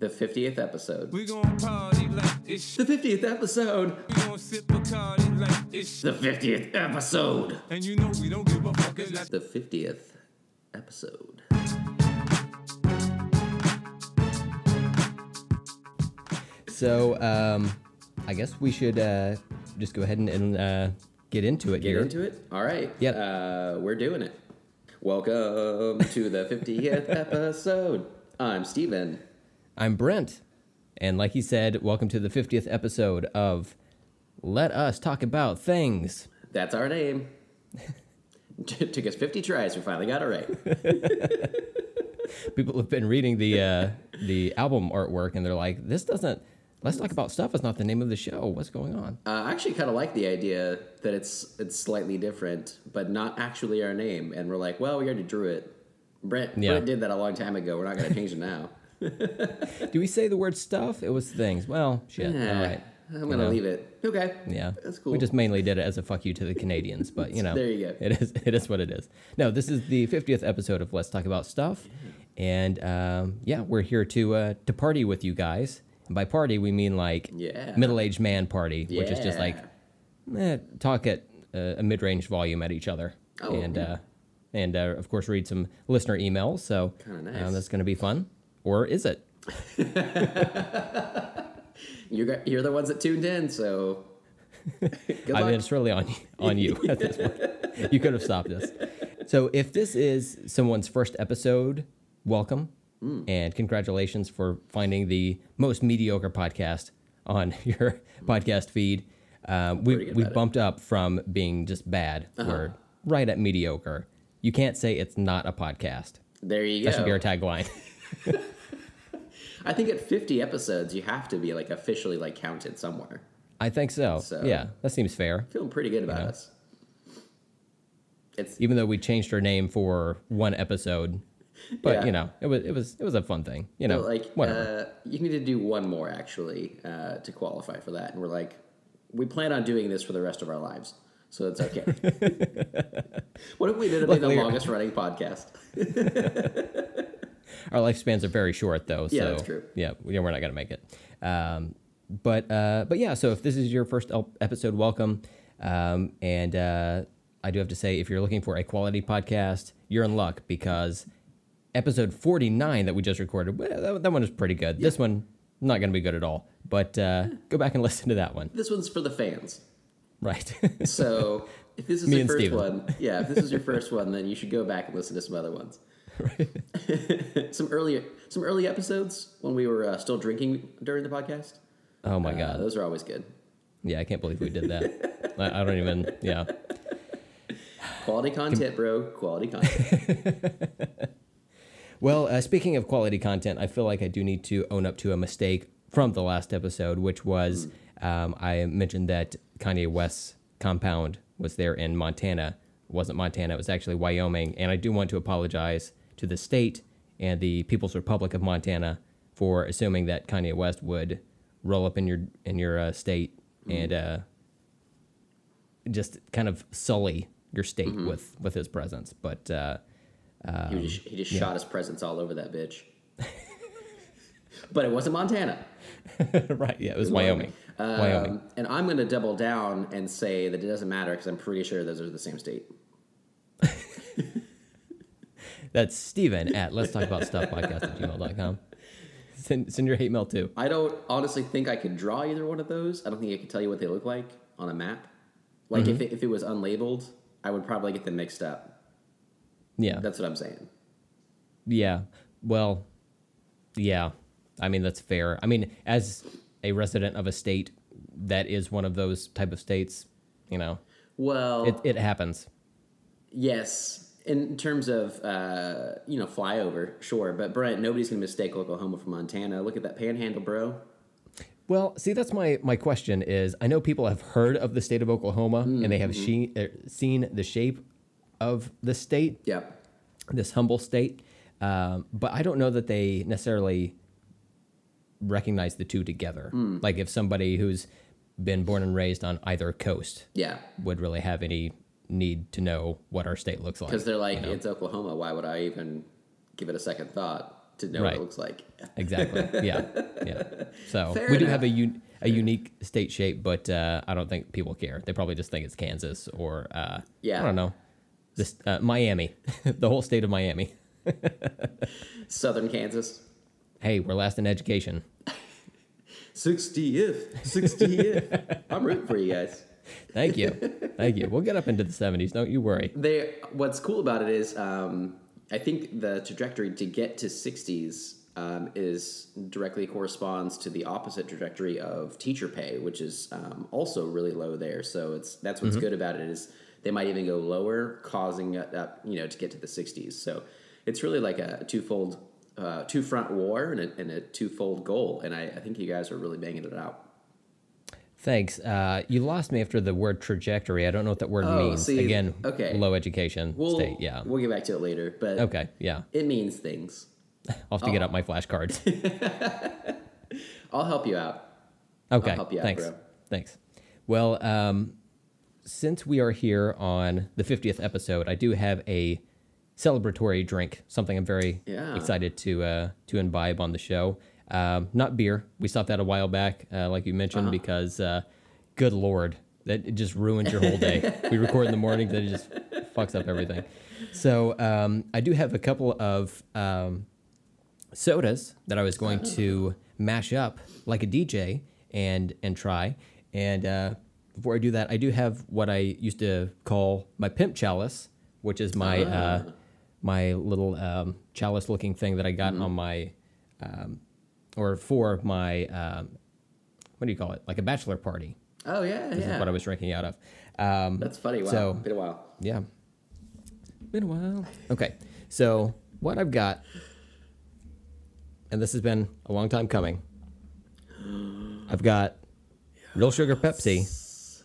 The 50th episode. We gon' party like it's The 50th episode. We gon' sip Bacardi like it's The 50th episode. And you know we don't give a fuck. It's like The 50th episode. So, um, I guess we should uh, just go ahead and, and uh, get into it Get here. into it? All right. Yep. Uh, we're doing it. Welcome to the 50th episode. I'm Steven. I'm Brent, and like he said, welcome to the 50th episode of Let Us Talk About Things. That's our name. T- Took us 50 tries. We finally got it right. People have been reading the uh, the album artwork, and they're like, "This doesn't." Let's talk about stuff. Is not the name of the show. What's going on? Uh, I actually kind of like the idea that it's it's slightly different, but not actually our name. And we're like, well, we already drew it. Brent, Yeah. Brent did that a long time ago. We're not going to change it now. Do we say the word stuff? It was things. Well, shit. Eh, All right. I'm going to know. leave it. Okay. Yeah, That's cool. We just mainly did it as a fuck you to the Canadians, but you know, There you go. It is it is what it is. No, this is the 50th episode of Let's Talk About Stuff, and um, yeah, we're here to uh, to party with you guys. And by party, we mean like Yeah. middle aged man party, which is just like eh, talk at uh, a mid range volume at each other, Oh, and yeah. uh, and uh, of course read some listener emails. So uh, nice. that's going to be fun, or is it? You're, you're the ones that tuned in, so I mean, it's really on on you at this point. You could have stopped us. So, if this is someone's first episode, welcome Hmm. and congratulations for finding the most mediocre podcast on your podcast feed. Um, we we about it. bumped up from being just bad. Uh-huh. We're right at mediocre. You can't say it's not a podcast. there you That go. should be our tagline. I think at 50 episodes, you have to be like officially like counted somewhere. I think so. So- Yeah, that seems fair. Feeling pretty good about know. us. It's Even though we changed our name for one episode, but Yeah. you know, it was it was it was a fun thing. You know, like whatever. Uh, you need to do one more actually uh, to qualify for that, and we're like, we plan on doing this for the rest of our lives, so it's okay. what if we did it be the longest running podcast? Our lifespans are very short, though. Yeah, so, that's true. Yeah, we- we're not gonna make it. Um, but uh, but yeah, so if this is your first episode, welcome. Um, and uh, I do have to say, if you're looking for a quality podcast, you're in luck because episode 49 that we just recorded, well, that, that one is pretty good. This one not gonna be good at all. But uh, go back and listen to that one. This one's for the fans. Right. So if this is Me your first Steven. one, yeah, if this is your first one, then you should go back and listen to some other ones. some early some early episodes when we were uh, still drinking during the podcast. oh my Uh, god. those are always good. Yeah, I can't believe we did that. I, I don't even. Yeah. Quality content, bro. Quality content. Well, uh, speaking of quality content, I feel like I do need to own up to a mistake from the last episode, which was um, I mentioned that Kanye West's compound was there in Montana. It wasn't Montana, it was actually Wyoming. And I do want to apologize to the state and the People's Republic of Montana for assuming that Kanye West would roll up in your in your uh, state and uh, just kind of sully your state with with his presence. But uh, he just, he just shot his presence all over that bitch. but it wasn't Montana. right, yeah, it was Wyoming. Wyoming. Um, and I'm going to double down and say that it doesn't matter because I'm pretty sure those are the same state. That's Steven at let's talk about stuff podcast at gmail.com. Send, send your hate mail too. I don't honestly think I could draw either one of those. I don't think I could tell you what they look like on a map. Like Mm-hmm. if, it, if it was unlabeled, I would probably get them mixed up. Yeah. That's what I'm saying. Yeah. Well, yeah. I mean, that's fair. I mean, as a resident of a state that is one of those type of states, you know, Well, it, it happens. yes. In terms of uh, you know flyover, sure, but Brent, nobody's gonna mistake Oklahoma for Montana. Look at that panhandle, bro. Well, see, that's my my question is I know people have heard of the state of Oklahoma and they have she, uh, seen the shape of the state, Yep. this humble state, um, but I don't know that they necessarily recognize the two together. Like if somebody who's been born and raised on either coast Yeah. would really have any need to know what our state looks like. Because they're like, you know? it's Oklahoma. Why would I even give it a second thought to know what it looks like. Exactly. Yeah. Yeah. So Fair we do have a un- a unique state shape, but uh, I don't think people care. They probably just think it's Kansas or uh, Yeah. I don't know, this uh, Miami, the whole state of Miami. Southern Kansas. Hey, we're last in education. 60th. 60th. I'm rooting for you guys. Thank you. Thank you. We'll get up into the 70s. Don't you worry. They what's cool about it is um, I think the trajectory to get to 60s um, is directly corresponds to the opposite trajectory of teacher pay, which is um, also really low there. So it's that's what's good about it is they might even go lower, causing uh, you know to get to the 60s. So it's really like a twofold, uh, two front war and a, and a twofold goal. And I, I think you guys are really banging it out. Thanks. Uh, you lost me after the word trajectory. I don't know what that word Oh, means. see, Again, okay. low education We'll state. Yeah. we'll get back to it later, but Okay. Yeah. it means things. I'll have to Oh. get out my flashcards. I'll help you out. Okay. help you out, Thanks. bro. Thanks. Well, um, since we are here on the 50th episode, I do have a celebratory drink, something I'm very Yeah. excited to uh, to imbibe on the show. Um, not beer. We stopped that a while back, uh, like you mentioned, Uh-huh. because uh, good lord, that it just ruins your whole day. we record in the morning, that it just fucks up everything. So um, I do have a couple of um, sodas that I was going to mash up like a DJ and and try. And uh, before I do that, I do have what I used to call my pimp chalice, which is my uh, my little um, chalice looking thing that I got on my um, or for my um, what do you call it? Like a bachelor party. Oh yeah, This yeah. is what I was drinking out of. Um, That's funny. Wow, So- been a while. yeah. Been a while. Okay. So, what I've got, and this has been a long time coming, I've got real sugar Pepsi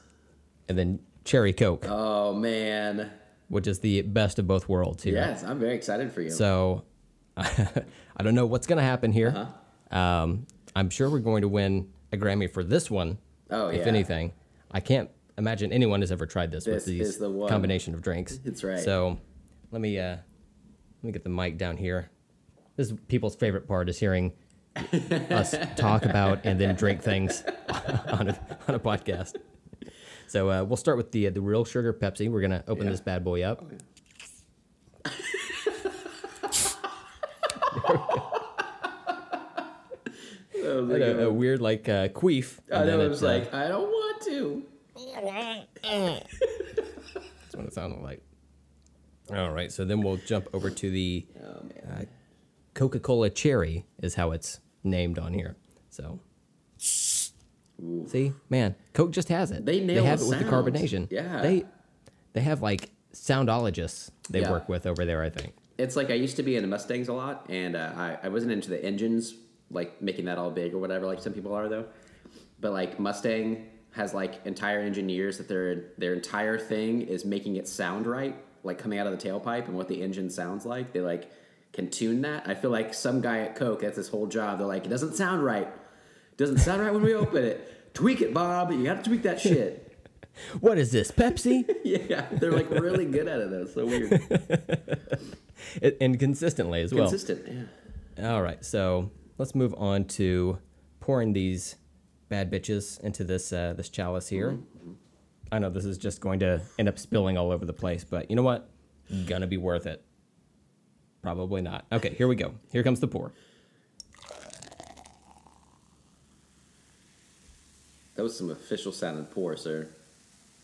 and then cherry Coke, Oh man, which is the best of both worlds here. yes, I'm very excited for you. So, I don't know what's going to happen here. Uh-huh. Um, I'm sure we're going to win a Grammy for this one, Oh, if yeah. anything. I can't imagine anyone has ever tried this, with these the combination of drinks. That's right. So, let me uh, let me get the mic down here. This is people's favorite part is hearing us talk about and then drink things on a, on a podcast. So uh, we'll start with the uh, the real sugar Pepsi. We're gonna open Yeah. this bad boy up. Had like a, a weird like uh, queef. I know. then It was uh, like I don't want to. That's what it sounded like. All right, so then we'll jump over to the Oh man. Coca Cola Cherry, is how it's named on here. So, see, man, Coke just has it. They nail have the it with the carbonation. Yeah. they they have like soundologists they Yeah. work with over there. I think. It's like I used to be into Mustangs a lot, and uh, I I wasn't into the engines, like making that all big or whatever, like some people are though. But like Mustang has like entire engineers that their their entire thing is making it sound right, like coming out of the tailpipe and what the engine sounds like. They like can tune that. I feel like some guy at Coke that's his whole job. They're like, it doesn't sound right. It doesn't sound right when we open it. Tweak it, Bob. You got to tweak that shit. What is this Pepsi? yeah, they're like really good at it. though. So weird. And consistently as well. Consistent. Yeah. All right, so let's move on to pouring these bad bitches into this uh, this chalice here. I know this is just going to end up spilling all over the place, but you know what? Gonna be worth it. Probably not. Okay, here we go. Here comes the pour. That was some official sounding pour, sir.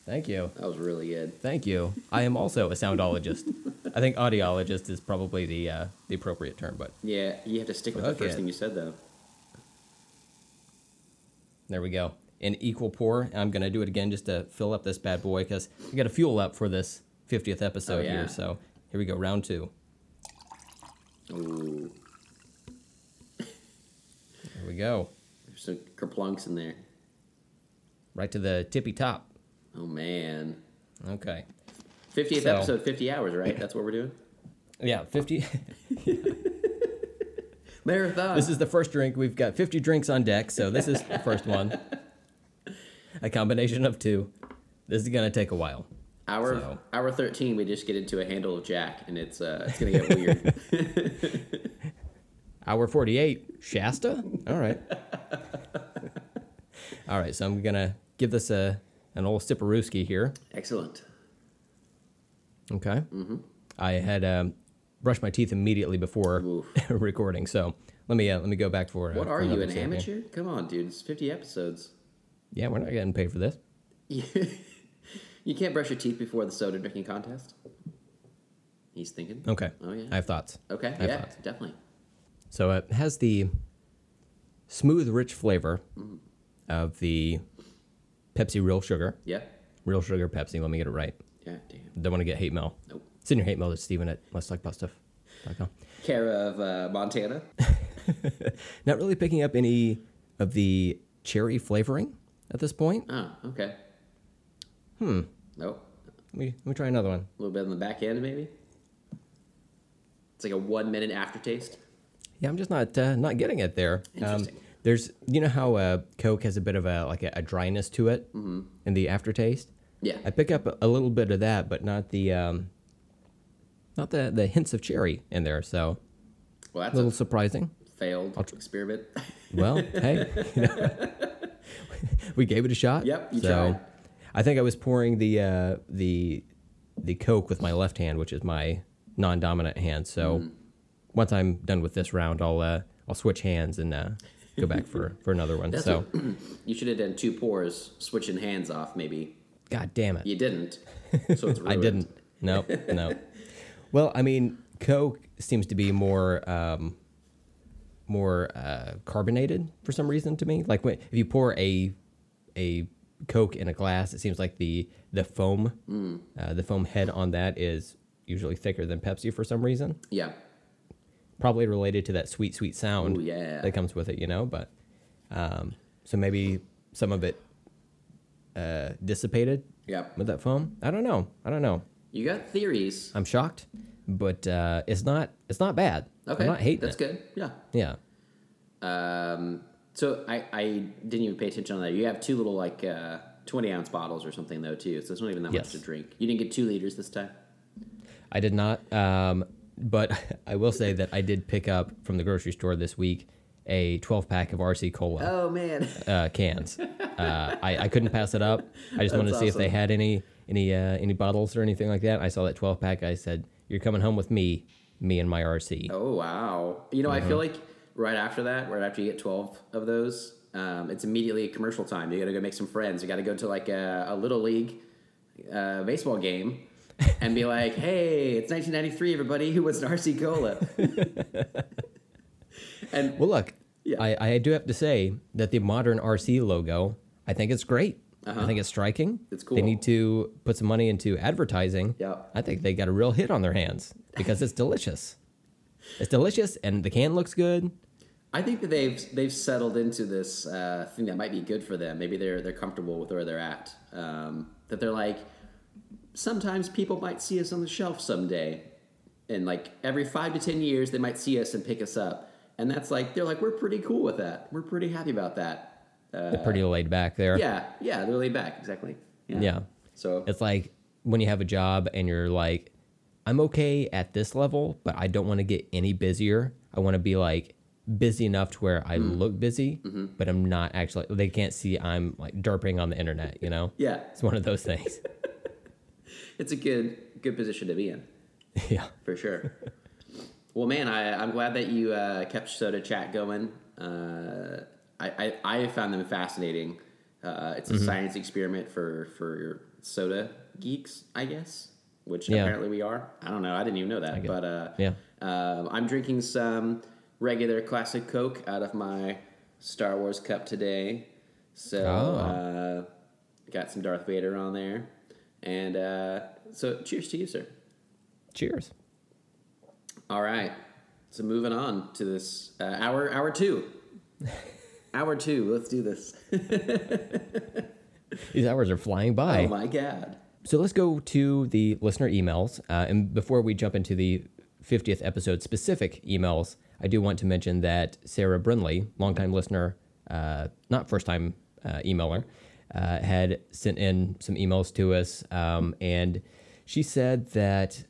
Thank you. That was really good. Thank you. I am also a soundologist. I think audiologist is probably the uh, the appropriate term, but Yeah, you have to stick with the first thing you said, though. there we go. An equal pour. I'm gonna do it again just to fill up this bad boy because we got to fuel up for this 50th episode Oh, yeah. here. So here we go, round two. Ooh, Here we go. there's some kerplunks in there. Right to the tippy top. Oh man, Okay. 50th So- episode, 50 hours, right? That's what we're doing. Yeah, 50. Marathon. this is the first drink. We've got 50 drinks on deck, so this is the first one. A combination of two. This is going to take a while. hour so- hour 13. We just get into a handle of Jack, and it's uh, it's gonna get weird. Hour 48, Shasta? All right. All right, so I'm going to give this a an old sipperooski here. Excellent. Okay. Mm-hmm. I had um, brushed my teeth immediately before recording, so let me uh, let me go back for. Uh, What for are you, an here. amateur? Come on, dude. It's 50 episodes. Yeah, we're not getting paid for this. you can't brush your teeth before the soda drinking contest? He's thinking. Okay. Oh, yeah. I have thoughts. Okay, have yeah, thoughts. definitely. So it has the smooth, rich flavor Mm. of the Pepsi Real Sugar. Yeah. Real Sugar Pepsi. Let me get it right. Yeah, damn. Don't want to get hate mail. Nope. Send your hate mail to Steven at let's Care of uh, Montana. Not really picking up any of the cherry flavoring at this point. Oh, okay. Hmm. Nope. Let me, let me try another one. A little bit on the back end, maybe. It's like a one minute aftertaste. Yeah, I'm just not uh, not getting it there. Um, Interesting. there's you know how uh, Coke has a bit of a like a, a dryness to it in the aftertaste. Yeah. I pick up a, a little bit of that, but not the um, not the the hints of cherry in there. So Well, a little a surprising. failed experiment. Well, hey, you know, we gave it a shot. Yep, you so tried. I think I was pouring the uh, the the Coke with my left hand, which is my non-dominant hand. So Mm. once I'm done with this round, I'll uh, I'll switch hands and uh, go back for for another one. That's so what- you should have done two pours, switching hands off, maybe. God damn it, You didn't. So it's I didn't. No, no. Well, I mean, Coke seems to be more um, more uh, carbonated for some reason to me. Like when, if you pour a a Coke in a glass, it seems like the the foam Mm. uh, the foam head on that is usually thicker than Pepsi for some reason. Yeah. Probably related to that sweet sweet sound Ooh, yeah. that comes with it, you know. But um, so maybe some of it uh, dissipated Yep. with that foam. I don't know. I don't know. You got theories. I'm shocked, but uh, it's not it's not bad. Okay. I'm not hating That's it. good. Yeah. Yeah. Um, so I, I didn't even pay attention on that. You have two little like uh, 20 ounce bottles or something though too. So it's not even that Yes. much to drink. You didn't get two liters this time. I did not. Um, but I will say that I did pick up from the grocery store this week a 12 pack of RC Cola Oh man. uh, cans. Uh, I, I couldn't pass it up. I just wanted to That's see if they had any any uh, any bottles or anything like that. I saw that 12 pack. I said, "You're coming home with me, me and my RC." Oh wow. You know, I Mm-hmm. feel like right after that, right after you get 12 of those, um, it's immediately commercial time. You got to go make some friends. You got to go to like a, a little league uh, baseball game and be like, "Hey, it's 1993, everybody. Who wants an RC cola?" and Well, look, Yeah. I, I do have to say that the modern RC logo, I think it's great. I think it's striking. Uh-huh. It's They need to put some money into advertising. Yeah. I think they got a real hit on their hands because it's delicious. It's delicious, and the can looks good. I think that they've they've settled into this uh, thing that might be good for them. Maybe they're they're comfortable with where they're at. Um, that they're like, sometimes people might see us on the shelf someday, and like every five to ten years they might see us and pick us up, and that's like they're like we're pretty cool with that. We're pretty happy about that. Uh, They're pretty laid back there. yeah, yeah, they're laid back exactly. Yeah. So It's like when you have a job and you're like, I'm okay at this level, but I don't want to get any busier. I want to be like busy enough to where I Mm. look busy, Mm-hmm. but I'm not actually. They can't see I'm like derping on the internet. You know. yeah, It's one of those things. it's a good good position to be in. yeah. for sure. Well, man, I, I'm glad that you uh, kept Soda Chat going. Uh, I, I, I found them fascinating. Uh, it's a Mm-hmm. science experiment for, for soda geeks, I guess, which Yeah. apparently we are. I don't know. I didn't even know that. But uh, yeah. um, I'm drinking some regular classic Coke out of my Star Wars cup today. So, Oh. uh, got some Darth Vader on there. And uh, so, cheers to you, sir. Cheers. All right. So moving on to this uh, hour hour two. hour two. Let's do this. These hours are flying by. Oh my god. So let's go to the listener emails. Uh, and before we jump into the 50th episode specific emails, I do want to mention that Sarah Brindley, longtime listener, uh, not first time uh, emailer, uh, had sent in some emails to us. Um, and she said that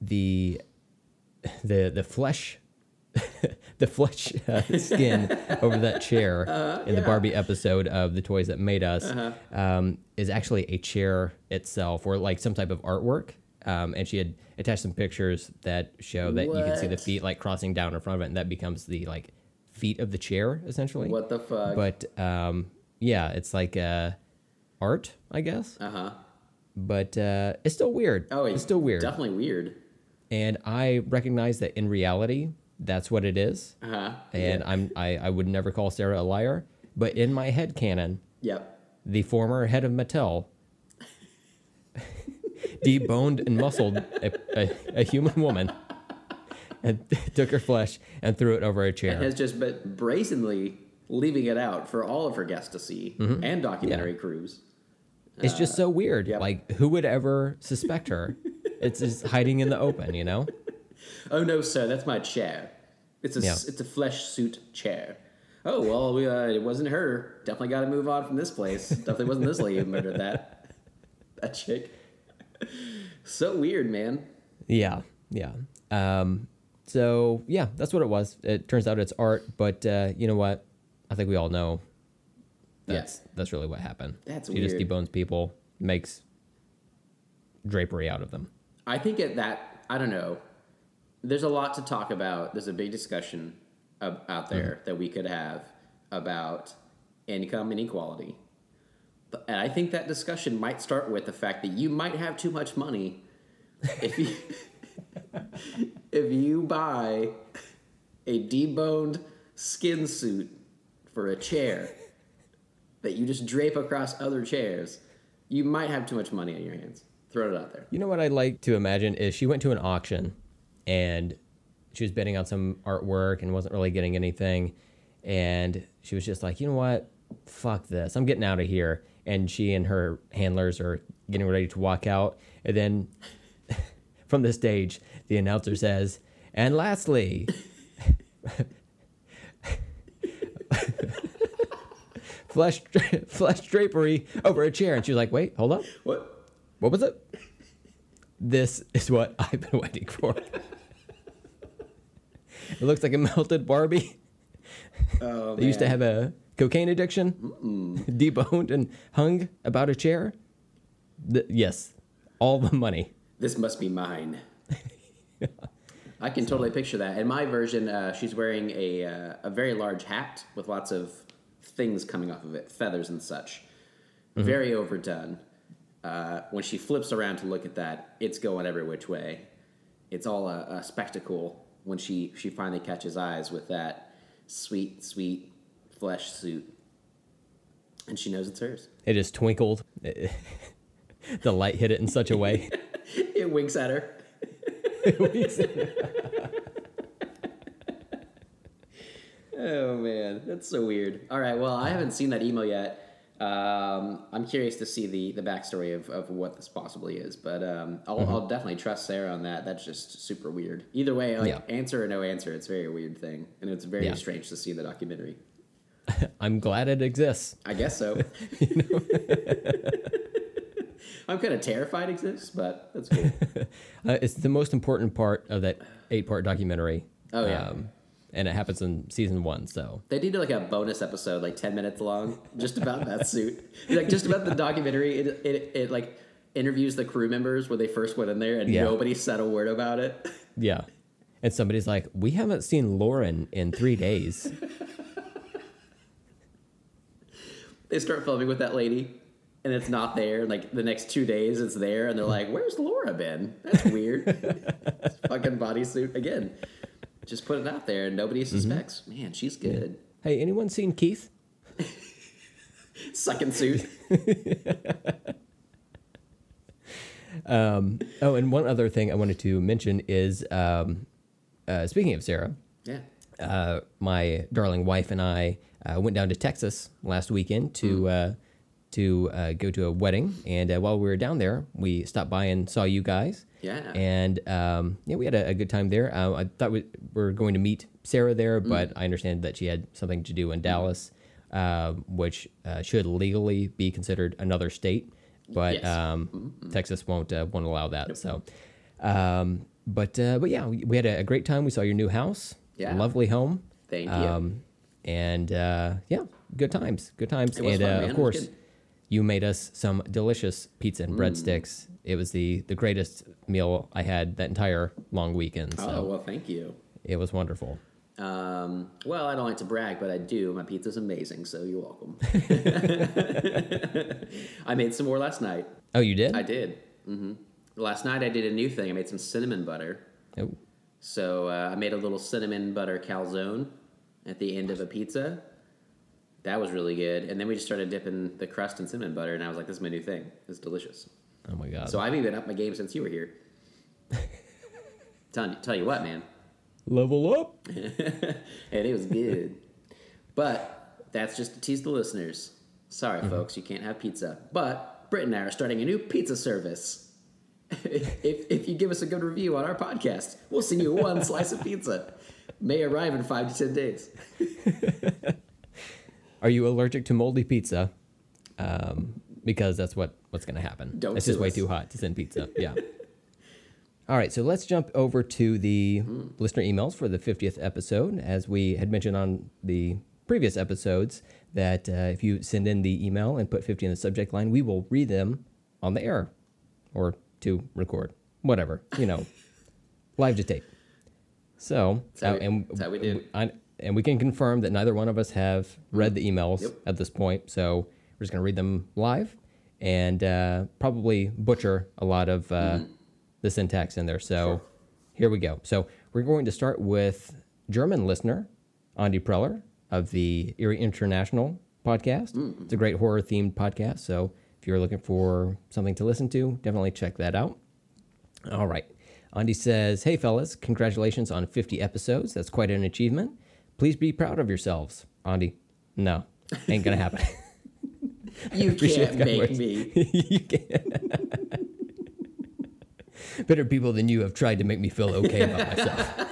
the the the flesh the flesh uh, skin over that chair in the Barbie episode of the Toys That Made Us um, is actually a chair itself or like some type of artwork. Um, and she had attached some pictures that show that you can see the feet like crossing down in front of it, and that becomes the like feet of the chair essentially. What the fuck? But um, yeah, it's like uh, art, I guess. uh huh. But uh, it's still weird. Oh, it's still weird. Definitely weird. And I recognize that in reality, that's what it is. Uh huh. And I'm I, I would never call Sarah a liar. But in my head canon, Yep. the former head of Mattel deboned and muscled a, a, a human woman and took her flesh and threw it over a chair. And has just been brazenly leaving it out for all of her guests to see Mm-hmm. and documentary crews. It's just so weird. yep. Like, who would ever suspect her? it's just hiding in the open, you know? Oh no, sir, that's my chair. It's a Yeah. it's a flesh suit chair. Oh well, we, uh, it wasn't her. Definitely got to move on from this place. Definitely wasn't this lady who murdered that that chick. So weird, man. Yeah, yeah. Um, so yeah, that's what it was. It turns out it's art, but uh, you know what? I think we all know Yeah. that's that's really what happened. That's she just debones people, makes drapery out of them. I think at that, I don't know. There's a lot to talk about. There's a big discussion ab- out there Mm-hmm. that we could have about income inequality. But, and I think that discussion might start with the fact that you might have too much money if you if you buy a deboned skin suit for a chair that you just drape across other chairs. You might have too much money on your hands. Throw it out there. You know what I'd like to imagine is she went to an auction and she was bidding on some artwork and wasn't really getting anything. And she was just like, you know what? Fuck this. I'm getting out of here. And she and her handlers are getting ready to walk out. And then from the stage, the announcer says, and lastly, flesh, flesh drapery over a chair. And she was like, wait, hold up. What? What was it? This is what I've been waiting for. it looks like a melted Barbie. Oh, They used to have a cocaine addiction, deboned and hung about a chair. Th- yes, all the money. This must be mine. I can totally picture that. In my version, uh, she's wearing a uh, a very large hat with lots of things coming off of it, feathers and such. Very overdone. Uh, when she flips around to look at that, it's going every which way. It's all a, a spectacle when she she finally catches eyes with that sweet sweet flesh suit, and she knows it's hers. It just twinkled. the light hit it in such a way. It winks at her. Oh man, that's so weird. All right, well, I haven't seen that email yet. Um, I'm curious to see the the backstory of, of what this possibly is, but um, I'll, I'll definitely trust Sarah on that. That's just super weird. Either way, like Yeah. answer or no answer, it's a very weird thing, and it's very Yeah. strange to see the documentary. I'm glad it exists. I guess so. I'm kind of terrified it exists, but that's cool. Uh, it's the most important part of that eight part documentary. Oh, yeah. Um, and it happens in season one. So They did like a bonus episode, like ten minutes long, just about that suit. Like just about the documentary. It, it it like interviews the crew members when they first went in there, and Yeah. nobody said a word about it. yeah. And somebody's like, we haven't seen Lauren in three days. They start filming with that lady, and it's not there. Like the next two days, it's there, and they're like, "Where's Laura been? That's weird." Fucking bodysuit again. Just put it out there, and nobody suspects. Man, she's good. hey, anyone seen Keith? Sucking suit. Oh, and one other thing I wanted to mention is um, uh, speaking of Sarah, Yeah. uh, my darling wife and I uh, went down to Texas last weekend to uh, to uh, go to a wedding, and uh, while we were down there, we stopped by and saw you guys. Yeah. And um, yeah, we had a, a good time there. Uh, I thought we were going to meet Sarah there, but I understand that she had something to do in Dallas, uh, which uh, should legally be considered another state, but Yes. um, Texas won't uh, won't allow that. So, um, but uh, but yeah, we, we had a, a great time. We saw your new house. Yeah. lovely home. Thank you. Um, and uh, yeah, good times, good times. It was and fun, uh, of course. You made us some delicious pizza Mm. and breadsticks. It was the the greatest meal I had that entire long weekend. So Oh well, thank you. it was wonderful. Um, well, I don't like to brag, but I do. My pizza's amazing, so you're welcome. I made some more last night. Oh, you did? I did. hmm Last night I did a new thing. I made some cinnamon butter. Oh, So uh, I made a little cinnamon butter calzone at the end of a pizza. That was really good. And then we just started dipping the crust in cinnamon butter, and I was like, "This is my new thing. It's delicious." oh my god. So I've even upped my game since you were here. tell, tell you what, man, Level up. and it was good. but that's just to tease the listeners. Sorry, mm-hmm. folks, you can't have pizza. But Britt and I are starting a new pizza service. if, if you give us a good review on our podcast, we'll send you one slice of pizza. May arrive in five to ten days. Are you allergic to moldy pizza? Um, because that's what what's going to happen. Don't it's just sue way too hot to send pizza. Yeah. All right, so let's jump over to the listener emails for the 50th episode. As we had mentioned on the previous episodes, that uh, if you send in the email and put 50 in the subject line, we will read them on the air or to record, whatever, you know, live to tape. So, That's how uh, we- and that's how we do. I, and we can confirm that neither one of us have read the emails Mm. Yep. at this point. So we're just going to read them live and uh, probably butcher a lot of uh, Mm-hmm. the syntax in there. So here we go. So we're going to start with German listener Andy Preller of the Erie International podcast. Mm. It's a great horror themed podcast. So if you're looking for something to listen to, definitely check that out. All right. Andy says, Hey, fellas, congratulations on 50 episodes. That's quite an achievement. Please be proud of yourselves. Andy, no, ain't to happen. You can't make words. me. you can't. Better people than you have tried to make me feel okay about myself.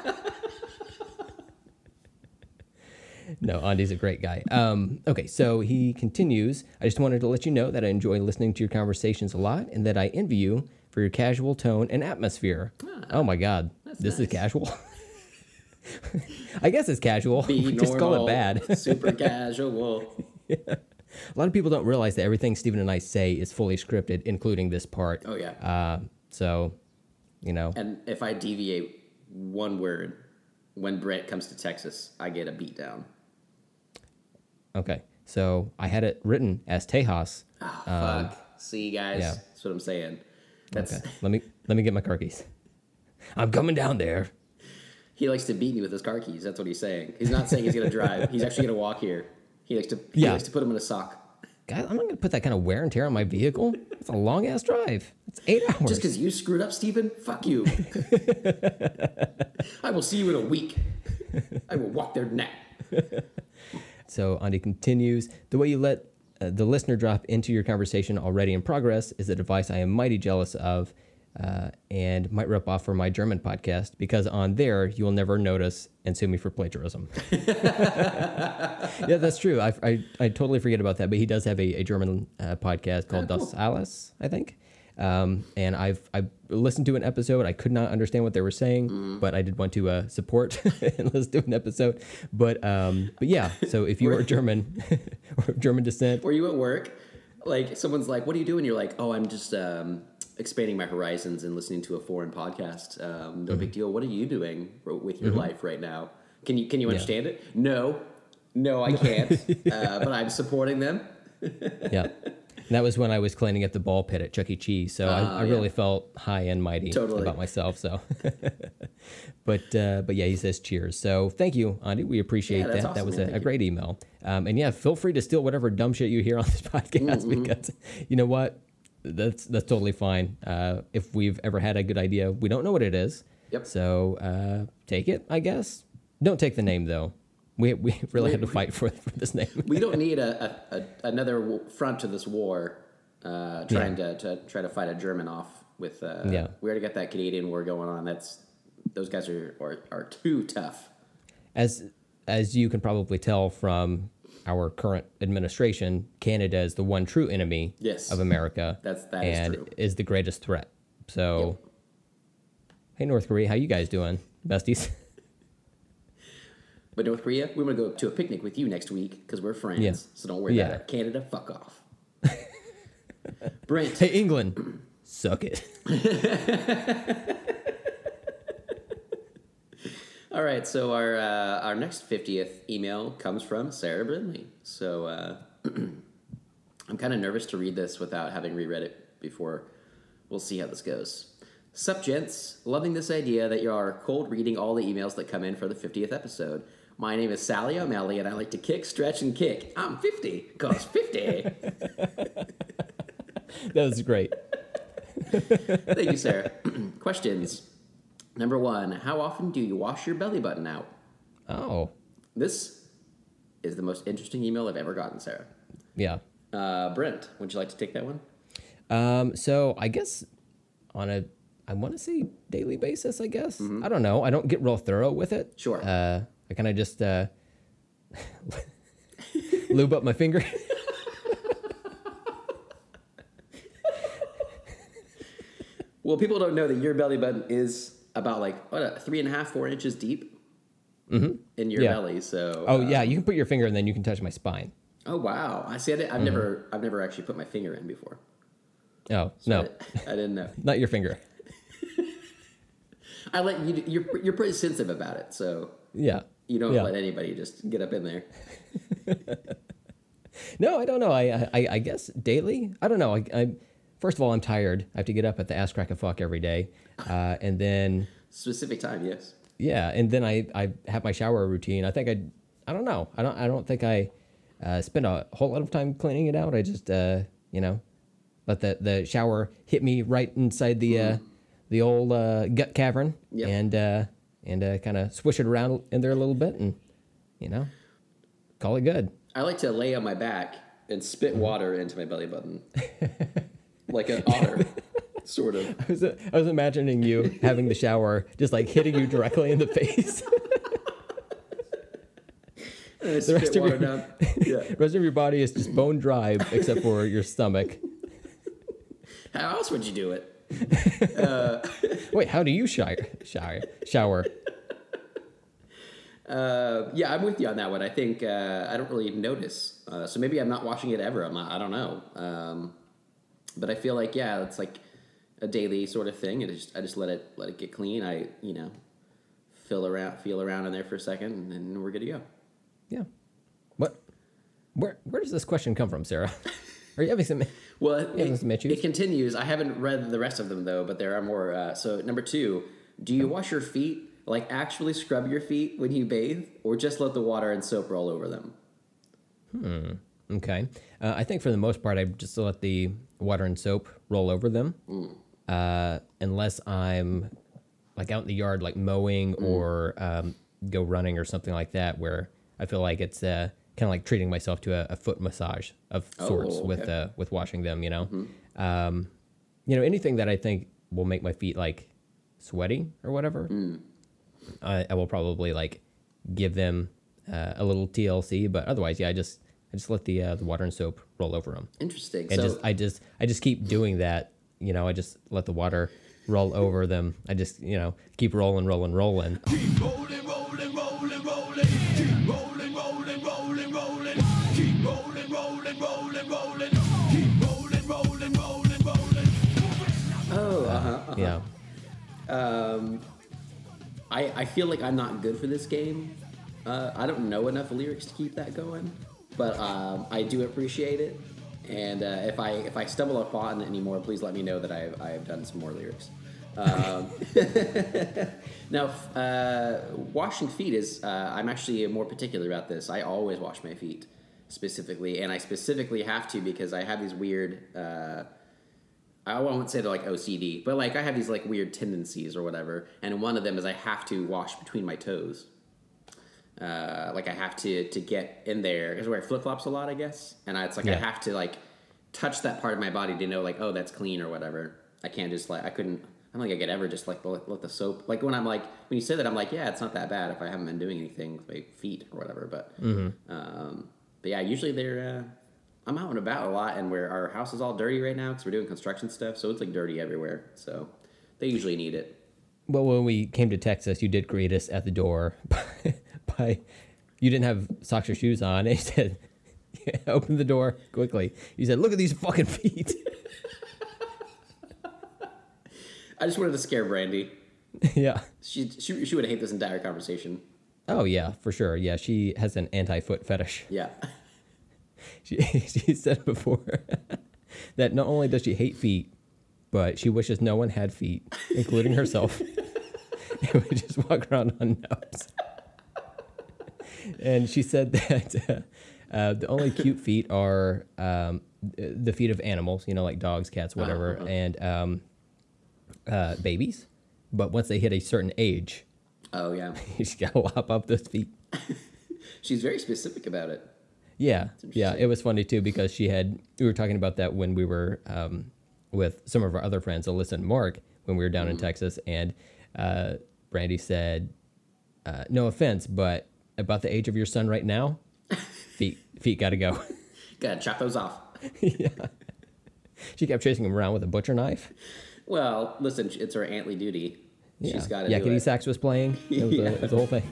no, Andy's a great guy. Um, okay, so he continues. I just wanted to let you know that I enjoy listening to your conversations a lot and that I envy you for your casual tone and atmosphere. oh my God, this is casual. I guess it's casual. Be We just call it bad. super casual. A lot of people don't realize that everything Steven and I say is fully scripted, including this part. Oh yeah. Uh, so, you know, and if I deviate one word, when Brent comes to Texas, I get a beat down. okay. So I had it written as Tejas. Oh, fuck. See, you guys, yeah. that's what I'm saying. That's Okay. let me let me get my car keys. I'm coming down there. He likes to beat me with his car keys. That's what he's saying. He's not saying he's gonna drive. He's actually gonna walk here. He likes to. He Yeah. likes to put him in a sock. God, I'm not gonna put that kind of wear and tear on my vehicle. It's a long ass drive. It's eight hours. Just because you screwed up, Steven. Fuck you. I will see you in a week. I will walk their neck. So Andy continues The way you let uh, the listener drop into your conversation already in progress is a device I am mighty jealous of uh, and might rip off for my German podcast because on there you will never notice and sue me for plagiarism. yeah, that's true. I, I, I totally forget about that, but he does have a, a German uh, podcast called Ah, Das Alles, I think. Um, and I've I listened to an episode. I could not understand what they were saying, Mm. but I did want to uh, support and listen to an episode. But um, but yeah. So if you are German or German descent, Were you at work? Like someone's like, "What are you doing?" You're like, "Oh, I'm just um, expanding my horizons and listening to a foreign podcast. Um, no Mm-hmm. big deal. What are you doing with your life right now? Can you can you understand it? No, no, I can't. uh, but I'm supporting them. yeah. And that was when I was cleaning up the ball pit at Chuck E. Cheese. So I, I yeah. really felt high and mighty Totally. about myself. So, but uh, but yeah, he says cheers. So thank you, Andy. We appreciate Yeah, that. that's that was a, a great email. Um, and yeah, feel free to steal whatever dumb shit you hear on this podcast Mm-hmm. because you know what, that's that's totally fine. Uh, if we've ever had a good idea, we don't know what it is. Yep. So uh, take it, I guess. Don't take the name though. We we really had to fight for for this name. We don't need a, a, a another front to this war. Uh, trying to, to try to fight a German off with. Uh, Yeah. We already got that Canadian war going on. That's those guys are are, are too tough. as as you can probably tell from our current administration, Canada is the one true enemy Yes. of America. That's- that is and true. is the greatest threat. So, hey North Korea, how you guys doing, besties? But North Korea, we want to go to a picnic with you next week because we're friends. Yeah. So don't worry Yeah. about it. Canada, fuck off. Brent, Hey, England, suck it. All right, so our uh, our next fiftieth email comes from Sarah Brindley. So uh, I'm kind of nervous to read this without having reread it before. We'll see how this goes. Sup, gents? Loving this idea that you are cold reading all the emails that come in for the 50th episode. My name is Sally O'Malley, and I like to kick, stretch, and kick. I'm 50, cause 50. That was great. Thank you, Sarah. Questions. Number one, how often do you wash your belly button out? Oh, This is the most interesting email I've ever gotten, Sarah. yeah. Uh, Brent, would you like to take that one? Um, so I guess on a, I want to say daily basis. I guess I don't know. I don't get real thorough with it. Sure. Uh, I kind of just uh, lube up my finger. Well, people don't know that your belly button is about like what a three and a half, four inches deep mm-hmm. in your Yeah. belly. So, oh uh, yeah, you can put your finger and then you can touch my spine. oh wow, I see. I did, I've mm-hmm. never, I've never actually put my finger in before. Oh no, I, I didn't know. not your finger. I let you. You're, you're pretty sensitive about it, so Yeah. you don't Yeah. let anybody just get up in there. No, I don't know. I I, I guess daily. I don't know. I, I first of all, I'm tired. I have to get up at the ass crack of fuck every day, uh, and then Specific time, yes. yeah, and then I I have my shower routine. I think I I don't know. I don't I don't think I uh, spend a whole lot of time cleaning it out. I just uh, you know let the the shower hit me right inside the uh, the old uh, gut cavern Yep. and uh, and uh, kind of swish it around in there a little bit and you know call it good. I like to lay on my back and spit Mm-hmm. water into my belly button, like an otter, sort of. I was, I was imagining you having the shower just like hitting you directly in the face. I rest of your-. Yeah. The rest of your body is just bone dry except for your stomach. How else would you do it? Wait, how do you shower? Shower? Shower? Uh, yeah, I'm with you on that one. I think uh, I don't really notice, uh, so maybe I'm not washing it ever. I'm not. I don't know. Um, but I feel like yeah, it's like a daily sort of thing. And I just I just let it let it get clean. I you know feel around feel around in there for a second, and then we're good to go. Yeah. What? Where? Where does this question come from, Sarah? Are you having some? Well, it, Mr. Mitchell. it continues. I haven't read the rest of them though, but there are more. Uh, so number two, do you wash your feet? Like actually scrub your feet when you bathe, or just let the water and soap roll over them? Hmm. Okay. Uh, I think for the most part, I just let the water and soap roll over them, uh, unless I'm like out in the yard, like mowing or um, go running or something like that, where I feel like it's uh, kind of like treating myself to a, a foot massage of sorts Oh, with okay. uh, with washing them. You know, um, you know anything that I think will make my feet like sweaty or whatever. I, I will probably like give them uh, a little TLC, but otherwise, yeah, I just I just let the uh, the water and soap roll over them, Interesting. and so just I just I just keep doing that. You know, I just let the water roll over them. I just you know keep rolling, rolling, rolling. Keep rolling, rolling, rolling, rolling. Keep rolling, rolling, rolling, rolling. Keep rolling, rolling, rolling, rolling. Keep rolling, rolling, rolling, rolling. oh, uh-huh. Yeah, Um, I, I feel like I'm not good for this game. Uh, I don't know enough lyrics to keep that going, but um, I do appreciate it. And uh, if I if I stumble upon it anymore, please let me know that I've I've done some more lyrics. Um, now, uh, washing feet is uh, I'm actually more particular about this. I always wash my feet specifically, and I specifically have to because I have these weird. Uh, I won't say they're like OCD, but like I have these like weird tendencies or whatever, and one of them is I have to wash between my toes. Uh, like I have to to get in there because I wear flip flops a lot, I guess, and I, it's like I have to like touch that part of my body to know like oh that's clean or whatever. I can't just like I couldn't. I don't think I could ever just like let, let the soap like when I'm like when you say that I'm like yeah it's not that bad if I haven't been doing anything with my feet or whatever, but um, but yeah usually they're. Uh, I'm out and about a lot, and where our house is all dirty right now because we're doing construction stuff, so it's like dirty everywhere. So they usually need it. Well, when we came to Texas, you did greet us at the door by, you didn't have socks or shoes on. And he said, open the door quickly. He said, look at these fucking feet. I just wanted to scare Brandy. yeah. She she, she would hate this entire conversation. Oh yeah, for sure. Yeah, she has an anti-foot fetish. Yeah. She, she said before that not only does she hate feet, but she wishes no one had feet, including herself. and would just walk around on nubs. And she said that uh, uh, the only cute feet are um, the feet of animals, you know, like dogs, cats, whatever, Uh-huh. and um, uh, babies. But once they hit a certain age, Oh yeah. she's got to lop up those feet. She's very specific about it. Yeah, yeah, it was funny too because she had. We were talking about that when we were um, with some of our other friends, Alyssa and Mark, when we were down in Mm-hmm. Texas, and uh, Brandy said, uh, "No offense, but about the age of your son right now, feet feet got to go." Gotta chop those off. yeah. she kept chasing him around with a butcher knife. Well, listen, it's her auntly duty. Yeah, She's got to yeah. do Kitty it. Sax was playing. It was, Yeah. a, it was a whole thing.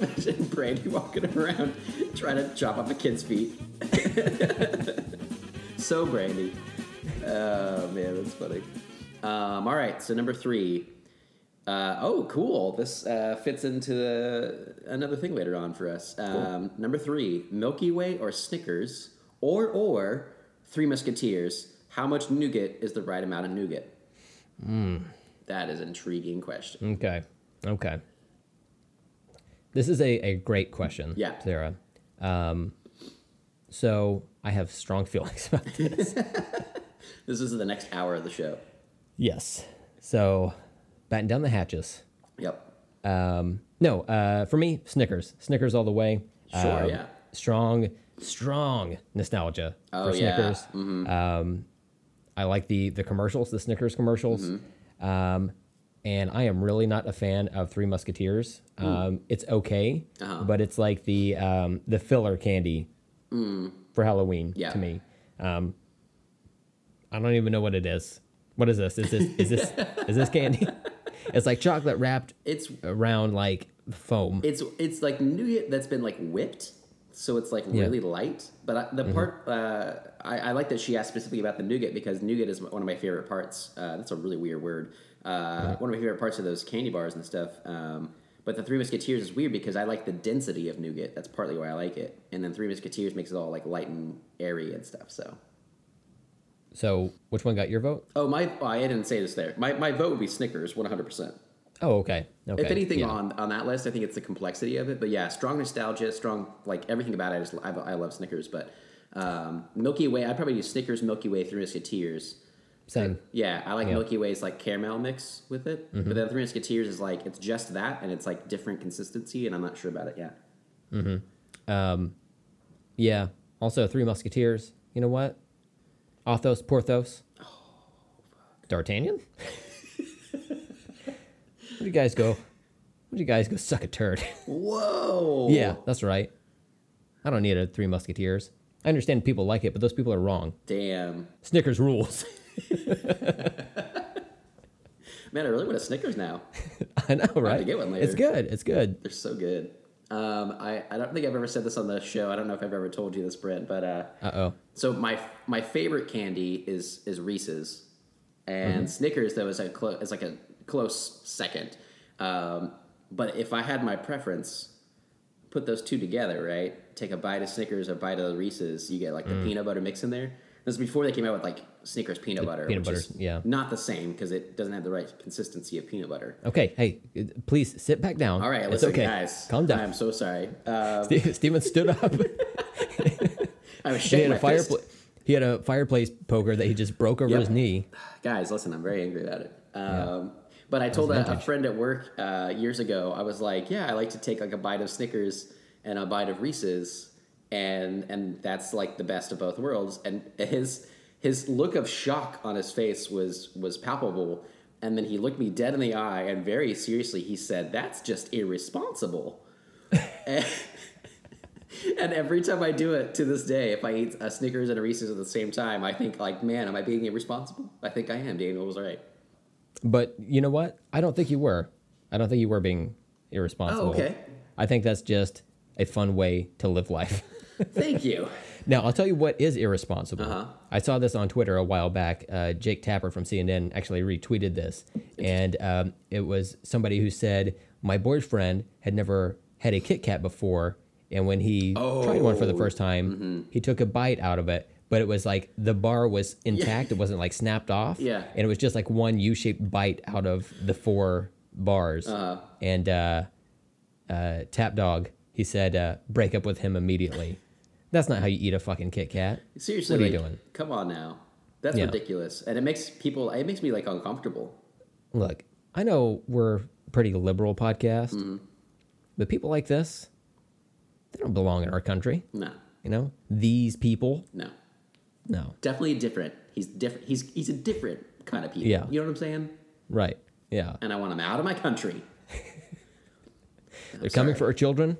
Imagine Brandy walking around trying to chop off a kid's feet. so Brandy. Oh man, that's funny. Um, all right, so number three. Uh, oh, cool. This uh, fits into the, another thing later on for us. Um, Number three: Milky Way or Snickers, or or Three Musketeers. How much nougat is the right amount of nougat? That is an intriguing question. Okay. Okay. This is a, a great question, Yeah. Sarah. Um, so I have strong feelings about this. This is the next hour of the show. yes. So batten down the hatches. Yep. Um, no, uh, for me, Snickers. Snickers all the way. Sure, Um, yeah. Strong, strong nostalgia Oh, for yeah. Snickers. Um, I like the the commercials, the Snickers commercials. Mm-hmm. Um, and I am really not a fan of Three Musketeers. Um, it's okay. Uh-huh. but it's like the um, the filler candy for Halloween Mm. Yeah. to me. Um, I don't even know what it is. What is this? Is this is this is this candy? It's like chocolate wrapped It's around like foam. it's it's like nougat that's been like whipped, so it's like Yeah. Mm-hmm. really light. But I, the part uh, I, I like that she asked specifically about the nougat because nougat is one of my favorite parts. Uh, that's a really weird word. Uh, One of my favorite parts of those candy bars and stuff. Um, but the Three Musketeers is weird because I like the density of nougat. That's partly why I like it. And then Three Musketeers makes it all like light and airy and stuff. So. So which one got your vote? Oh my! Oh, I didn't say this there. My, my vote would be Snickers, one hundred percent. Oh, okay. Okay. If anything yeah. on on that list, I think it's the complexity of it. But yeah, strong nostalgia, strong like everything about it. I just I, I love Snickers, but um, Milky Way. I'd probably use Snickers, Milky Way, Three Musketeers. Same. Yeah, I like Yeah. Milky Way's like caramel mix with it, Mm-hmm. but then Three Musketeers is like it's just that, and it's like different consistency, and I'm not sure about it yet. Mm-hmm. Um, yeah. Also, Three Musketeers. You know what? Athos, Porthos. Oh, D'Artagnan. Where'd you guys go? Where'd you guys go suck a turd? Whoa! yeah, that's right. I don't need a Three Musketeers. I understand people like it, but those people are wrong. Damn, Snickers rules. man, I really want a Snickers now. I know, right? get one later. It's good. It's good. They're so good. Um, I, I don't think I've ever said this on the show. I don't know if I've ever told you this, Brent, but uh, oh. So my my favorite candy is is Reese's, and Snickers though is a clo- is like a close second. Um, but if I had my preference, put those two together, right? Take a bite of Snickers, a bite of Reese's, you get like the peanut butter mix in there. This is before they came out with like Snickers peanut butter, peanut butter, yeah. not the same because it doesn't have the right consistency of peanut butter. Okay. Hey, please sit back down. All right, it's listen, okay. guys, Calm down. I'm so sorry. Ste- Steven stood up. I was he shaking had my a fist. fireplace. He had a fireplace poker that he just broke over Yep. his knee. guys, listen, I'm very angry about it. Um, But I told a, a friend at work uh, years ago, I was like, yeah, I like to take like a bite of Snickers and a bite of Reese's, and and that's like the best of both worlds. And his his look of shock on his face was was palpable. And then he looked me dead in the eye and very seriously he said, "That's just irresponsible." and, and every time I do it to this day, if I eat a Snickers and a Reese's at the same time, I think like, man, am I being irresponsible? I think I am. Daniel was right. But you know what? I don't think you were. I don't think you were being irresponsible. Oh, okay. I think that's just a fun way to live life. Thank you. Now, I'll tell you what is irresponsible. Uh-huh. I saw this on Twitter a while back. Uh, Jake Tapper from CNN actually retweeted this. And um, it was somebody who said, My boyfriend had never had a Kit Kat before. And when he tried one for the Oh, first time, he took a bite out of it. But it was like the bar was intact. It wasn't like snapped off. Yeah. And it was just like one U shaped bite out of the four bars. Uh-huh. And uh, uh, Tap Dog, he said, uh, break up with him immediately. That's not how you eat a fucking Kit Kat. Seriously, What are you doing? Come on now. That's Yeah. ridiculous. And it makes people, it makes me like uncomfortable. Look, I know we're a pretty liberal podcast, Mm-hmm. but people like this, they don't belong in our country. No, You know, these people, no. no. Definitely different. He's different. He's, he's a different kind of people. Yeah. You know what I'm saying? Right. Yeah. And I want him out of my country. They're coming for our children.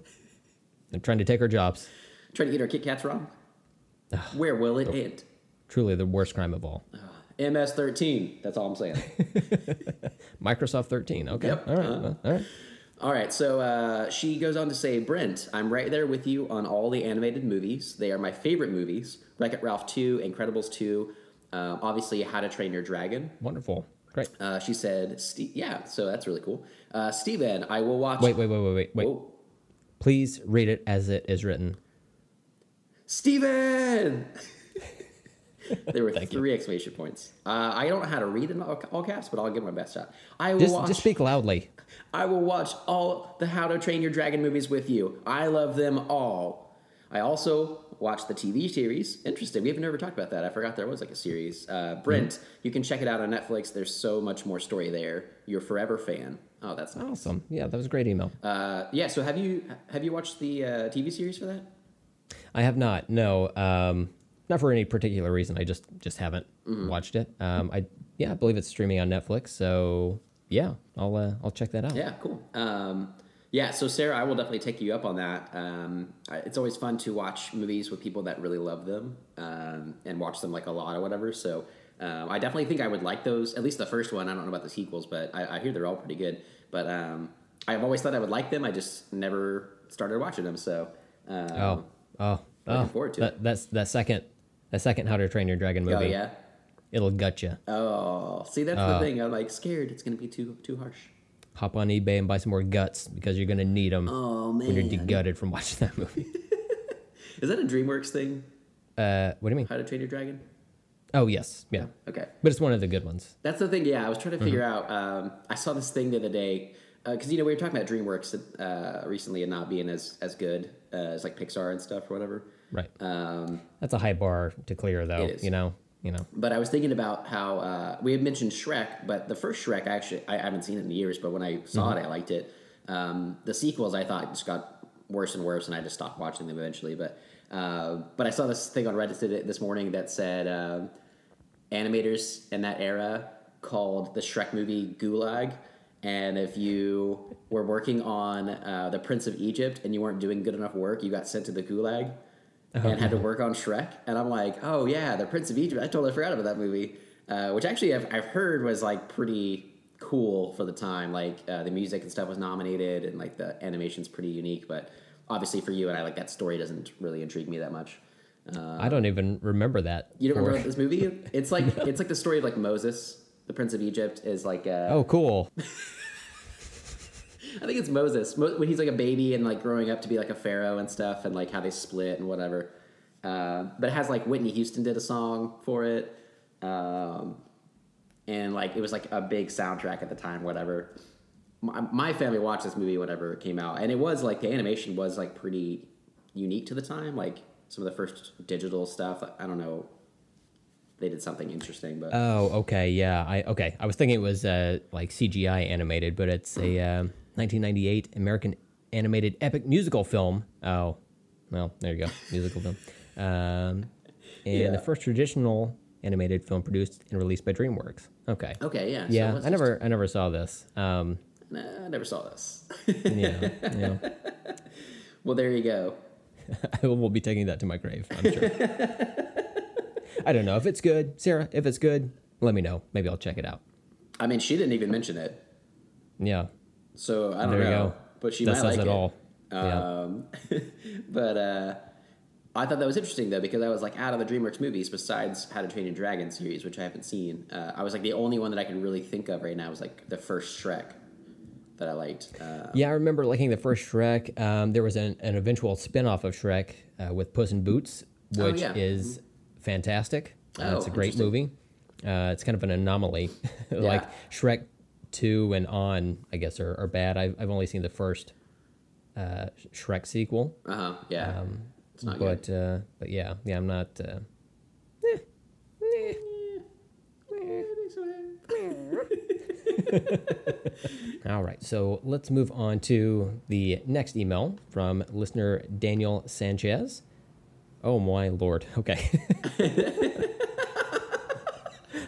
They're trying to take our jobs. Trying to eat our Kit Kats wrong? Where will it end? Truly the worst crime of all. MS-13. That's all I'm saying. Microsoft 13. Okay. Yep. All right. Well, all right. All right, so uh, she goes on to say, Brent, I'm right there with you on all the animated movies. They are my favorite movies Wreck It Ralph 2, Incredibles 2, um, obviously How to Train Your Dragon. Wonderful. Great. Uh, she said, yeah, so that's really cool. Uh, Steven, I will watch. Wait, wait, wait, wait, wait, wait. Please read it as it is written. Steven! there were Thank you. three exclamation points. Uh, I don't know how to read in all, caps, but I'll give my best shot. I will Just, watch. just speak loudly. I will watch all the How to Train Your Dragon movies with you. I love them all. I also watch the TV series. Interesting. We've never talked about that. I forgot there was like a series. Uh, Brent, you can check it out on Netflix. There's so much more story there. You're forever fan. Oh, that's nice. Awesome. Yeah, that was a great email. Uh, yeah. So have you have you watched the uh, TV series for that? I have not. No, um, not for any particular reason. I just just haven't Mm-hmm. watched it. Um, I yeah, I believe it's streaming on Netflix. So yeah, I'll uh, I'll check that out. Yeah, cool. Um, yeah, so Sarah, I will definitely take you up on that. Um, it's always fun to watch movies with people that really love them um, and watch them like a lot or whatever. So um, I definitely think I would like those. At least the first one. I don't know about the sequels, but I, I hear they're all pretty good. But um, I've always thought I would like them. I just never started watching them. So um, Oh oh Looking oh. forward to that, it. That's that second that second How to Train Your Dragon movie. oh yeah. It'll gut you. Oh, see that's the thing. I'm like scared. It's gonna be too too harsh. Hop on eBay and buy some more guts because you're gonna need them Oh when you're degutted from watching that movie. is that a DreamWorks thing? uh, what do you mean? How to Train Your Dragon? Oh yes, yeah. Okay. But it's one of the good ones. That's the thing. Yeah, I was trying to figure Mm-hmm. out. Um, I saw this thing the other day because you know we were talking about DreamWorks uh, recently and not being as as good uh, as like Pixar and stuff or whatever. Right. Um, That's a high bar to clear, though. It is. You know. You know. but I was thinking about how uh, we had mentioned Shrek, but the first Shrek, I actually I haven't seen it in years, but when I saw Mm-hmm. it, I liked it. Um, the sequels, I thought just got worse and worse, and I just stopped watching them eventually. But uh, but I saw this thing on Reddit this morning that said um, animators in that era called the Shrek movie Gulag. And if you were working on uh, the Prince of Egypt and you weren't doing good enough work, you got sent to the Gulag and had to work on Shrek. And I'm like, oh yeah, the Prince of Egypt. I totally forgot about that movie, uh, which actually I've, I've heard was like pretty cool for the time. Like uh, the music and stuff was nominated, and like the animation's pretty unique. But obviously for you and I, like that story doesn't really intrigue me that much. Uh, I don't even remember that. you don't remember this movie? It's like it's like the story of like Moses, the Prince of Egypt, is like uh, Oh, cool. I think it's Moses Mo- when he's like a baby and like growing up to be like a pharaoh and stuff, and like how they split and whatever. Uh, but it has like Whitney Houston did a song for it, um, and like it was like a big soundtrack at the time. Whatever. My, my family watched this movie whenever it came out, and it was like the animation was like pretty unique to the time. Like some of the first digital stuff. I don't know. They did something interesting, but Oh, okay, yeah. I okay. I was thinking it was uh, like CGI animated, but it's a um 1998 American animated epic musical film. Oh, well, there you go, musical film. Um, and Yeah. the first traditional animated film produced and released by DreamWorks. Okay. okay, yeah. Yeah, let's I never, I never saw this. Um, Nah, I never saw this. yeah, yeah. well, there you go. I will be taking that to my grave. I'm sure. I don't know if it's good, Sarah. If it's good, let me know. Maybe I'll check it out. I mean, she didn't even mention it, Yeah, so I don't there know. But she that might like it it. all. Yeah. Um, but uh, I thought that was interesting though because I was like out of the DreamWorks movies besides How to Train Your Dragon series, which I haven't seen. Uh, I was like the only one that I can really think of right now was like the first Shrek that I liked. Uh, Yeah, I remember liking the first Shrek. Um, there was an, an eventual spin-off of Shrek uh, with Puss in Boots, Oh, which yeah. is fantastic. Oh, it's a great movie. Uh, it's kind of an anomaly. like Yeah. Shrek 2 and on, I guess, are, are bad. I've, I've only seen the first uh, Shrek sequel. uh huh. Yeah. it's not but good. uh, but yeah, yeah, I'm not. Uh, all right, so let's move on to the next email from listener Daniel Sanchez. Oh my lord! Okay.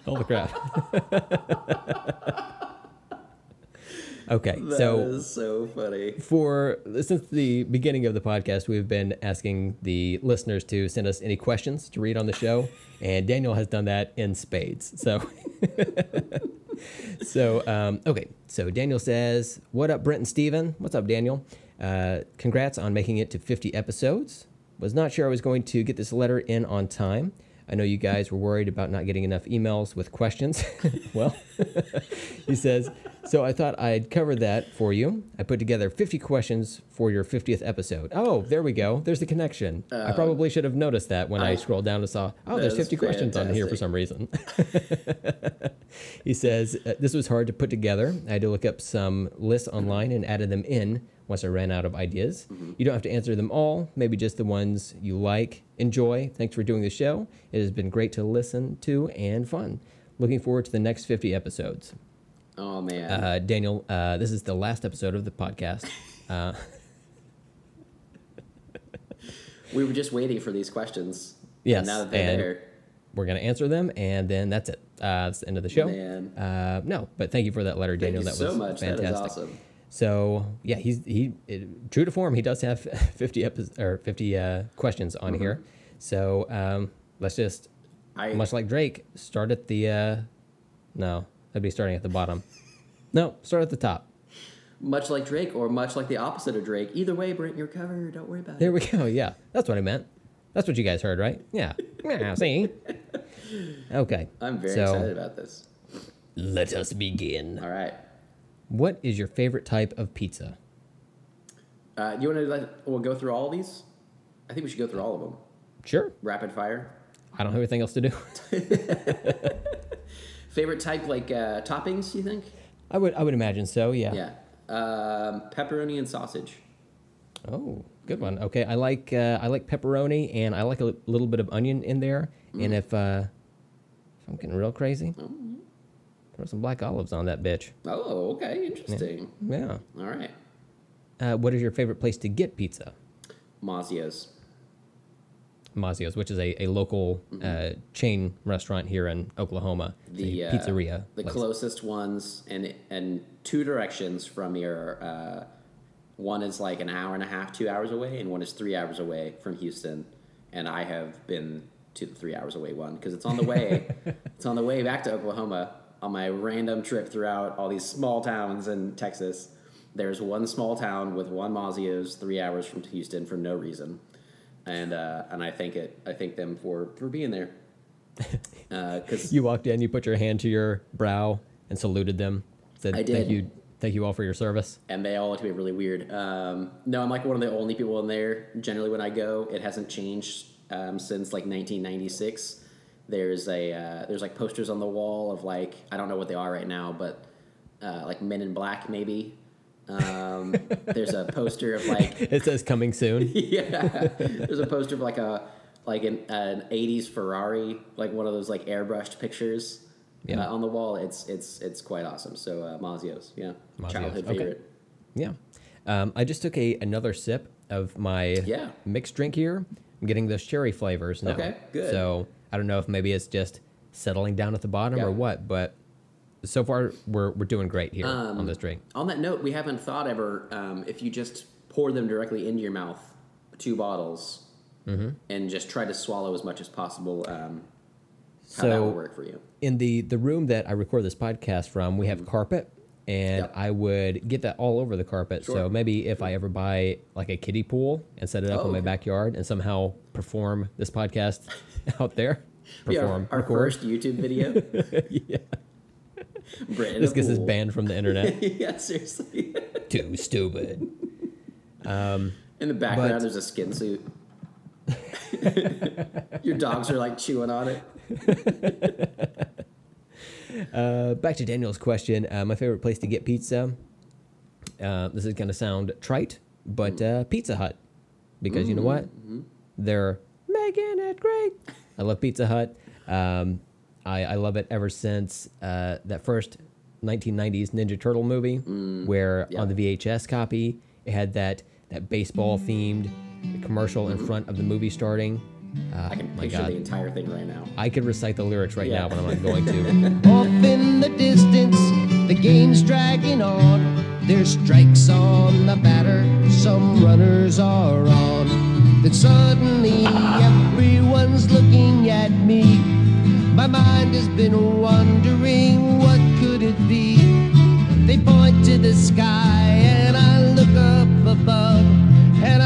Holy crap. okay, That so is so funny. for since the beginning of the podcast, we've been asking the listeners to send us any questions to read on the show, and Daniel has done that in spades. So, so um, okay. So Daniel says, "What up, Brent and Steven? What's up, Daniel? Uh, congrats on making it to 50 episodes. Was not sure I was going to get this letter in on time." I know you guys were worried about not getting enough emails with questions. well, he says, so I thought I'd cover that for you. I put together 50 questions for your 50th episode. Oh, there we go. There's the connection. I probably should have noticed that when I, I- scrolled down and saw, oh, there's is 50 questions on here for some reason. he says, uh, this was hard to put together. I had to look up some lists online and added them in once I ran out of ideas. You don't have to answer them all, maybe just the ones you like, enjoy. Thanks for doing the show. It has been great to listen to and fun. Looking forward to the next 50 episodes. Oh man. Uh, Daniel, uh, this is the last episode of the podcast. Uh, we were just waiting for these questions. Yes, And now that they're there. we're going to answer them, and then that's it. Uh, that's the end of the show. Man. Uh, no, but thank you for that letter, Thank Daniel. you that so was much. That fantastic. is awesome. So yeah, he's he it, true to form. He does have fifty epi- or fifty uh, questions on here. So um, let's just I much like Drake start at the uh, no, I'd be starting at the bottom. No, start at the top. much like Drake or much like the opposite of Drake. Either way, Brent, you're covered. Don't worry about There it. There we go. Yeah, that's what I meant. That's what you guys heard, right? Yeah. Yeah. See. Okay. I'm very so, excited about this. Let us begin. All right. What is your favorite type of pizza? Uh, you want to let we'll go through all of these? I think we should go through all of them. Sure. Rapid fire. I don't have anything else to do. Favorite type, like uh, toppings? You think? I would I would imagine so. Yeah. Yeah. Um, pepperoni and sausage. Oh, good one. Okay, I like uh, I like pepperoni and I like a little bit of onion in there. And if uh, if I'm getting real crazy, throw some black olives on that bitch. Oh, okay, interesting. Yeah. All right. Uh, what is your favorite place to get pizza? Mazzio's. Mazzio's, which is a, a local uh, chain restaurant here in Oklahoma. It's The uh, pizzeria. The place. closest ones, and and two directions from here. Uh, one is like an hour and a half, two hours away, and one is three hours away from Houston. And I have been to the three hours away one because it's on the way. it's on the way back to Oklahoma on my random trip throughout all these small towns in Texas. There's one small town with one Mazzio's three hours from Houston for no reason, and uh, and I thank it. I thank them for for being there. Because You walked in, you put your hand to your brow and saluted them. Said, I Thank you, thank you all for your service. and they all look at me really weird. Um, no, I'm like one of the only people in there. Generally, when I go, it hasn't changed um, since like 1996. There's a uh, there's like posters on the wall of like I don't know what they are right now, but uh, like Men in Black maybe. Um, there's a poster of like It says coming soon. yeah. There's a poster of like a like an, an 80s Ferrari, like one of those like airbrushed pictures Yeah. uh, on the wall. It's it's it's quite awesome. So uh, Mazzio's, yeah, Mazzio's, childhood okay. favorite. Yeah. Um, I just took a another sip of my Yeah. mixed drink here. I'm getting those cherry flavors now. Okay, good. So I don't know if maybe it's just settling down at the bottom Yeah. or what, but so far we're we're doing great here Um, on this drink. On that note, we haven't thought ever um, if you just pour them directly into your mouth, two bottles, Mm-hmm. and just try to swallow as much as possible. Um, how that So would work for you. in the the room that I record this podcast from, we have carpet, and Yep. I would get that all over the carpet. So maybe if I ever buy like a kiddie pool and set it up Oh, in my okay. backyard and somehow perform this podcast out there, Yeah, perform, our, our first YouTube video. yeah. Brandon This gets us banned from the internet. yeah, seriously. Too stupid. Um, in the background, But- there's a skin suit. Your dogs are like chewing on it. Uh, back to Daniel's question. Uh, my favorite place to get pizza. Uh, this is going to sound trite, but uh, Pizza Hut. Because you know what? They're making it great. I love Pizza Hut. Um, I, I love it ever since uh, that first 1990s Ninja Turtle movie, where yeah. on the VHS copy, it had that, that baseball themed commercial in front of the movie starting. Uh, I can my picture God. the entire thing right now. I could recite the lyrics right Yeah. now, but I'm not going to. Off in the distance, the game's dragging on. There's strikes on the batter, some runners are on. Then suddenly everyone's looking at me. My mind has been wondering what could it be. They point to the sky and I look up above, and a baseball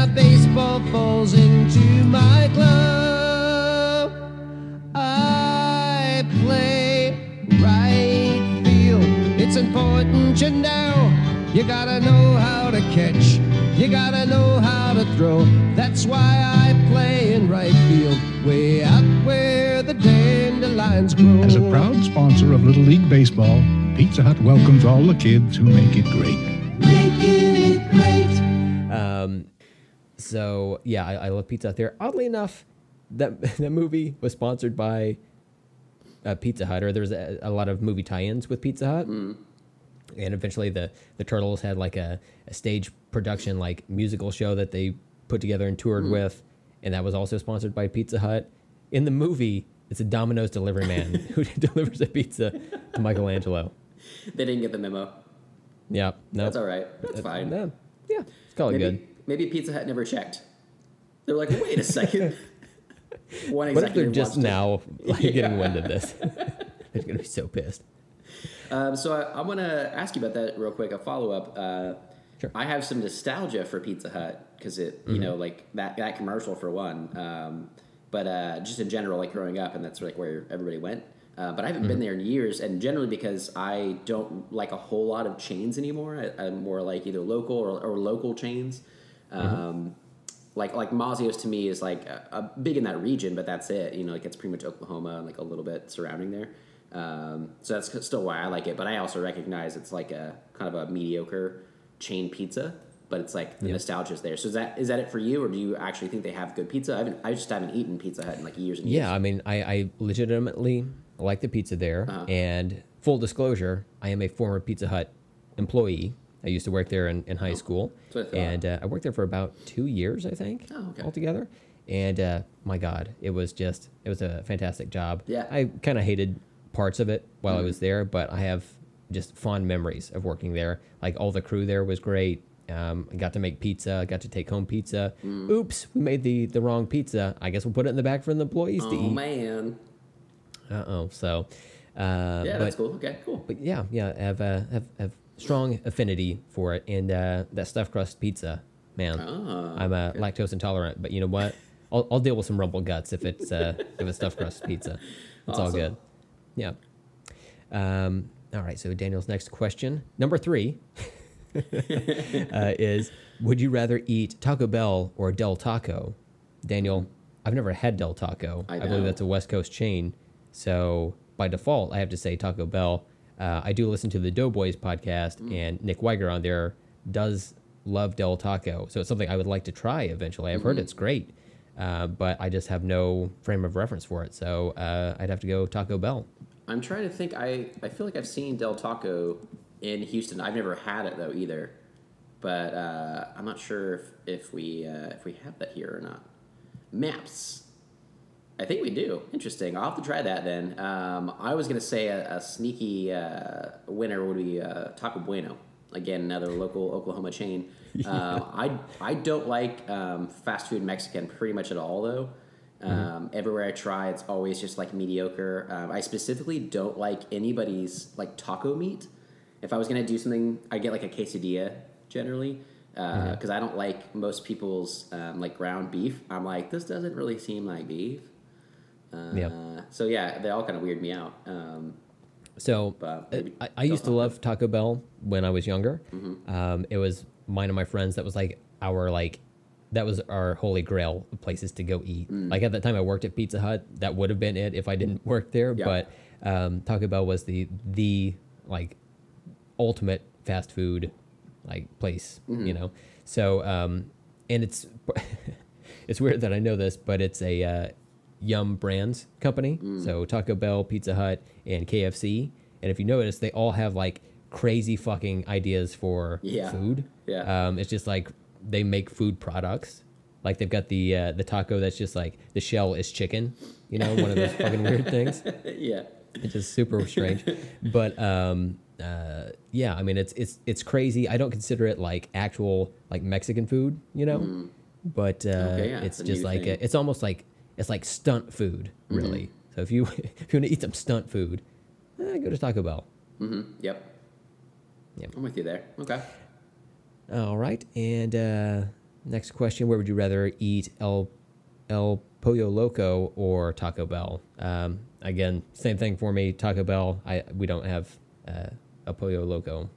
falls into my glove. I play right field. It's important you know. You gotta know how to catch. You gotta know how to throw. That's why I play in right field, way out where the dandelions grow. As a proud sponsor of Little League Baseball, Pizza Hut welcomes all the kids who make it great. making it great. Um, so yeah, I, I love Pizza Hut there. Oddly enough, that that movie was sponsored by uh, Pizza Hut, or there was a, a lot of movie tie-ins with Pizza Hut. And eventually, the the Turtles had like a, a stage production, like musical show that they put together and toured with, and that was also sponsored by Pizza Hut. In the movie, it's a Domino's delivery man who delivers a pizza to Michelangelo. They didn't get the memo. Yeah, no, That's all right. That's fine. Yeah, yeah, it's called good. Maybe Pizza Hut never checked. They're like, wait a second. One What if they're just now like getting wind of this? they're gonna be so pissed. Um, so I, I want to ask you about that real quick. A follow up. Uh, Sure. I have some nostalgia for Pizza Hut because it, you know, like that that commercial for one. Um, but uh, just in general, like growing up, and that's like where everybody went. Uh, but I haven't been there in years, and generally because I don't like a whole lot of chains anymore. I, I'm more like either local or, or local chains. Um, like like Mazzio's to me is like a, a big in that region, but that's it. You know, like it's pretty much Oklahoma and like a little bit surrounding there. Um, so that's still why I like it. But I also recognize it's like a kind of a mediocre chain pizza, but it's like the Yep. nostalgia's there. So is that is that it for you, or do you actually think they have good pizza? I haven't. I just haven't eaten Pizza Hut in like years and years. Yeah, I mean, I, I legitimately like the pizza there. Uh-huh. And full disclosure, I am a former Pizza Hut employee. I used to work there in, in high school, That's what I and uh, I worked there for about two years, I think, Oh, okay. altogether. And uh, my God, it was just it was a fantastic job. Yeah. Mm-hmm. I kind of hated parts of it while I was there, but I have just fond memories of working there. Like all the crew there was great. Um, I got to make pizza. I got to take home pizza. Mm. Oops, we made the the wrong pizza. I guess we'll put it in the back for the employees to eat. Oh man. Uh oh. So, uh, Yeah, but, that's cool. Okay, cool. But yeah, yeah, I have, uh, have have strong affinity for it, and uh, that stuffed crust pizza, man. Ah, I'm uh, lactose intolerant, but you know what? I'll, I'll deal with some rumble guts if it's uh, if it's stuffed crust pizza. It's all good. Yeah. Um, all right. So Daniel's next question, number three, uh, is: Would you rather eat Taco Bell or Del Taco? Daniel, I've never had Del Taco. I believe that's a West Coast chain. So by default, I have to say Taco Bell. Uh, I do listen to the Doughboys podcast, Mm. and Nick Wiger on there does love Del Taco. So it's something I would like to try eventually. I've heard Mm-hmm. it's great, uh, but I just have no frame of reference for it. So uh, I'd have to go Taco Bell. I'm trying to think. I, I feel like I've seen Del Taco in Houston. I've never had it though either, but uh, I'm not sure if, if we uh, if we have that here or not. Maps. I think we do. Interesting. I'll have to try that then. Um, I was gonna say a, a sneaky uh, winner would be uh, Taco Bueno. Again, another local Oklahoma chain. Um, I I don't like um, fast food Mexican pretty much at all though. Um, Everywhere I try, it's always just like mediocre. Um, I specifically don't like anybody's like taco meat. if I was gonna do something, I get like a quesadilla generally because Mm-hmm. I don't like most people's um, like ground beef. I'm like, this doesn't really seem like beef. Uh, Yep. So yeah, they all kind of weird me out. Um, So uh, I, I used to love Taco Bell when I was younger. Mm-hmm. Um, it was mine and my friends. That was like our like that was our holy grail places to go eat. Mm. Like at that time, I worked at Pizza Hut. That would have been it if I didn't work there. Yeah. But um, Taco Bell was the the like ultimate fast food like place. Mm-hmm. You know. So um, and it's it's weird that I know this, but it's a uh, Yum Brands company. Mm. So Taco Bell, Pizza Hut, and KFC. And if you notice, they all have like crazy fucking ideas for Yeah. food. Yeah. Um, it's just like they make food products. Like they've got the uh, the taco that's just like the shell is chicken. You know, one of those fucking weird things. yeah. It's just super strange. But um, uh, yeah, I mean, it's it's it's crazy. I don't consider it like actual like Mexican food, you know. But uh, Mm. Okay, yeah, it's it's just like a, it's almost like it's like stunt food, really. So if you if you want to eat some stunt food, eh, go to Taco Bell. Mm-hmm. Yep. Yep. I'm with you there. Okay. All right, and uh, next question: Where would you rather eat El El Pollo Loco or Taco Bell? Um, again, same thing for me. Taco Bell. I we don't have uh, El Pollo Loco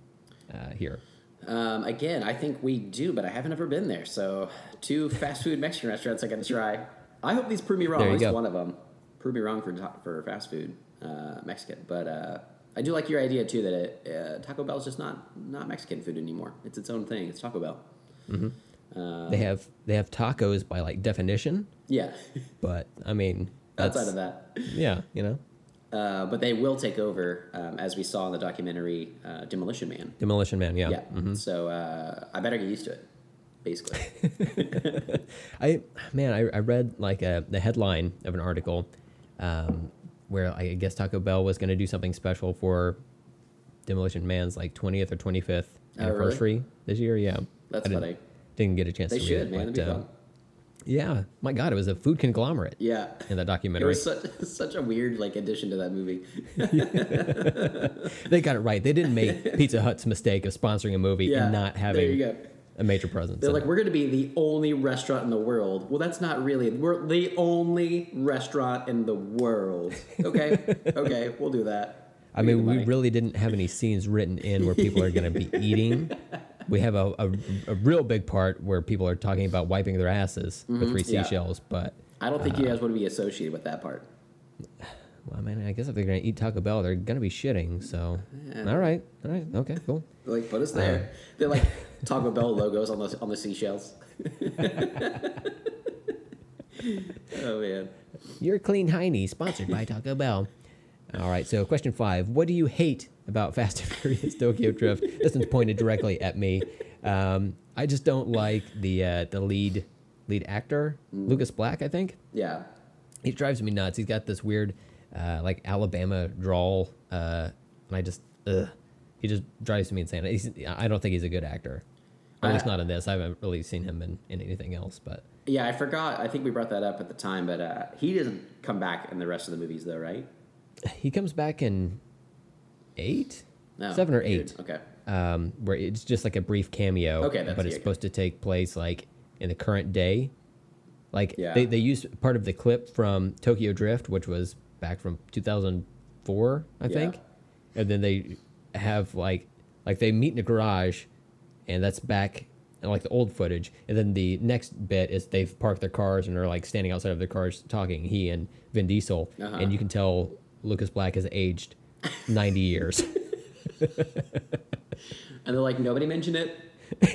uh, here. Um, again, I think we do, but I haven't ever been there. So, two fast food Mexican restaurants I got to try. I hope these prove me wrong. There At least go. one of them. Prove me wrong for for fast food uh, Mexican, but uh, I do like your idea too that it, uh, Taco Bell's just not not Mexican food anymore. It's its own thing. It's Taco Bell. Uh, they have they have tacos by like definition, Yeah. but I mean, that's, Outside of that, yeah, you know, uh, but they will take over, um, as we saw in the documentary uh, Demolition Man. Demolition Man. Yeah, Yeah. So uh, I better get used to it. Basically. I man, I, I read like a the headline of an article um, where I guess Taco Bell was going to do something special for Demolition Man's like 20th or 25th Oh, really? anniversary this year. Yeah, That's I didn't, funny. Didn't get a chance They to read should, it, man. but, be uh. Yeah, my God, it was a food conglomerate Yeah. in that documentary, It was such, such a weird like addition to that movie. they got it right. They didn't make Pizza Hut's mistake of sponsoring a movie Yeah, and not there having you go. A major presence. They're like, it. we're going to be the only restaurant in the world. Well, that's not really. We're the only restaurant in the world. Okay, okay, we'll do that. I We get mean, we really didn't have any scenes written in where people are going to be eating. We have a, a, a real big part where people are talking about wiping their asses with three Mm-hmm. yeah. seashells. But, I don't think you guys want to be associated with that part. Well, I mean, I guess if they're going to eat Taco Bell, they're going to be shitting. So, all right. All right. Okay, cool. Like, put us there. They're like Taco Bell logos on the on the seashells. oh man. You're Clean Heine, sponsored by Taco Bell. All right, so question five. What do you hate about Fast and Furious Tokyo Drift? This one's pointed directly at me. Um, I just don't like the uh, the lead lead actor, Mm. Lucas Black, I think. Yeah. He drives me nuts. He's got this weird, uh, like Alabama drawl, uh, and I just, ugh, he just drives me insane. He's, I don't think he's a good actor, at least not in this. I haven't really seen him in, in anything else. But Yeah, I forgot. I think we brought that up at the time, but uh, he doesn't come back in the rest of the movies, though, right? he comes back in eight, No, seven or eight, Okay. um, where it's just like a brief cameo. Okay, that's- but it's supposed to take place like in the current day. Like Yeah. they, they used part of the clip from Tokyo Drift, which was back from 2004, I Yeah. think, and then they have like like they meet in a garage, and that's back in like the old footage, and then the next bit is they've parked their cars and are like standing outside of their cars talking. He and Vin Diesel, Uh-huh. and you can tell Lucas Black has aged 90 years. And they're like, nobody mentioned it.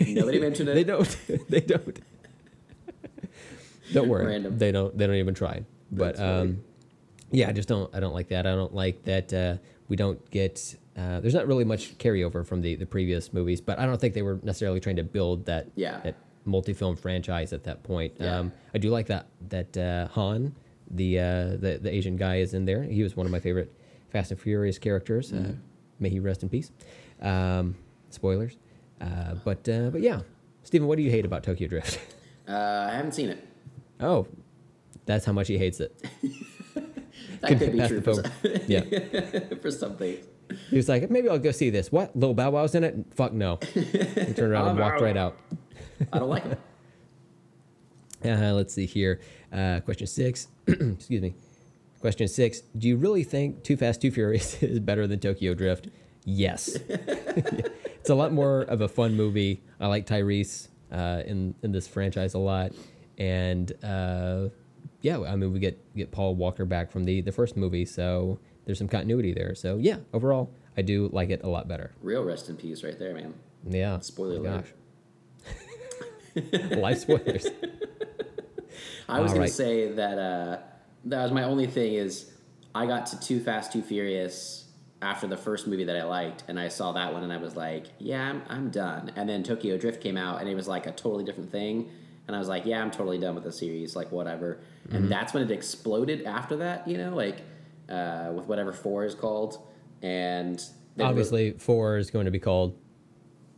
Nobody mentioned it. they don't. they don't. don't worry. Random. They don't. They don't even try. But um, yeah, I just don't. I don't like that. I don't like that. Uh, we don't get. Uh, there's not really much carryover from the the previous movies, but I don't think they were necessarily trying to build that Yeah. that multi-film franchise at that point. Yeah. Um, I do like that that uh, Han, the, uh, the the Asian guy, is in there. He was one of my favorite Fast and Furious characters. Uh, Mm-hmm. may he rest in peace. Um, spoilers, uh, but uh, but yeah, Steven, what do you hate about Tokyo Drift? Uh, I haven't seen it. oh, that's how much he hates it. That could be true for some, yeah, for some things. He was like, maybe I'll go see this. What? Little Bow Wow's in it? Fuck no. He turned around and walked right out. I don't like him. Uh, let's see here. Uh, question six. Excuse me. Question six. Do you really think Too Fast, Too Furious is better than Tokyo Drift? Yes. it's a lot more of a fun movie. I like Tyrese uh, in in this franchise a lot, and uh, yeah, I mean we get get Paul Walker back from the the first movie, so there's some continuity there. So yeah, overall, I do like it a lot better. Real rest in peace, right there, man. Yeah. Spoiler My alert. gosh. Life spoilers. I was All gonna right. say that uh, that was my only thing is I got to Too Fast, Too Furious after the first movie that I liked, and I saw that one, and I was like, yeah, I'm, I'm done. And then Tokyo Drift came out, and it was like a totally different thing, and I was like, yeah, I'm totally done with the series, like whatever. Mm-hmm. And that's when it exploded after that, you know, like uh, with whatever four is called, and Obviously, four is going to be called.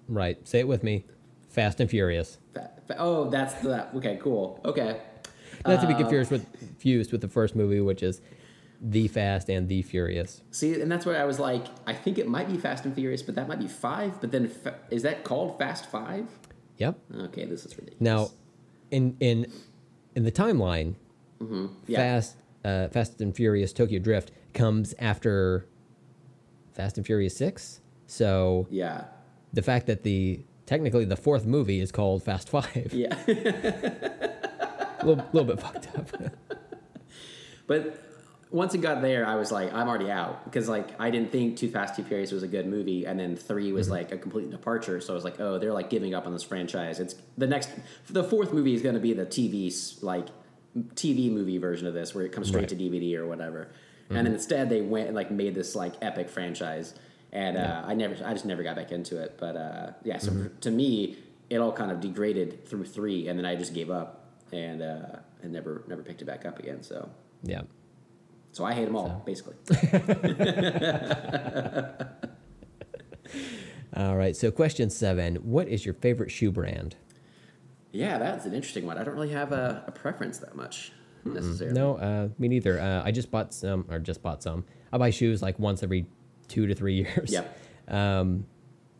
Right. Say it with me. Fast and Furious. fa- fa- oh, that's the okay, cool, okay. Not to be Uh, confused with confused with the first movie, which is The Fast and The Furious. See, and that's where I was like, I think it might be Fast and Furious, but that might be five. But then, fa- is that called Fast Five? Yep. Okay, this is ridiculous. Now, in in in the timeline, Yeah. Fast uh, Fast and Furious Tokyo Drift comes after Fast and Furious Six. So yeah, the fact that the technically the fourth movie is called Fast Five, yeah. a little, little bit fucked up. but once it got there, I was like, I'm already out because like I didn't think Too Fast Too Furious was a good movie, and then 3 was like a complete departure. So I was like, oh, they're like giving up on this franchise. It's the next, the fourth movie is going to be the TV like TV movie version of this, where it comes straight Right. to DVD or whatever. And then instead, they went and like made this like epic franchise, and uh, I never, I just never got back into it. But uh, yeah, so to me, it all kind of degraded through three, and then I just gave up and uh, and never never picked it back up again. So. yeah. So I hate them all, basically. All right. So question seven: What is your favorite shoe brand? Yeah, that's an interesting one. I don't really have a, a preference that much necessarily. No, uh, me neither. Uh, I just bought some, or just bought some. I buy shoes like once every two to three years. Yep. Um,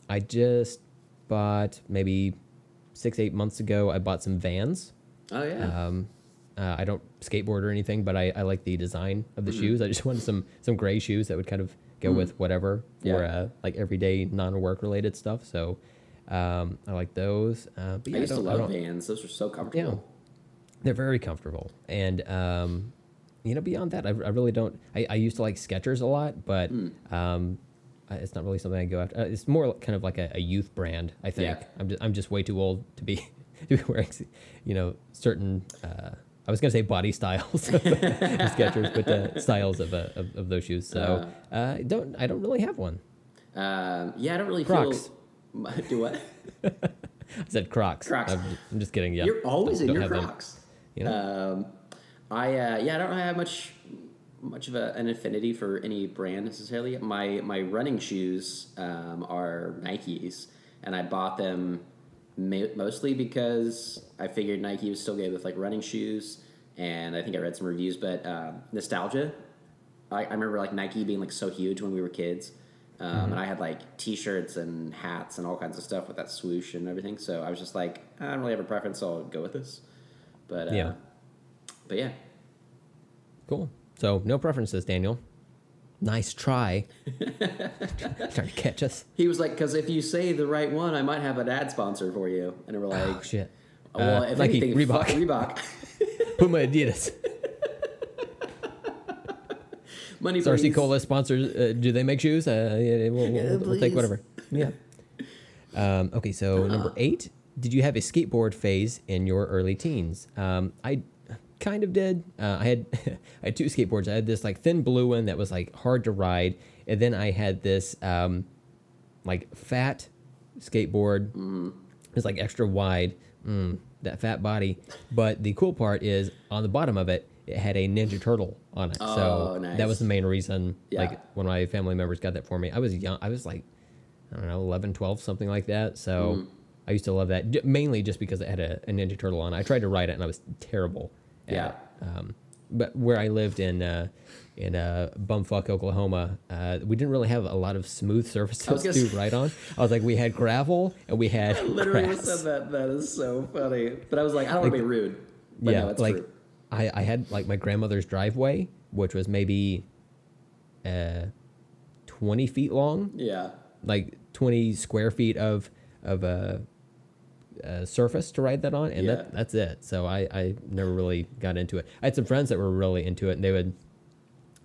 I just bought maybe six, eight months ago. I bought some Vans. Oh yeah. Um, uh, I don't skateboard or anything, but I, I like the design of Mm-hmm. the shoes. I just wanted some some gray shoes that would kind of go with whatever for Yeah. uh, like everyday non work related stuff. So um, I like those. Uh, but yeah, I used to love Vans. Those are so comfortable. Yeah, they're very comfortable, and um, you know, beyond that, I, I really don't. I, I used to like Skechers a lot, but Hmm. um, it's not really something I go after. Uh, it's more kind of like a, a youth brand. I think Yeah. I'm just I'm just way too old to be to be wearing, you know, certain. Uh, I was gonna say body styles of Skechers, but uh, styles of, uh, of of those shoes. So uh, I don't I don't really have one. Um, yeah, I don't really Crocs. feel. Do what? I said Crocs. Crocs. I'm, I'm just kidding. Yeah, You're always Don't in your have them. Crocs. You know? Um, I uh, yeah, I don't have much much of a, an affinity for any brand necessarily. My my running shoes um, are Nikes, and I bought them ma- mostly because I figured Nike was still good with like running shoes, and I think I read some reviews. But um, nostalgia, I, I remember like Nike being like so huge when we were kids. Um, Mm-hmm. And I had like T-shirts and hats and all kinds of stuff with that swoosh and everything. So I was just like, I don't really have a preference, so I'll go with this. But uh, Yeah. but yeah, Cool. So no preferences, Daniel. Nice try. Trying to catch us. he was like, because if you say the right one, I might have an ad sponsor for you. And we're like, Oh shit. well, Uh, if Nike, anything, Reebok. Reebok. Puma Adidas. Money, RC. Cola sponsors? Uh, do they make shoes? Uh, yeah, we'll, we'll, we'll, take whatever. Yeah. Um, okay, so number eight. Did you have a skateboard phase in your early teens? Um, I kind of did. Uh, I had I had two skateboards. I had this like thin blue one that was like hard to ride, and then I had this um, like fat skateboard. It was like extra wide. Mm, that fat body. But the cool part is on the bottom of it, it had a Ninja Turtle on it. so Oh, nice. that was the main reason. Yeah. Like when my family members got that for me, I was young. I was like, I don't know, 11, 12, something like that. So Mm. I used to love that, mainly just because it had a, a Ninja Turtle on. it. I tried to ride it and I was terrible. At Yeah. Um, but where I lived in uh, in uh, bumfuck Oklahoma, uh, we didn't really have a lot of smooth surfaces to say- ride on. I was like, we had gravel and we had I literally grass. said that. That is so funny. But I was like, I don't want to be rude. But yeah, no, it's like true. I, I had like my grandmother's driveway, which was maybe uh, twenty feet long, Yeah. like twenty square feet of of uh, uh, surface to ride that on, and Yeah. that that's it. So I I never really got into it. I had some friends that were really into it, and they would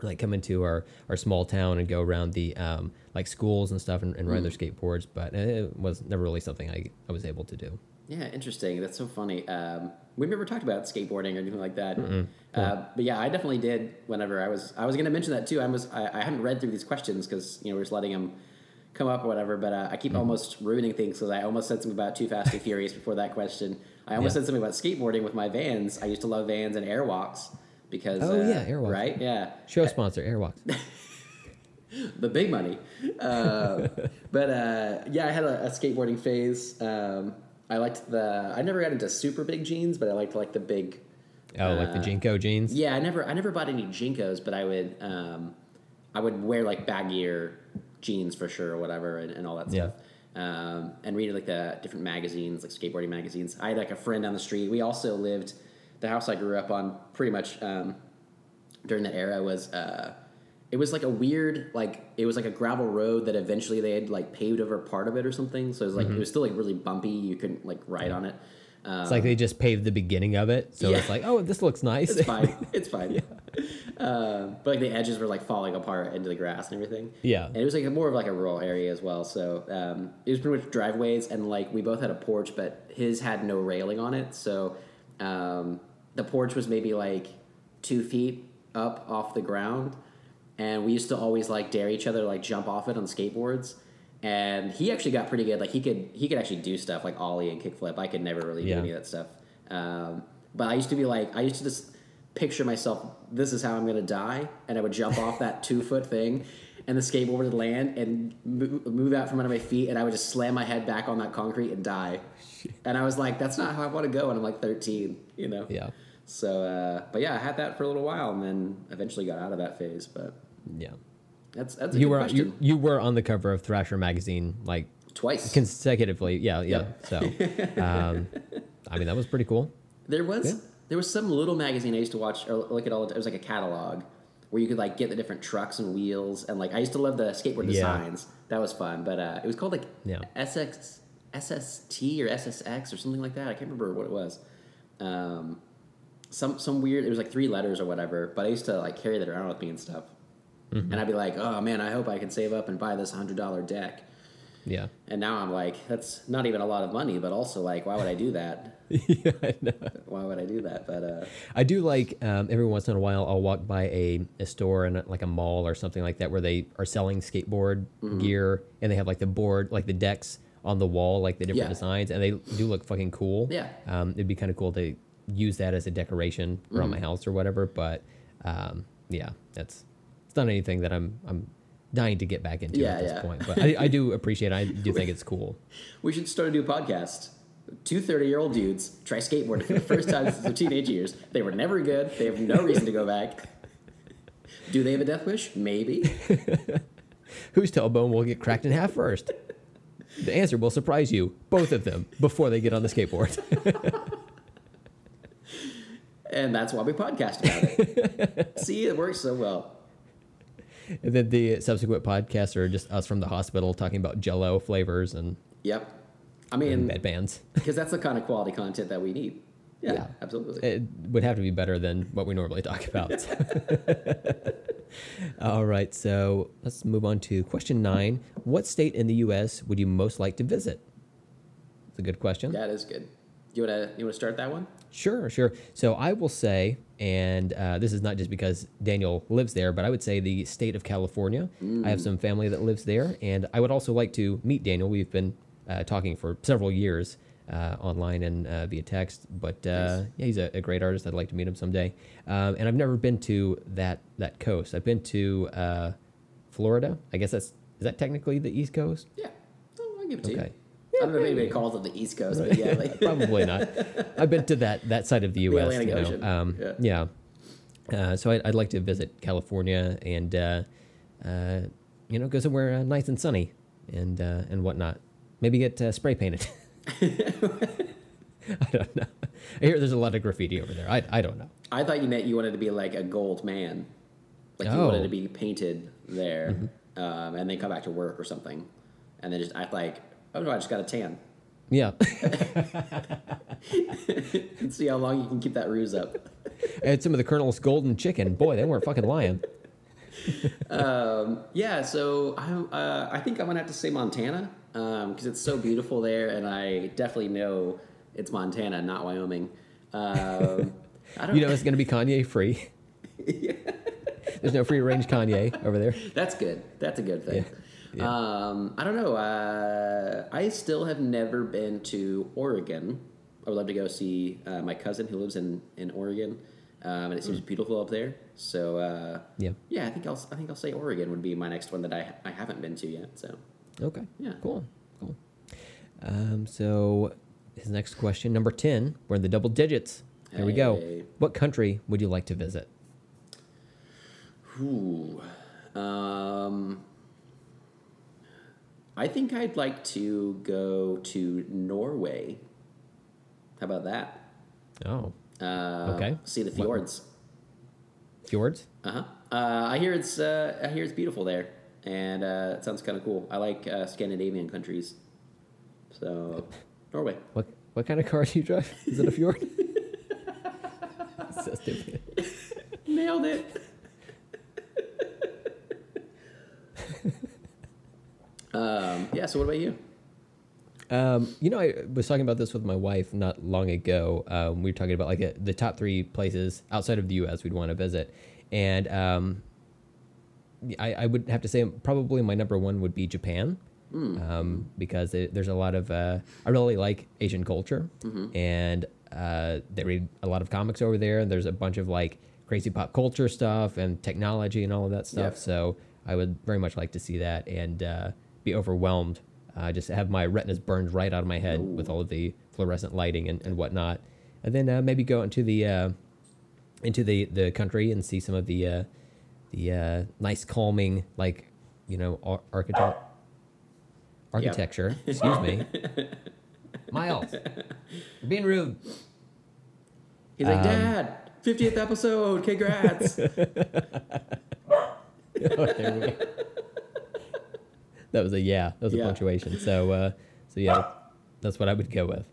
like come into our our small town and go around the um like schools and stuff and, and ride their Mm. skateboards, but it was never really something I I was able to do. Yeah, interesting. That's so funny. Um, we've never talked about skateboarding or anything like that. Uh, but yeah, I definitely did. Whenever I was, I was going to mention that too. I was, I, I hadn't read through these questions because you know we're just letting them come up or whatever. But uh, I keep almost ruining things because I almost said something about Too Fast and Furious before that question. I almost Yeah. said something about skateboarding with my Vans. I used to love Vans and Airwalks because Oh, uh, yeah, Airwalks. right? Yeah, Show sponsor Airwalks. the big money. Uh, but uh, yeah, I had a, a skateboarding phase. Um, I liked the. I never got into super big jeans, but I liked like the big. Oh, like the Uh, JNCO jeans. Yeah, I never. I never bought any JNCOs, but I would. Um, I would wear like baggier jeans for sure, or whatever, and, and all that Yeah. stuff. Um, and read like the different magazines, like skateboarding magazines. I had like a friend down the street. We also lived. The house I grew up on, pretty much um, during that era, was. Uh, it was like a weird like it was like a gravel road that eventually they had like paved over part of it or something. So it was like it was still like really bumpy. You couldn't like ride on it. Um, It's like they just paved the beginning of it, so Yeah. it's like, oh, this looks nice. it's fine. It's fine. Um, but like the edges were like falling apart into the grass and everything. Yeah. and it was like more of like a rural area as well. So um, it was pretty much driveways and like we both had a porch but his had no railing on it. So um, the porch was maybe like two feet up off the ground and we used to always like dare each other to like jump off it on skateboards. And he actually got pretty good. Like he could he could actually do stuff like ollie and kickflip. I could never really Yeah. do any of that stuff. Um, but i used to be like i used to just picture myself this is how i'm going to die and i would jump off that two foot thing and the skateboard would land and mo- move out from under my feet and i would just slam my head back on that concrete and die. And i was like that's not how i want to go And i'm like 13 you know? Yeah, so uh, but yeah i had that for a little while and then eventually got out of that phase but yeah. that's that's a You good were you, you were on the cover of Thrasher magazine like twice. consecutively. Yeah, yeah. So, um, I mean, that was pretty cool. there was Yeah. there was some little magazine I used to watch or look at all. the- It was like a catalog where you could like get the different trucks and wheels and like I used to love the skateboard Yeah. designs. That was fun, but uh, it was called like Yeah. SX SST or SSX or something like that. I can't remember what it was. Um, some some weird. It was like three letters or whatever. But I used to like carry that around with me and stuff. Mm-hmm. And I'd be like, oh man, I hope I can save up and buy this hundred dollar deck. Yeah. And now I'm like, that's not even a lot of money, but also like, why would I do that? yeah, I know. Why would I do that? But uh, I do like um, every once in a while I'll walk by a, a store in like a mall or something like that where they are selling skateboard Mm-hmm. gear and they have like the board like the decks on the wall like the different Yeah. designs and they do look fucking cool. Yeah. Um, it'd be kind of cool to use that as a decoration around Mm-hmm. my house or whatever. But um, yeah, that's not anything that I'm I'm dying to get back into Yeah, at this yeah. point. But I, I do appreciate. it. I do think it's cool. we should start a new podcast. Two 30 year old dudes try skateboarding for the first time since their teenage years. They were never good. They have no reason to go back. Do they have a death wish? Maybe. Whose tailbone will get cracked in half first? The answer will surprise you, both of them, before they get on the skateboard. And that's why we podcast about it. See, it works so well. And then the subsequent podcasts are just us from the hospital talking about jello flavors and, Yep. I mean, bed bands. because that's the kind of quality content that we need. Yeah, Yeah. absolutely. It would have to be better than what we normally talk about. All right, so let's move on to question nine. What state in the U.S. would you most like to visit? It's a good question. that is good. You wanna you wanna start that one? Sure, sure. So I will say, and uh, this is not just because Daniel lives there, but I would say the state of California. I have some family that lives there, and I would also like to meet Daniel. We've been uh, talking for several years uh, online and uh, via text, but uh, Nice. yeah, he's a, a great artist. I'd like to meet him someday. Um, and I've never been to that that coast. I've been to uh, Florida. I guess that's is that technically the East Coast? Yeah. Oh, I'll give it to Okay. you. I don't know if anybody calls it the East Coast, but yeah, like, Probably not. I've been to that that side of the The U.S. Atlantic you know. Ocean. Um, Yeah. yeah. Uh, so I'd, I'd like to visit California and uh, uh, you know go somewhere uh, nice and sunny and uh, and whatnot. Maybe get uh, spray painted. I don't know. I hear there's a lot of graffiti over there. I, I don't know. I thought you meant you wanted to be like a gold man, like you Oh. Mm-hmm. wanted to be painted there, um, and then come back to work or something, and then just act like, oh no, I just got a tan. Yeah, And see how long you can keep that ruse up. I had some of the Colonel's golden chicken. Boy, they weren't fucking lying. Yeah, so I'm, uh, I think I'm gonna have to say Montana because it's so beautiful there, and I definitely know it's Montana, not Wyoming. Um, I don't You know it's going to be Kanye free. yeah. There's no free range Kanye over there. That's good. That's a good thing. Yeah. Yeah. Um, I don't know. Uh, I still have never been to Oregon. I would love to go see uh, my cousin who lives in in Oregon, um, and it seems beautiful up there. So uh, Yeah. yeah, I think I'll I think I'll say Oregon would be my next one that I I haven't been to yet. So Okay. Yeah. Cool. Cool. Um, so his next question, number ten. We're in the double digits. There we go. What country would you like to visit? Ooh. Um, I think I'd like to go to Norway. How about that? Oh, Uh, Okay. See the What- fjords. fjords. Uh-huh. Uh I hear it's uh, I hear it's beautiful there, and uh, it sounds kind of cool. I like uh, Scandinavian countries, so Norway. What what kind of car do you drive? Is it a fjord? so stupid. Nailed it. Um, yeah. So what about you? Um, you know, I was talking about this with my wife not long ago. Um, we were talking about like uh the top three places outside of the U.S. we'd want to visit, and um, I, I would have to say probably my number one would be Japan, um, because it, there's a lot of uh, I really like Asian culture, and uh, they read a lot of comics over there. And there's a bunch of like crazy pop culture stuff and technology and all of that stuff. So I would very much like to see that and uh, be overwhelmed. Uh, just have my retinas burned right out of my head with all of the fluorescent lighting and, and whatnot, and then uh, maybe go into the uh, into the, the country and see some of the uh, the uh, nice calming like you know ar- architect architecture. Excuse me, Miles, you're being rude. He's Um, like, Dad, fiftieth episode, congrats. there we go. That was a yeah. That was a punctuation. So uh, so yeah, that's what I would go with.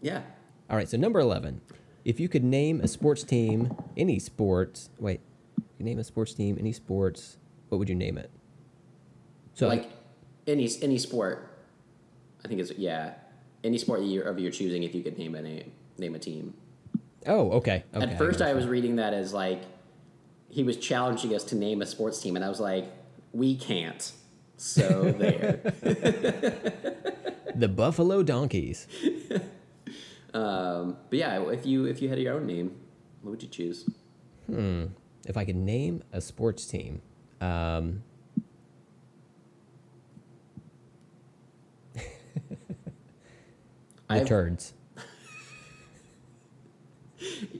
yeah. All right, so number 11. If you could name a sports team, any sports, wait, you name a sports team, any sports, what would you name it? So, like any any sport. I think it's yeah, any sport that you're, of your choosing. If you could name a name, name a team. oh, okay. okay At first, I was reading that as like he was challenging us to name a sports team, and I was like, we can't. So there. the Buffalo Donkeys. um, but yeah, if you if you had your own name, what would you choose? Hmm. If I could name a sports team, um, the I've- Turds.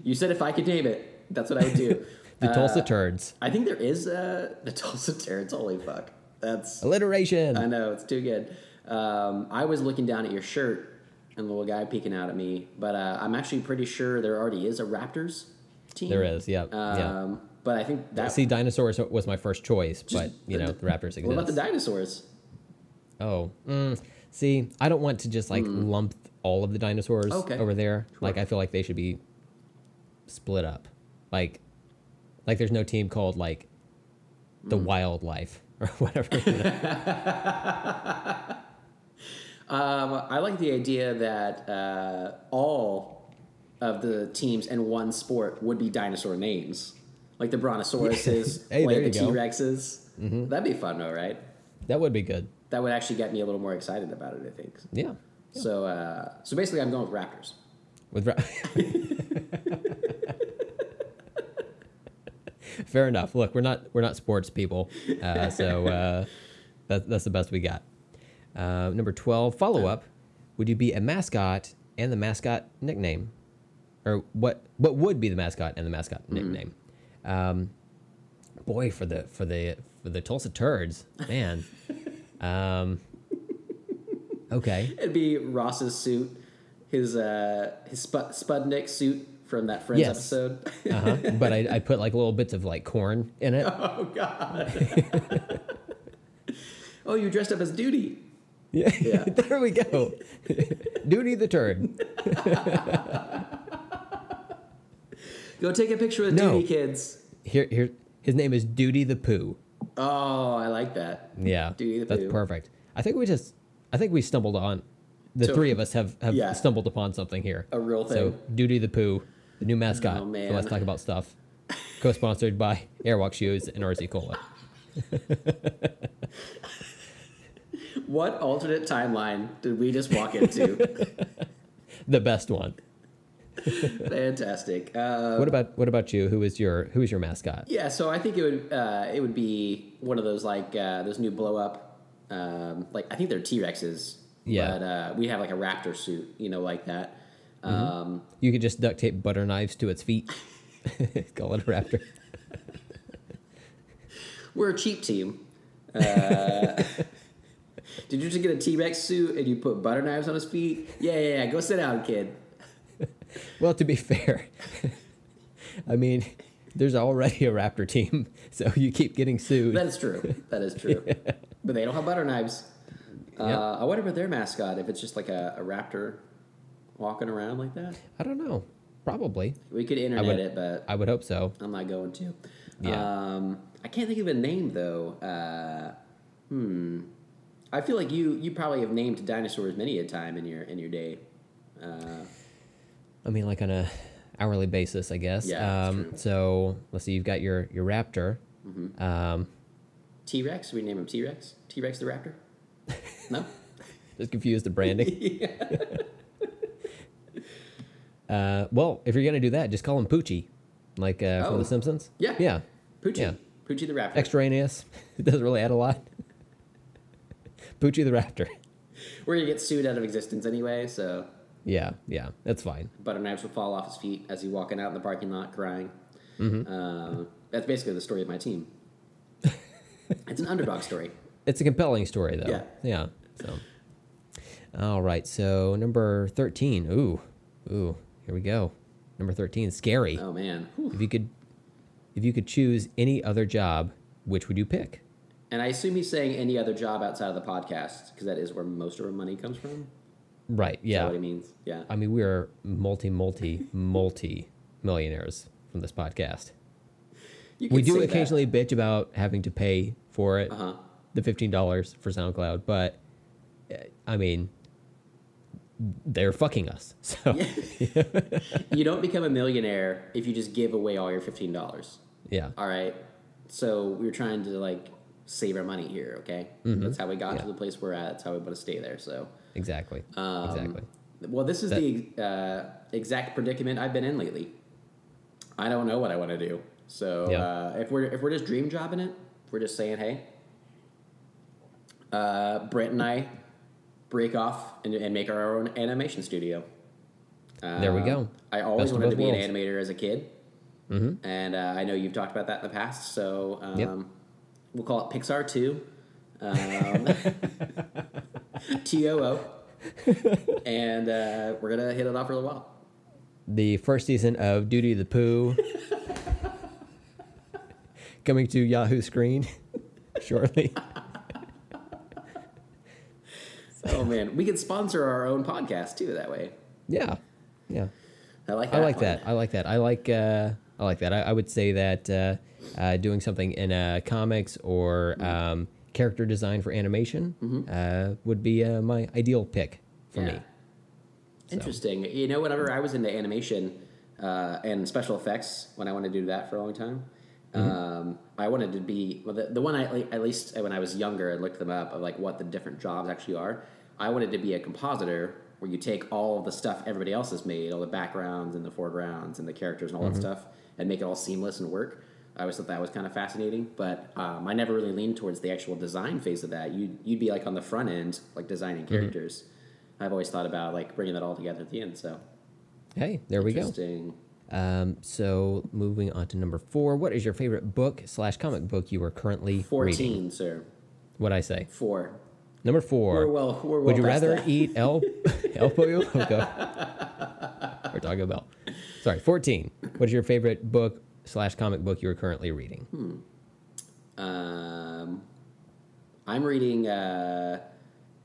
You said if I could name it, that's what I would do. The Tulsa Uh, Turds. I think there is uh, the Tulsa Terrans. Holy fuck, that's Alliteration. I know it's too good. Um, I was looking down at your shirt and the little guy peeking out at me, but uh, I'm actually pretty sure there already is a Raptors team. There is, yeah, Um, yeah. But I think that. See, dinosaurs was my first choice, but you know the Raptors exist. What about the dinosaurs? Oh, mm, see, I don't want to just like lump all of the dinosaurs. Okay. over there. Sure. Like, I feel like they should be split up. Like, like there's no team called like the Hmm. Wildlife or whatever. you know? Um, I like the idea that uh, all of the teams in one sport would be dinosaur names, like the Brontosauruses, Hey, like the T. Rexes. That'd be fun, though, right? that would be good. That would actually get me a little more excited about it. I think. Yeah. So, uh, so basically, I'm going with Raptors. With ra- Fair enough. Look, we're not we're not sports people, uh, so uh, that, that's the best we got. Uh, number twelve, follow up. Would you be a mascot and the mascot nickname, or what? What would be the mascot and the mascot nickname? Um, boy, for the for the for the Tulsa turds, man. um, okay. It'd be Ross's suit, his uh, his Spud- Spudnik suit from that Friends Yes. episode. Uh-huh. but I, I put like little bits of like corn in it. oh God. oh, you dressed up as Duty. Yeah. Yeah. there we go. Duty the turd. Go take a picture with No. Duty kids. Here, here. His name is Duty the Pooh. Oh, I like that. Yeah, Duty the Pooh. that's Pooh. perfect. I think we just, I think we stumbled on, the So- three of us have have Yeah. stumbled upon something here. A real thing. So. Duty the Pooh, the new mascot. Oh, for. Let's talk about stuff. Co-sponsored by Airwalk Shoes and RC Cola. What alternate timeline did we just walk into? The best one. Fantastic. Uh, What about what about you? Who is your who is your mascot? yeah, so I think it would uh, it would be one of those like uh, those new blow up, um, like I think they're T Rexes. Yeah. But uh, we have like a raptor suit, you know, like that. Um, You could just duct tape butter knives to its feet. Call it a raptor. we're a cheap team. Uh, did you just get a T Rex suit and you put butter knives on his feet? Yeah, yeah, yeah. Go sit down, kid. Well, to be fair, I mean, there's already a raptor team, so you keep getting sued. That is true. That is true. But they don't have butter knives. Uh, Yep. I wonder about their mascot if it's just like a, a raptor walking around like that. I don't know. Probably. We could internet would- it, but I would hope so. I'm not going to. Yeah. Um, I can't think of a name though. Uh, hmm. I feel like you you probably have named dinosaurs many a time in your in your day. Uh, I mean, like on a hourly basis, I guess. Yeah, um. Mm-hmm. So let's see. You've got your your raptor. Um, T Rex. We name him T Rex. T Rex the raptor. No. just confused the branding. uh, well, if you're gonna do that, just call him Poochie, like uh, from Oh. The Simpsons. Yeah. Yeah. Poochie. Yeah. Poochie the raptor. Extraneous. It doesn't really add a lot. Poochie the raptor. We're gonna get sued out of existence anyway, so Yeah. Yeah. That's fine. butter knives will fall off his feet as he's walking out in the parking lot crying. Mm-hmm. Uh, that's basically the story of my team. it's an underdog story. It's a compelling story, though. Yeah. Yeah. So, all right. So number thirteen. Ooh, ooh. Here we go. Number thirteen. Scary. Oh man. Whew. If you could, if you could choose any other job, which would you pick? And I assume he's saying any other job outside of the podcast because that is where most of our money comes from. Right. Yeah. what he means? Yeah. I mean, we are multi, multi, multi millionaires from this podcast. You We do say that. occasionally bitch about having to pay for it, Uh-huh. the fifteen dollars for SoundCloud, but uh, I mean, they're fucking us. So You don't become a millionaire if you just give away all your fifteen dollars. yeah. All right. So we're trying to like save our money here. Okay. That's how we got to Mm-hmm. The place we're at. That's how we want to stay there. So. Exactly. Um, exactly. Well, this is That- the uh, exact predicament I've been in lately. I don't know what I want to do. So Yeah. uh, if we're if we're just dream jobbing it, if we're just saying, hey, uh, Brent and I break off and, and make our own animation studio. Uh, There we go. I always Best wanted to be an animator as a kid, mm-hmm. and uh, I know you've talked about that in the past. So um, Yep. we'll call it Pixar Two, um, T O O, and uh, we're gonna hit it off for a little while. the first season of Duty the Pooh coming to Yahoo screen shortly. Oh man, we could sponsor our own podcast too. That way, Yeah, yeah. I like. I That like one. that. I like that. I like. Uh, I like that. I, I would say that uh, uh, doing something in uh, comics or Mm-hmm. um, character design for animation uh, would be uh, my ideal pick for Yeah. me. Interesting. You know, whenever I was into animation uh, and special effects, when I wanted to do that for a long time, Mm-hmm. um, I wanted to be well, the, the one I at least when I was younger, I looked them up of like what the different jobs actually are. I wanted to be a compositor where you take all the stuff everybody else has made, all the backgrounds and the foregrounds and the characters and all Mm-hmm. that stuff, and make it all seamless and work. I always thought that was kind of fascinating, but um, I never really leaned towards the actual design phase of that. You'd, you'd be like on the front end, like designing Mm-hmm. characters. I've always thought about like bringing that all together at the end. So Hey, there we go. interesting. Um, so moving on to number four, what is your favorite book slash comic book you are currently reading? Fourteen, sir. What I say? Four. Number 4 We're well- we're well Would you rather that. eat El El Pollo Loco or Taco Bell? Sorry, fourteen. What is your favorite book slash comic book you are currently reading? Hmm. Um, I'm reading. Uh,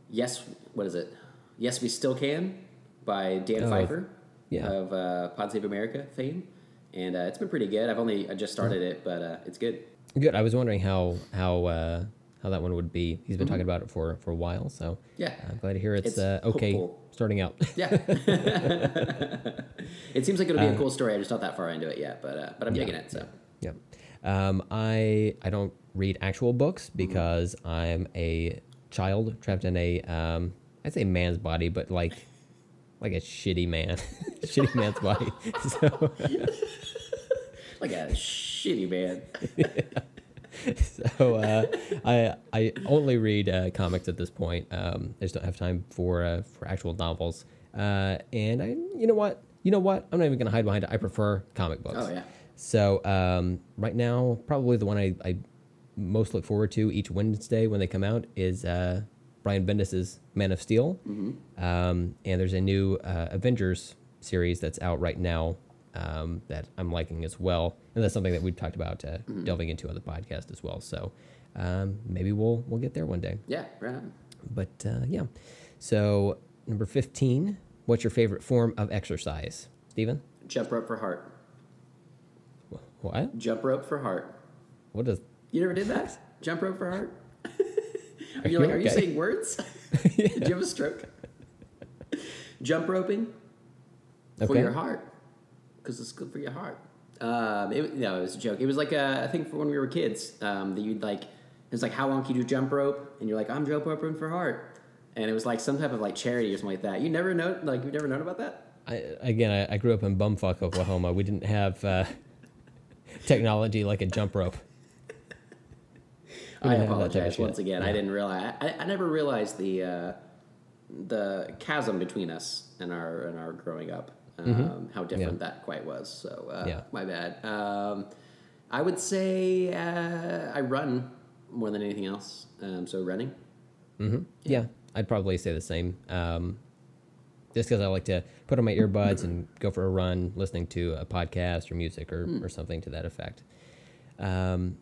yes, what is it? Yes, we still can by Dan Oh, Pfeiffer. Yeah. Of uh, Pod Save America fame, and uh, it's been pretty good. I've only I just started it, but uh, it's good. Good. I was wondering how how uh, how that one would be. He's been talking about it for for a while, so Mm-hmm. Yeah. I'm glad to hear it's, It's uh, okay hopeful. starting out. Yeah. it seems like it'll be a cool story. I'm just not that far into it yet, but uh, but I'm Uh, Yeah. digging it. So yeah, Um, I I don't read actual books because I'm a child trapped in a um, I'd say man's body, but like like a shitty man, shitty man's body. So like a shitty man. so uh, I I only read uh, comics at this point. Um, I just don't have time for uh, for actual novels. Uh, and I you know what you know what I'm not even gonna hide behind it. I prefer comic books. Oh, yeah. So um, right now, probably the one I, I most look forward to each Wednesday when they come out is uh, Brian Bendis's Man of Steel. Um, and there's a new uh, Avengers series that's out right now um, that I'm liking as well. And that's something that we've talked about uh, delving into on the podcast as well. So um, maybe we'll we'll get there one day. Yeah, right on. But uh, yeah. So number 15, what's your favorite form of exercise? Steven? Jump rope for heart. What? Jump rope for heart. What does You never did that? Jump rope for heart? Are you you like, are you saying words? Did you have a stroke? Jump roping for your heart, because it's good for your heart. Um, it, no, it was a joke. It was like uh, I think for when we were kids, um, that you'd like. It's like how long can you do jump rope? And you're like, I'm jump roping for heart. And it was like some type of like charity or something like that. You never know, like you never known about that? I, again, I, I grew up in bumfuck Oklahoma. We didn't have uh, technology like a jump rope. I didn't have that type of apologize shit. once again. I didn't realize. I, I never realized the uh, the chasm between us and our and our growing up. Um, How different Mm-hmm. Yeah. that quite was. So uh, Yeah. my bad. Um, I would say uh, I run more than anything else. Um, so running. Yeah, I'd probably say the same. Um, just because I like to put on my earbuds and go for a run, listening to a podcast or music or, or something to that effect. Um,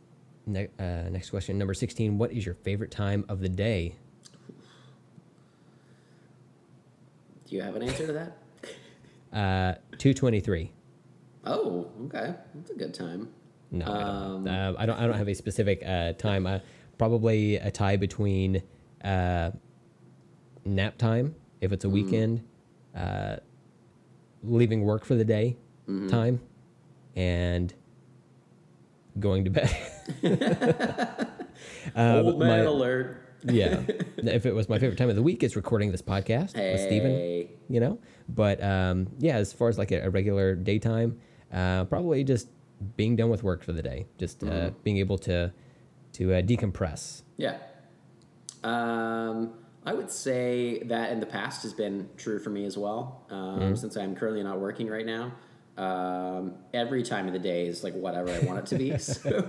ne- uh, next question, number 16. What is your favorite time of the day? Do you have an answer to that? Uh, 223. Oh, okay. That's a good time. No, I, Um, don't. Uh, I don't. I don't have a specific uh, time. Uh, probably a tie between uh, nap time, if it's a weekend, uh, leaving work for the day time, and going to bed. Uh, Old man my- alert. yeah. if it was my favorite time of the week, it's recording this podcast with Steven you know but um, yeah as far as like a, a regular daytime uh, probably just being done with work for the day just uh, being able to to uh, decompress Yeah. Um, I would say that in the past has been true for me as well. Um, Since I'm currently not working right now, um, every time of the day is like whatever I want it to be. so.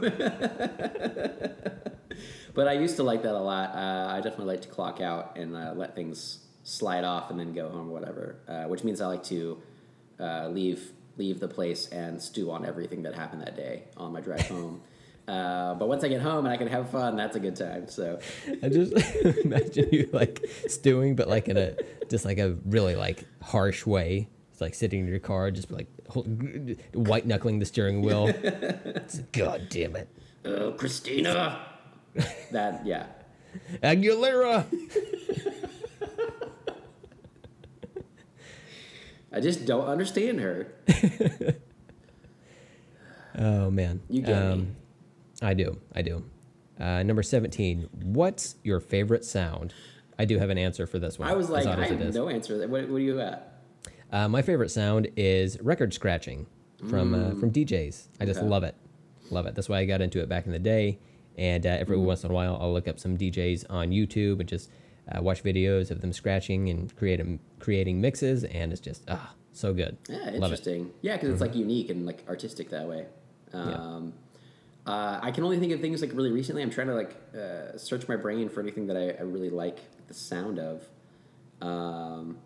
but I used to like that a lot. Uh, I definitely like to clock out and uh, let things slide off and then go home or whatever. Uh, which means I like to uh, leave leave the place and stew on everything that happened that day on my drive home. Uh, but once I get home and I can have fun, that's a good time. So i just imagine you like stewing but like in a just like a really like harsh way like sitting in your car just like white knuckling the steering wheel It's, god damn it Oh, Christina. that yeah. aguilera I just don't understand her. oh man You get me. I do. I do. Uh, number 17. What's your favorite sound? I do have an answer for this one. I was as like, I have no answer. What, what do you got? Uh, my favorite sound is record scratching from uh, from DJs. I just Mm. Okay. love it. Love it. That's why I got into it back in the day. And uh, Mm. every once in a while, I'll look up some DJs on YouTube and just uh, watch videos of them scratching and create creating mixes. And it's just ah, So good. Yeah, Love it. interesting. Yeah, because it's like unique and like artistic that way. Um, uh, I can only think of things like really recently. I'm trying to like uh, search my brain for anything that I, I really like the sound of. Um,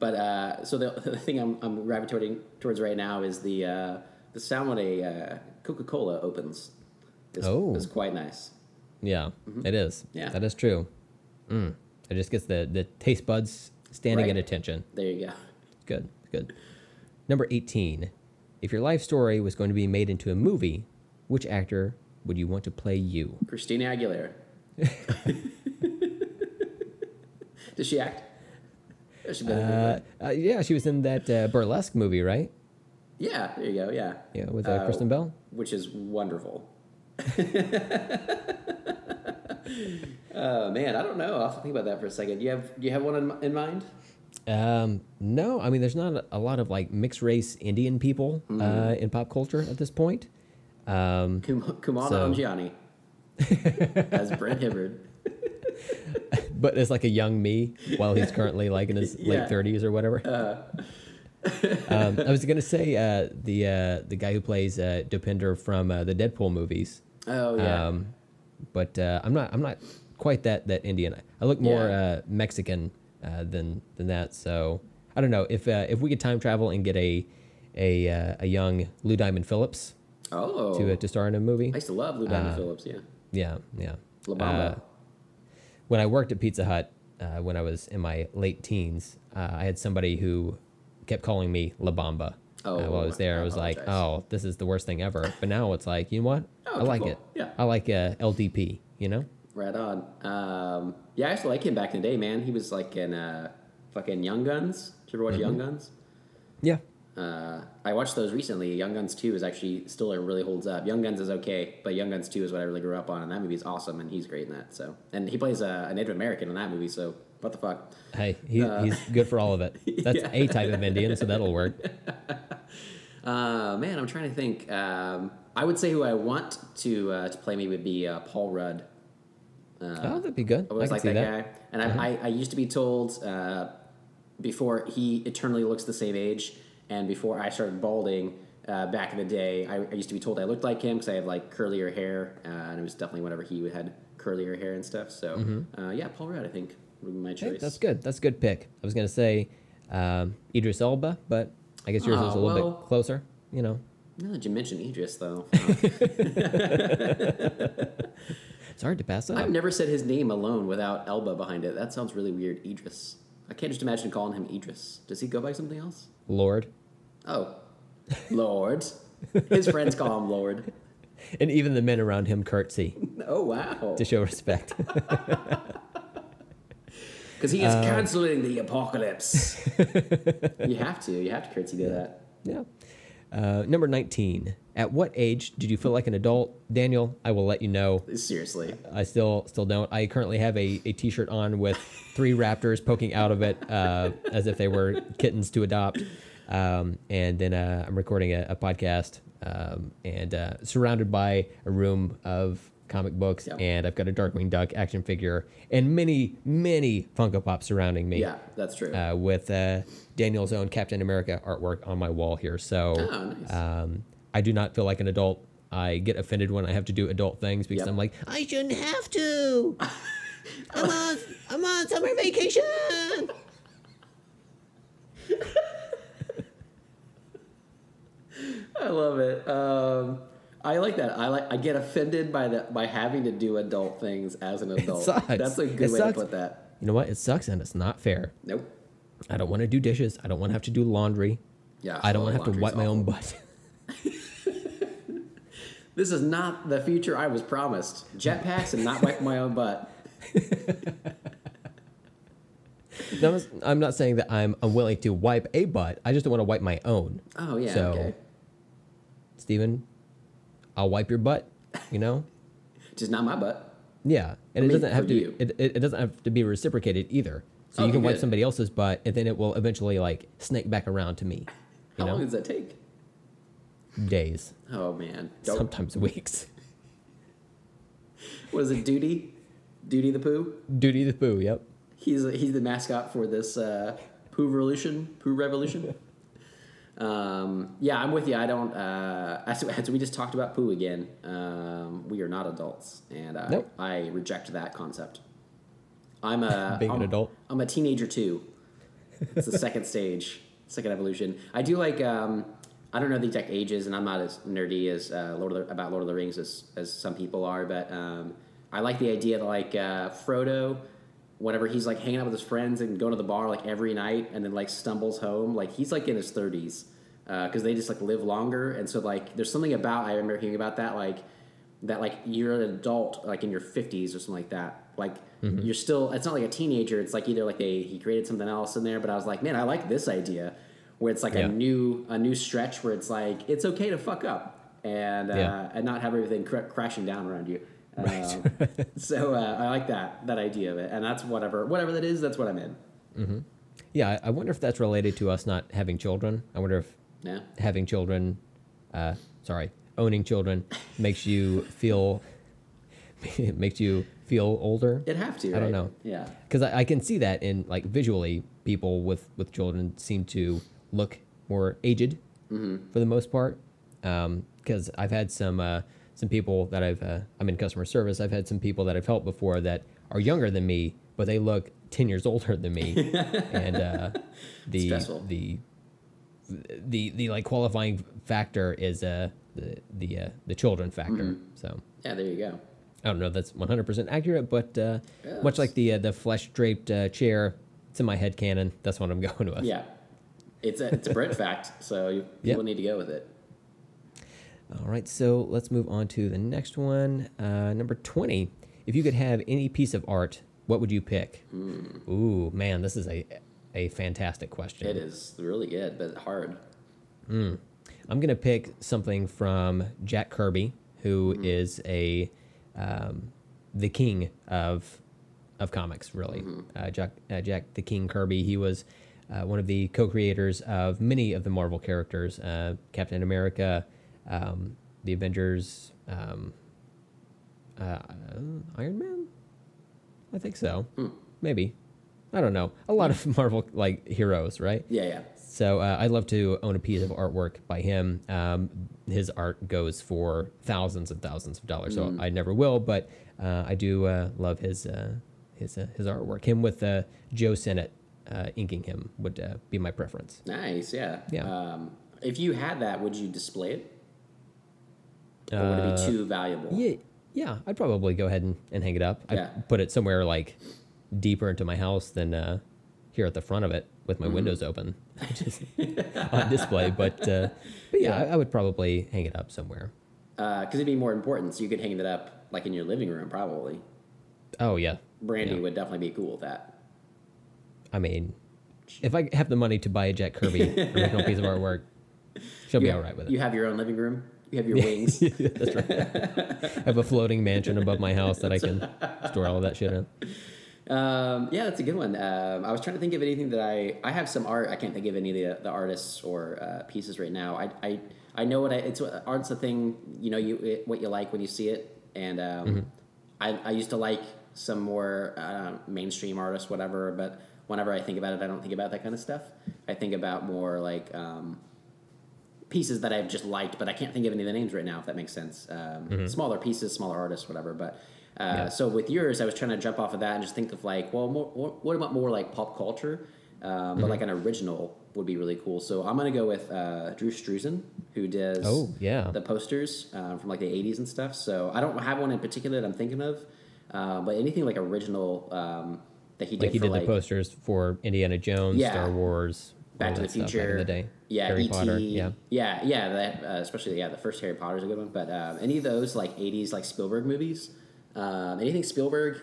but uh, so the, the thing I'm, I'm gravitating towards right now is the uh, the sound when a uh, Coca Cola opens. Is, Oh. is quite nice. Yeah, it is. Mm-hmm. Yeah. that is true. Mm. It just gets the the taste buds standing Right. at attention. There you go. Good, good. Number 18. If your life story was going to be made into a movie, which actor would you want to play you? Christina Aguilera. Does she act? Has she been in Uh, uh, yeah, she was in that uh, burlesque movie, right? yeah, there you go. Yeah. Yeah, with uh, Uh, Kristen Bell. which is wonderful. oh man, I don't know. I'll have to think about that for a second. You have do you have one in, in mind? Um, no, I mean, there's not a lot of like mixed race Indian people uh, in pop culture at this point. Um, Kum- Kumala So- as Brent Hibbard. but as like a young me while he's currently like in his Yeah. late 30s or whatever. um, I was gonna say uh, the uh, the guy who plays uh, Dopinder from uh, the Deadpool movies. Oh yeah. Um, but uh, I'm not I'm not quite that that Indian. I look more Yeah. uh, Mexican uh, than than that. So I don't know if uh, if we could time travel and get a a uh, a young Lou Diamond Phillips oh, to uh, to star in a movie. I used to love Lou Diamond uh, Phillips. Yeah. Yeah, yeah. La Bamba. When I worked at Pizza Hut, uh, when I was in my late teens, uh, I had somebody who kept calling me La Bamba. Oh, uh, while I was there, I I was like, "Oh, this is the worst thing ever." But now it's like, you know what? Oh, I like cool. it. Yeah. I like uh, LDP. You know? Right on. Um, yeah, I used to like him back in the day, man. He was like in uh, fucking Young Guns. Did you ever watch Mm-hmm. Young Guns? Yeah. Uh, I watched those recently. Young Guns 2 is actually still really holds up. Young Guns is okay, but Young Guns 2 is what I really grew up on, and that movie is awesome, and he's great in that. So, and he plays a, a Native American in that movie. So, what the fuck? Hey, he, he's good for all of it. That's Uh, Yeah. a type of Indian, so that'll work. Uh, man, I'm trying to think. Um, I would say who I want to uh, to play me would be uh, Paul Rudd. oh, that'd be good. I always like that, that. Guy. And I, I, I used to be told uh, before he eternally looks the same age, and before I started balding uh, back in the day, I, I used to be told I looked like him because I had like curlier hair, uh, and it was definitely whenever he had curlier hair and stuff. So uh, yeah, Paul Rudd, I think would be my Mm-hmm. Hey, choice. that's good. That's a good pick. I was gonna say um, Idris Elba, but I guess yours Oh, is a little well. bit closer. You know, Now that you mentioned Idris, though, it's hard to pass up. I've never said his name alone without Elba behind it. That sounds really weird. Idris. I can't just imagine calling him Idris. Does he go by something else? Lord, Oh, Lord. His friends call him Lord. and even the men around him curtsy Oh wow! to show respect. Because he is canceling the apocalypse. you have to. You have to curtsy to that. yeah. Uh, number nineteen. At what age did you feel like an adult, Daniel? I will let you know. Seriously. I still still don't. I currently have a, a T-shirt on with three raptors poking out of it uh, as if they were kittens to adopt. Um, and then uh, I'm recording a, a podcast um, and uh, surrounded by a room of comic books. Yep. And I've got a Darkwing Duck action figure and many many Funko Pops surrounding me. Yeah, that's true. Uh, with uh, Daniel's own Captain America artwork on my wall here. So Oh, nice. um, I do not feel like an adult. I get offended when I have to do adult things because Yep. I'm like, I shouldn't have to. I'm on, I'm on summer vacation. I love it. Um, I like that. I like. I get offended by the by having to do adult things as an adult. sucks. That's a good It way sucks. to put that. You know what? It sucks and it's not fair. Nope. I don't want to do dishes. I don't want to have to do laundry. Yeah. I don't want to have to wipe my own butt. This is not the future I was promised. Jetpacks and not wipe my own butt. I'm not saying that I'm unwilling to wipe a butt. I just don't want to wipe my own. Oh yeah. So- Okay. Steven, I'll wipe your butt. You know. Just not my butt. Yeah, and it doesn't have to. you. It, it, doesn't have to be reciprocated either. So you Okay, can wipe somebody else's butt, and then it will eventually like snake back around to me. You How know, long does that take? days, Oh man. Don't, sometimes weeks. was it Duty? Duty the Pooh? Duty the poo. Yep. He's he's the mascot for this uh, Pooh Revolution. Pooh Revolution. Um, yeah, I'm with you. I don't. Uh, as, as we just talked about poo again, um, we are not adults, and uh, Nope. I reject that concept. I'm a Being an I'm- adult? I'm a teenager too. It's the second stage, second evolution. I do like. Um, I don't know the exact ages, and I'm not as nerdy as uh, Lord of the, about Lord of the Rings as, as some people are, but um, I like the idea that like uh, Frodo, whenever he's like hanging out with his friends and going to the bar like every night, and then like stumbles home, like he's like in his 30s because they just like live longer, and so like there's something about I remember hearing about that like that like you're an adult like in your 50s or something like that. Like you're still it's not like a teenager. It's like either like they he created something else in there but i was like man i like this idea where it's like Yeah. a new a new stretch where it's like it's okay to fuck up and uh, Yeah. and not have everything cr- crashing down around you. Um, so uh, i like that that idea of it. And that's whatever whatever that is that's what i'm in. Yeah, I, I wonder if that's related to us not having children. I wonder if yeah having children, uh, sorry, owning children makes you feel makes you feel older. it'd have to I don't know. yeah because I, I can see that in like visually people with with children seem to look more aged for the most part because i've had some uh, some people that i've uh, i'm in customer service i've had some people that i've helped before that are younger than me but they look 10 years older than me and uh, the Stressful. the the the like qualifying factor is uh the the uh, the children factor so yeah there you go I don't know if that's 100% accurate, but uh, Yeah, much like the uh, the flesh draped uh, chair, it's in my head canon. That's what I'm going with. yeah it's a it's a brit fact so you, Yep. people need to go with it All right, so let's move on to the next one. Uh, number 20. If you could have any piece of art, what would you pick? Ooh, man, this is a a fantastic question. it is really good but hard I'm going to pick something from Jack Kirby, who is a um, the king of of comics, really. Uh, Jack uh, Jack the King Kirby. He was uh, one of the co-creators of many of the Marvel characters: uh, Captain America, um, the Avengers, um, uh, Iron Man. I think so. Maybe. I don't know. A lot of Marvel like heroes, right? yeah yeah So uh, I'd love to own a piece of artwork by him. Um, his art goes for thousands and thousands of dollars, so I never will. But uh, I do uh, love his uh, his uh, his artwork. Him with uh, Joe Sinnott uh, inking him would uh, be my preference. Nice, yeah. Yeah. Um, if you had that, would you display it? Or would it be too valuable? Yeah, yeah. I'd probably go ahead and, and hang it up. I'd Yeah. put it somewhere like deeper into my house than uh, here at the front of it with my windows open, just on display. But uh, but yeah, I, I would probably hang it up somewhere. Because Uh, it'd be more important, so you could hang it up like in your living room, probably. Oh yeah, Brandy Yeah. would definitely be cool with that. I mean, if I have the money to buy a Jack Kirby original piece of artwork, she'll be You all ha- right with it. You have your own living room. You have your wings. That's right. I have a floating mansion above my house that I can store all of that shit in. Um, yeah, that's a good one. Um, I was trying to think of anything that I I have some art. I can't think of any of the, the artists or uh, pieces right now. I, I I know what I it's art's a thing. You know you it, what you like when you see it, and um, I I used to like some more uh, mainstream artists, whatever. But whenever I think about it, I don't think about that kind of stuff. I think about more like. Um, pieces that I've just liked, but I can't think of any of the names right now. If that makes sense, um, smaller pieces, smaller artists, whatever. But uh, so with yours, I was trying to jump off of that and just think of like, well, more, what what about more like pop culture, um, but like an original would be really cool. So I'm gonna go with uh, Drew Struzan, who does Oh, yeah. the posters uh, from like the '80s and stuff. So I don't have one in particular that I'm thinking of, uh, but anything like original um, that he did Like he for did like the posters for Indiana Jones, Yeah. Star Wars, Back to the Future the day. Yeah, Harry E.T. Potter. Yeah. yeah, yeah. That uh, especially yeah, the first Harry Potter is a good one. But um, any of those like '80s like Spielberg movies, um, anything Spielberg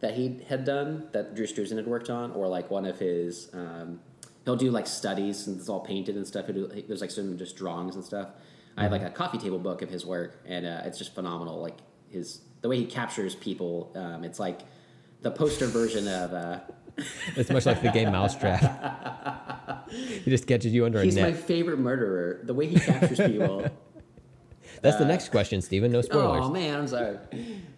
that he had done that Drew Struzan had worked on, or like one of his, um, he'll do like studies and it's all painted and stuff. Do, there's like some just drawings and stuff. I have like a coffee table book of his work, and uh, it's just phenomenal. Like his the way he captures people, um, it's like the poster version of. Uh, It's much like the game Mousetrap. he just catches you under He's a net. He's my favorite murderer. The way he captures people. That's the next question, Steven. No spoilers. Oh man, I'm sorry.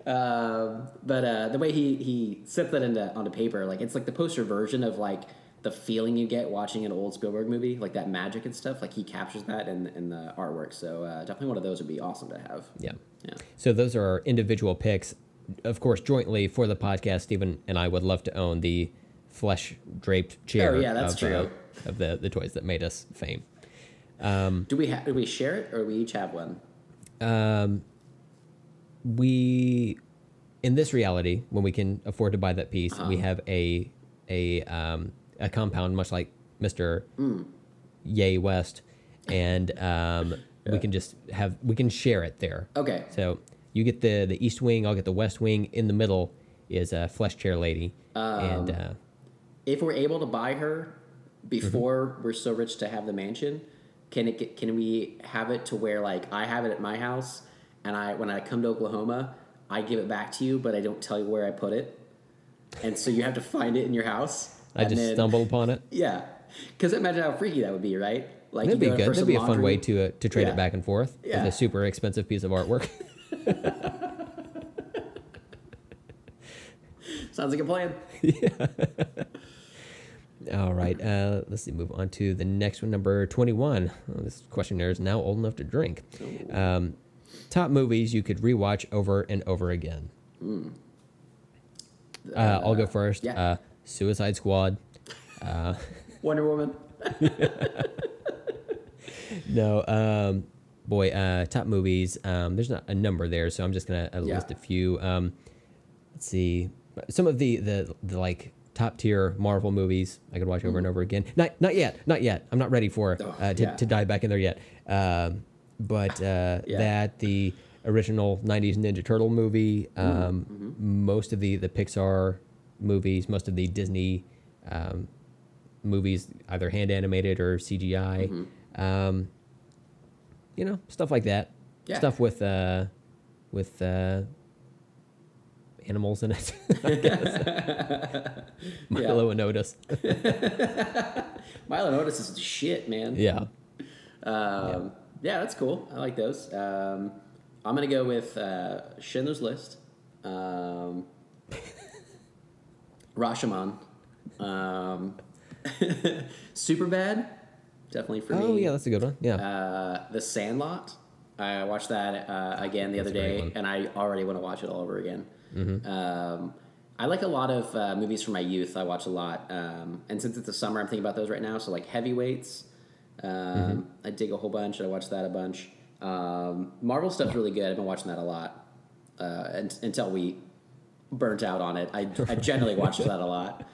Um, but uh, the way he he set that into onto paper, like it's like the poster version of like the feeling you get watching an old Spielberg movie, like that magic and stuff. Like he captures that in in the artwork. So uh, definitely one of those would be awesome to have. Yeah. Yeah. So those are our individual picks. Of course, jointly for the podcast, Steven and I would love to own the flesh draped chair Oh, yeah, that's of, true. uh, of the, the toys that made us fame. Do we ha- do we share it or we each have one? We in this reality when we can afford to buy that piece we Uh-huh. have a a um, a compound much like mr Mm. yay west and um, we can just have we can share it there Okay. so you get the the east wing i'll get the west wing in the middle is a flesh chair lady and Um, uh, If we're able to buy her before Mm-hmm. we're so rich to have the mansion, can it get, can we have it to where like I have it at my house and I when I come to Oklahoma, I give it back to you, but I don't tell you where I put it, and so you have to find it in your house. i just then- stumble upon it Yeah, because imagine how freaky that would be, right? Like that'd be good that'd be a fun way to uh, to trade Yeah. it back and forth Yeah. with a super expensive piece of artwork Sounds like a plan. All right. Uh, let's see. Move on to the next one, number twenty-one. Oh, this questionnaire is now old enough to drink. Um, top movies you could rewatch over and over again. Uh, I'll go first. yeah. Uh, Suicide Squad. Wonder Woman. No. Um, boy. Uh, top movies. Um, there's not a number there, so I'm just gonna uh, Yeah. list a few. Um, let's see. Some of the the, the like top tier Marvel movies I could watch over and over again. Not not yet. Not yet. I'm not ready for Oh, uh, to yeah. to dive back in there yet. Um, but uh, Yeah. that the original '90s Ninja Turtle movie, um, mm-hmm. most of the the Pixar movies, most of the Disney um, movies, either hand animated or CGI. Mm-hmm. Um, you know, stuff like that. Yeah. Stuff with uh, with uh, animals in it. I guess. Milo and Otis. Milo and Otis is shit, man. yeah. Um, yeah. that's cool. I like those. Um, I'm gonna go with uh, Schindler's List, um, Rashomon, um, Super Bad, definitely for Oh me. Oh yeah, that's a good one. Yeah. Uh, the Sandlot. I watched that uh, again the other That's great day, and I already want to watch it all over again. Mm-hmm. Um, I like a lot of uh, movies from my youth. I watch a lot, um, and since it's the summer, I'm thinking about those right now. So like Heavyweights, um, Mm-hmm. I dig a whole bunch. I watch that a bunch. Um, Marvel stuff's really good. I've been watching that a lot uh, un- until we burnt out on it. I, I generally watch that a lot.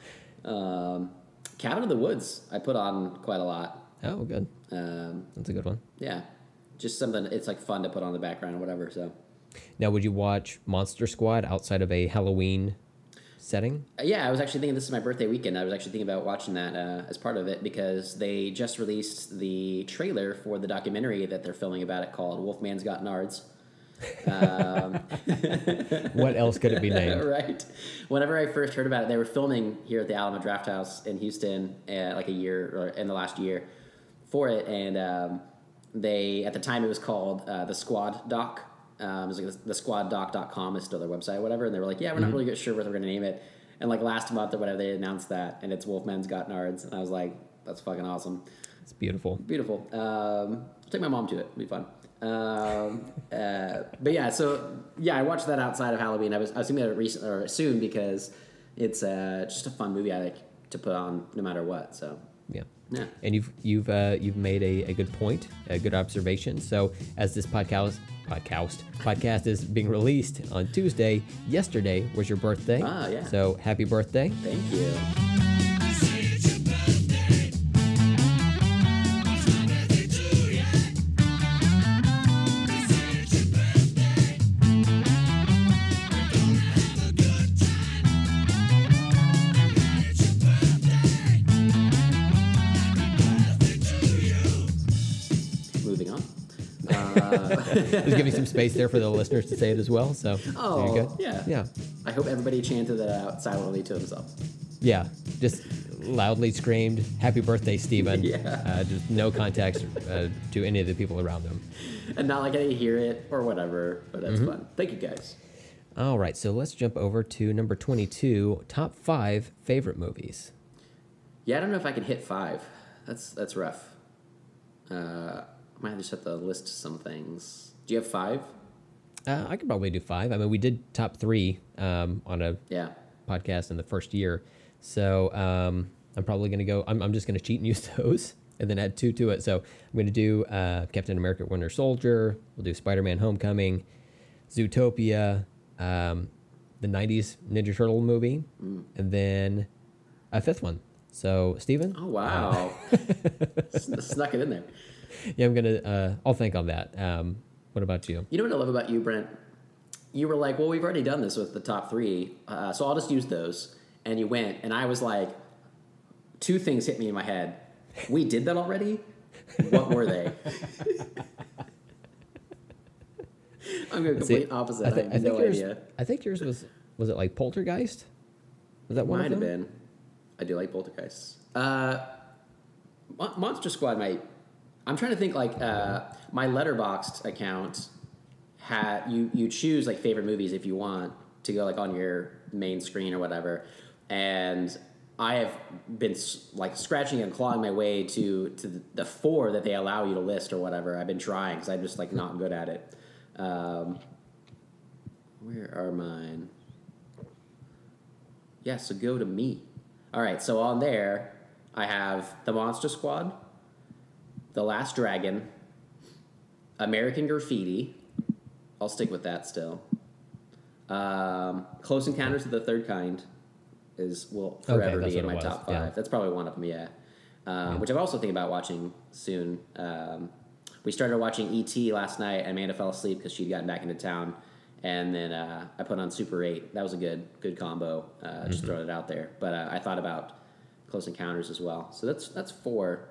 Um, Cabin in the Woods, I put on quite a lot. oh, good. Um, That's a good one. yeah, just something. It's like fun to put on the background or whatever. So Now, would you watch Monster Squad outside of a Halloween setting? Yeah, I was actually thinking this is my birthday weekend. I was actually thinking about watching that uh, as part of it because they just released the trailer for the documentary that they're filming about it called Wolfman's Got Nards. What else could it be named? right. Whenever I first heard about it, they were filming here at the Alamo Drafthouse in Houston, uh, like a year or in the last year, for it, and um, they at the time it was called uh, the Squad Doc. Um, it was like the, the squaddoc.com is still their website, or whatever, and they were like, "Yeah, we're not really sure what we're going to name it." And like last month or whatever, they announced that, and it's Wolfman's Got Nards, and I was like, "That's fucking awesome." It's beautiful. Beautiful. Um, I'll take my mom to it. It'll be fun. Um, uh, but yeah, so yeah, I watched that outside of Halloween. I was I was thinking about it recent or soon because it's uh, just a fun movie I like to put on no matter what. So Yeah. And you've you've uh, you've made a, a good point, a good observation. So as this podcast podcast podcast is being released on Tuesday, yesterday was your birthday. Ah, yeah. So happy birthday. thank you. Just giving some space there for the listeners to say it as well. So Oh, there you go. yeah. Yeah. I hope everybody chanted that out silently to themselves. Yeah. Just loudly screamed, "Happy birthday, Steven!" Yeah. Uh, just no context uh, to any of the people around them. And not like I hear it or whatever, but that's fun. Thank you guys. All right, so let's jump over to number twenty-two. Top five favorite movies. Yeah, I don't know if I can hit five. That's that's rough. Uh, I might just have to list some things. Do you have five? Uh, I could probably do five. I mean, we did top three um, on a Yeah. podcast in the first year, so um, I'm probably going to go. I'm, I'm just going to cheat and use those, and then add two to it. So I'm going to do uh, Captain America: Winter Soldier. We'll do Spider-Man: Homecoming, Zootopia, um, the '90s Ninja Turtle movie, and then a fifth one. So, Steven? Oh wow, S- snuck it in there. Yeah, I'm gonna. Uh, I'll think on that. Um, what about you? You know what I love about you, Brent? You were like, "Well, we've already done this with the top three, uh, so I'll just use those." And you went, and I was like, two things hit me in my head. We did that already. What were they? I'm going See, complete opposite. I, I, have I think no yours. idea. I think yours was. Was it like Poltergeist? Was that one Might of have been. I do like Poltergeists. Uh, Mon- Monster Squad might. I'm trying to think like uh, my Letterboxd account. Had you you choose like favorite movies if you want to go like on your main screen or whatever, and I have been like scratching and clawing my way to to the- the four that they allow you to list or whatever. I've been trying because I'm just like not good at it. Um, where are mine? Yeah, so go to me. All right, so on there, I have The Monster Squad, The Last Dragon, American Graffiti. I'll stick with that still. Um, Close Encounters of the Third Kind is will forever that's be in my top five. yeah. That's probably one of them, yeah. Um, Which I'm also thinking about watching soon. Um, we started watching ET last night, and Amanda fell asleep because she'd gotten back into town. And then uh, I put on Super 8. That was a good good combo. Uh, Mm-hmm. Just throwing it out there. But uh, I thought about Close Encounters as well. So that's that's four.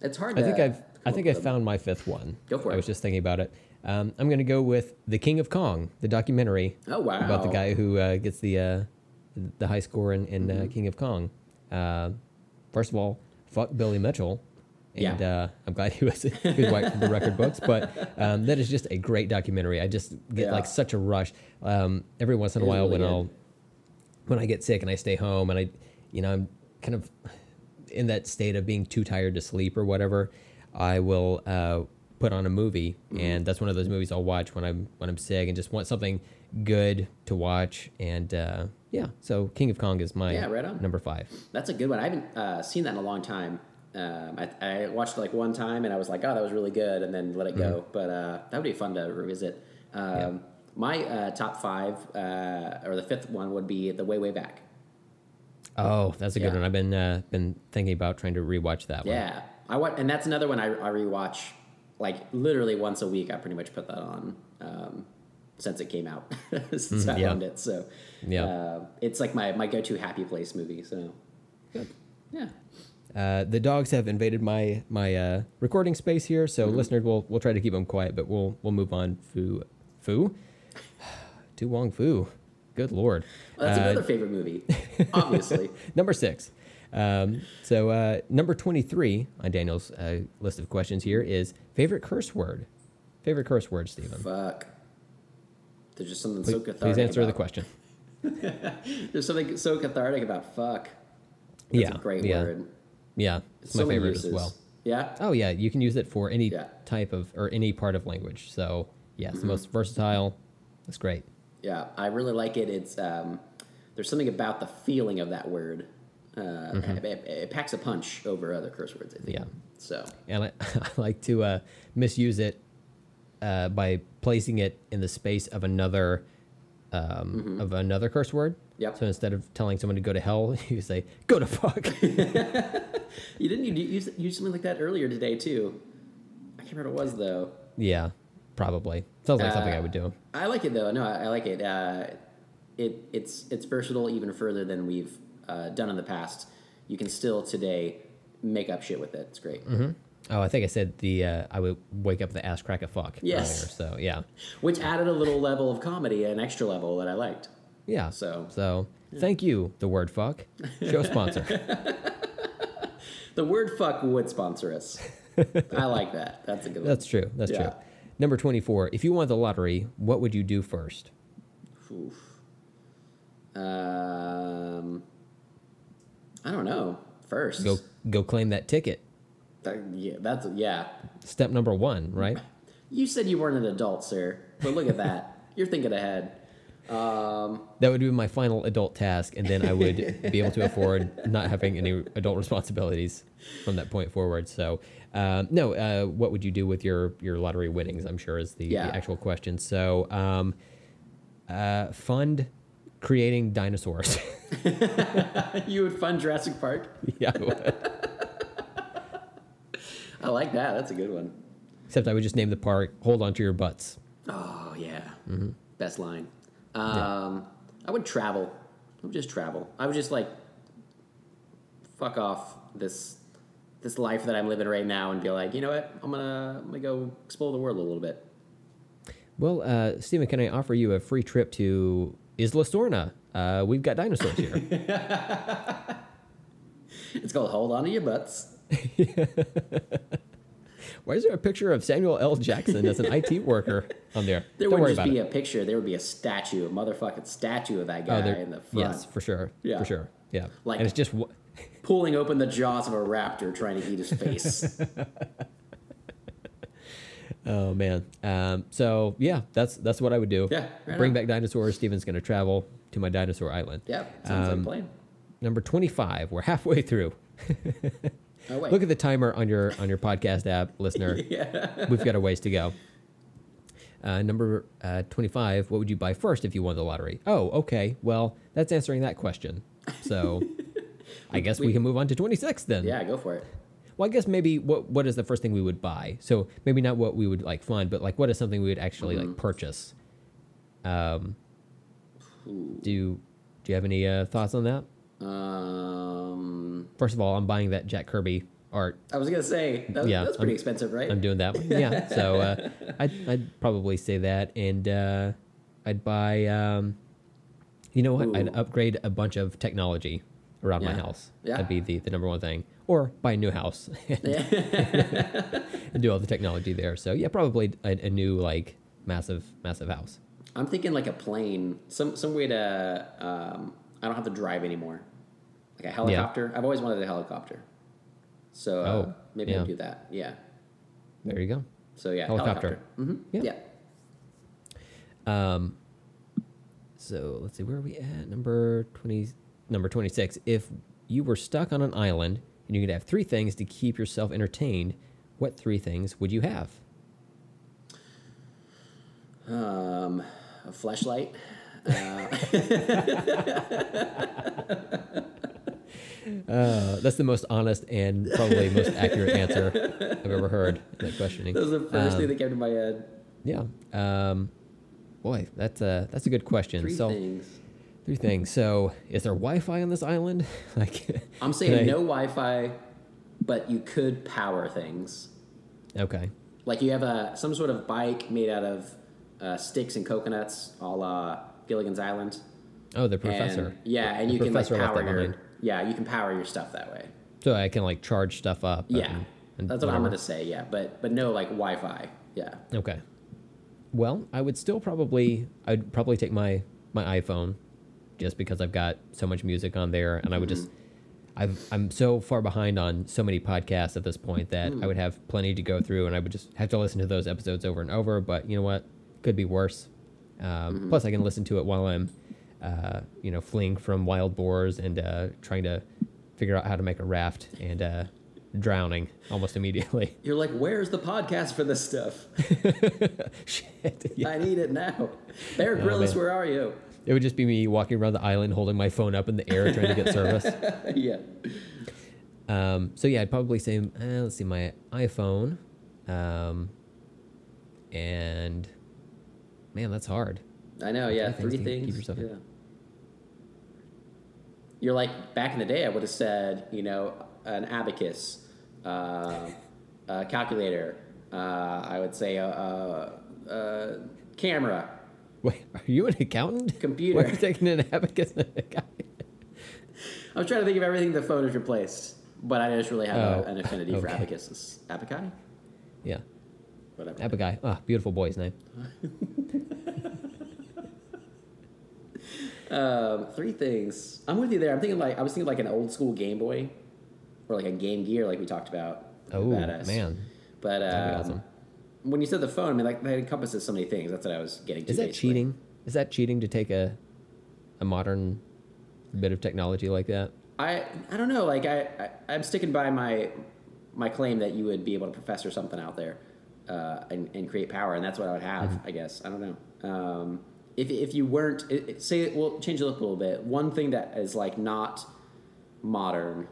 It's hard I to. think I've. I think I found my fifth one. Go for it. I was just thinking about it. Um, I'm going to go with The King of Kong, the documentary Oh, wow. about the guy who uh, gets the uh, the high score in, in Mm-hmm. uh, King of Kong. Uh, first of all, fuck Billy Mitchell. And Yeah. uh, I'm glad he was he was wiped from the record books. But um, that is just a great documentary. I just get Yeah. like such a rush um, every once in a It while really when. I'll when I get sick and I stay home and I, you know, I'm kind of in that state of being too tired to sleep or whatever, I will uh, put on a movie, Mm-hmm. and that's one of those movies I'll watch when I'm when I'm sick and just want something good to watch. And uh, yeah, so King of Kong is my Yeah, right number five. That's a good one. I haven't uh, seen that in a long time. Um, I, I watched it like one time and I was like, oh, that was really good, and then let it go. Mm-hmm. But uh, that would be fun to revisit. Um, My uh, top five, uh, or the fifth one, would be The Way, Way Back. Oh, that's a good Yeah. one. I've been uh, been thinking about trying to rewatch that one. Yeah. I wa- and that's another one I, I rewatch like literally once a week. I pretty much put that on um, since it came out, since I yeah. owned it. So Yeah. uh, it's like my, my go to happy place movie. So yeah. Uh, the dogs have invaded my my uh, recording space here, so Mm-hmm. listeners, we'll we'll try to keep them quiet, but we'll we'll move on. Fu, Fu, To Wong Foo. Good lord. Well, that's Uh, another favorite movie, obviously. number six. Um, so uh, number twenty three on Daniel's uh, list of questions here is favorite curse word. Favorite curse word, Steven. Fuck. There's just something Please, so cathartic. please answer the question. There's something so cathartic about fuck. That's yeah, a great yeah, word. yeah. It's my favorite uses. as well. Yeah. Oh yeah, you can use it for any Yeah. type of or any part of language. So yeah, it's Mm-hmm. the most versatile. That's great. Yeah, I really like it. It's um, there's something about the feeling of that word. Uh, it, it- it packs a punch over other curse words. I think. Mm-hmm. Yeah. So and I, I like to uh, misuse it uh, by placing it in the space of another um, of another curse word. Mm-hmm. Yep. So instead of telling someone to go to hell, you say "go to fuck." you didn't you use use something like that earlier today too. I can't remember what it was though. yeah, probably sounds like something I Uh, would do. I like it though. No, I, I like it. Uh, it it's it's versatile even further than we've uh, done in the past. You can still today make up shit with it. It's great. Oh, I think I said the uh, I would wake up the ass crack of fuck Yes. earlier. So yeah, Which added a little level of comedy, an extra level that I liked. yeah. So- so thank you, the word fuck, show sponsor. The word "fuck" would sponsor us. I like that. That's a good one. That's true. That's Yeah. true. Number twenty-four. If you won the lottery, what would you do first? Oof. Um, I don't know. First, Go go claim that ticket. That- yeah, that's yeah. Step number one, right? You said you weren't an adult, sir, but look at that. You're thinking ahead. Um, That would be my final adult task, and then I would be able to afford not having any adult responsibilities from that point forward. So, um, no, uh, what would you do with your your lottery winnings? I'm sure is the, Yeah. the actual question. So, um, uh, fund creating dinosaurs. you would fund Jurassic Park. yeah, I would. I like that. That's a good one. except I would just name the park "Hold On to Your Butts." Oh yeah, Mm-hmm. best line. Um, I would travel. I would just travel. I would just like fuck off this this life that I'm living right now and be like, you know what? I'm gonna I'm gonna go explore the world a little bit. Well, uh, Steven, can I offer you a free trip to Isla Sorna? Uh, we've got dinosaurs here. It's called Hold On to Your Butts. Why is there a picture of Samuel L. Jackson as an IT worker on there? There Don't wouldn't just be it. a picture. There would be a statue, a motherfucking statue of that guy Oh, there, in the front, yes, for sure. Yeah. For sure. Yeah. Like- and it's just pulling open the jaws of a raptor trying to eat his face. Oh man. Um, so yeah, that's that's what I would do. Yeah, right Bring on. back dinosaurs. Steven's gonna travel to my dinosaur island. yep, sounds like a Um, plan. Number twenty-five. We're halfway through. Oh wait, Look at the timer on your on your podcast app, listener. yeah. We've got a ways to go. Uh, number uh, 25, what would you buy first if you won the lottery? Oh, okay. Well, that's answering that question. So I guess we, we- can move on to 26 then. yeah, go for it. Well, I guess maybe what what is the first thing we would buy? So maybe not what we would like fund, but like what is something we would actually Mm-hmm. like purchase? Um, do you, do you have any uh, thoughts on that? Um, First of all, I'm buying that Jack Kirby art. I was gonna say that, Yeah, that's pretty I'm- expensive, right? I'm doing that one. Yeah. So uh, I'd, I'd probably say that. And uh, I'd buy, um, you know what? I'd upgrade a bunch of technology around my house. Yeah. That'd be the, the number one thing. Or buy a new house and do all the technology there. So yeah, probably a, a new, like, massive, massive house. I'm thinking like a plane, some some way to um, I don't have to drive anymore, like a helicopter. I've always wanted a helicopter, so uh, Oh, maybe yeah. I'll do that. Yeah. There you go. So yeah, Helicopter. hmm Yeah. Yeah. Um, so let's see, where are we at? Number twenty, number twenty-six. If you were stuck on an island and you could have three things to keep yourself entertained, what three things would you have? Um, a flashlight. Uh, Uh, that's the most honest and probably most accurate answer I've ever heard that questioning. that was the first Um, thing that came to my head. Yeah. Um, boy, that's a that's a good question. Three so things. Three things. So is there Wi-Fi on this island? like, I'm saying I- no Wi-Fi, but you could power things. Okay. Like you have a some sort of bike made out of uh, sticks and coconuts, a la Gilligan's Island. Oh, the And- professor. yeah, and The you can like power your behind. yeah, you can power your stuff that way. So I can like charge stuff up. Yeah, and- and that's what I'm gonna say. Yeah, but but no like Wi-Fi. Yeah, Okay. Well, I would still probably I'd probably take my my iPhone just because I've got so much music on there and I would just I've I'm so far behind on so many podcasts at this point that I would have plenty to go through and I would just have to listen to those episodes over and over, but you know what? Could be worse. Um, Plus I can listen to it while I'm uh, you know, fleeing from wild boars and uh, trying to figure out how to make a raft and uh, drowning almost immediately. you're like, where's the podcast for this stuff? Shit. Yeah. I need it now. Bear Oh, Grylls, where are you? It would just be me walking around the island holding my phone up in the air trying to get service. yeah, Um, so yeah, I'd probably say, uh, let's see, my iPhone, um, and man, that's hard. I know. Yeah, Three things things. yeah. You're like back in the day. I would have said, you know, an abacus, uh, a calculator. Uh, I would say a, a, a camera. Wait, are you an accountant? Computer. Why are you taking an abacus? and a calculator? I was trying to think of everything the phone has replaced, but I just really have a, Oh, an affinity for okay. abacuses. Abaci? yeah, Whatever. abaguy. Ah, beautiful boy's name. Um, three things. I'm with you there. I'm thinking like I was thinking like an old school Game Boy, or like a Game Gear, like we talked about. Oh Badass. man, But um, awesome. When you said the phone, I mean, like that encompasses so many things. That's what I was getting to. is that basically. cheating? Is that cheating to take a a modern bit of technology like that? I I don't know. Like I, I I'm sticking by my my claim that you would be able to professor something out there uh, and and create power, and that's what I would have. Mm-hmm. I guess I don't know. Um, if if you weren't it, it- say we'll change it up a little bit. One thing that is like not modern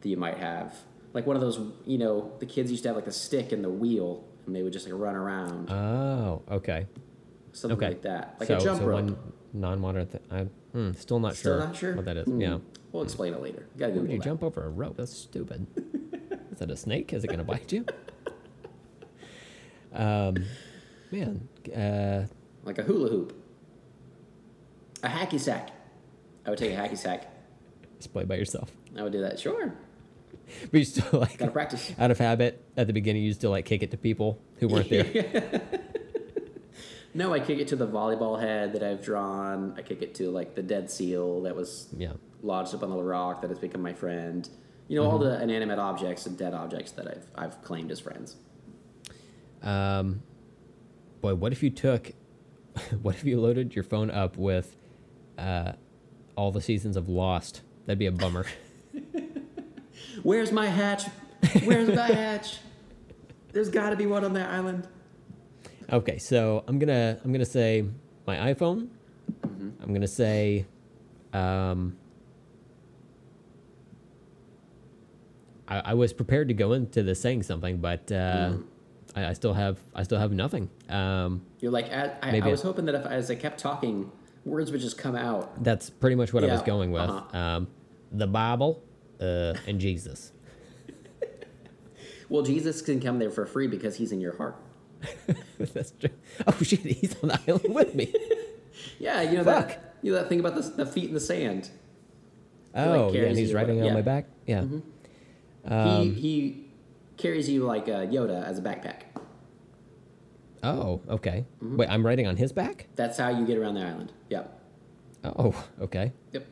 that you might have like one of those you know the kids used to have like the stick and the wheel and they would just like run around Oh, okay. something Okay. like that like so, a jump so rope. one non-modern thing. I'm hmm, still not Still sure. not sure what that is. Hmm. Yeah. We'll explain it later. You gotta Google you that. jump over a rope? That's stupid. is that a snake? Is it gonna bite you? Um, man, uh, like a hula hoop, a hacky sack. I would take a hacky sack. just play by yourself. I would do that. Sure, But you still like gotta practice. out of habit at the beginning. You used to like kick it to people who weren't there. No, I kick it to the volleyball head that I've drawn. I kick it to like the dead seal that was yeah. lodged up on the rock that has become my friend. You know, all Mm-hmm. the inanimate objects and dead objects that I've I've claimed as friends. Um, boy, what if you took, what if you loaded your phone up with, uh, all the seasons of Lost? That'd be a bummer. Where's my hatch? Where's my hatch? There's got to be one on that island. Okay, so I'm gonna I'm gonna say my iPhone. I'm gonna say, um, I, I was prepared to go into this saying something, but uh, I, I still have I still have nothing. Um, You're like, I, I, was hoping that if as I kept talking, words would just come out. that's pretty much what I was going with. uh-huh. Um, the Bible, uh, and Jesus. Well, Jesus can come there for free because he's in your heart. that's true. Oh shit, he's on the island with me. Yeah, you know Fuck. that. You know that thing about the, the feet in the sand. like, Oh yeah, and he's riding yeah. on my back. Yeah. he Um, he carries you like a Yoda as a backpack. Oh, okay. Mm-hmm. Wait, I'm riding on his back. That's how you get around the island. Yep. Oh, okay. Yep.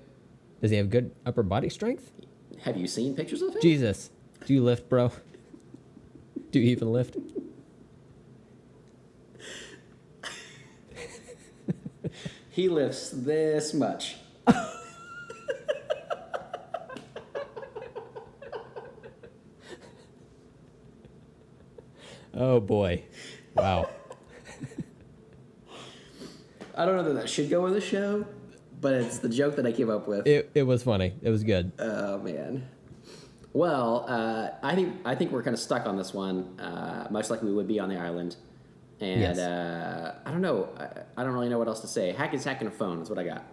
Does he have good upper body strength? Have you seen pictures of him? Jesus, do you lift, bro? Do you even lift? He lifts this much. Oh boy, wow. I don't know that that should go with the show, but it's the joke that I came up with. It it was funny. It was good. Oh man. Well, uh, I think I think we're kind of stuck on this one, uh, much like we would be on the island. And Yes. uh, I don't know. I, I don't really know what else to say. Hack is hacking a phone. Is what I got.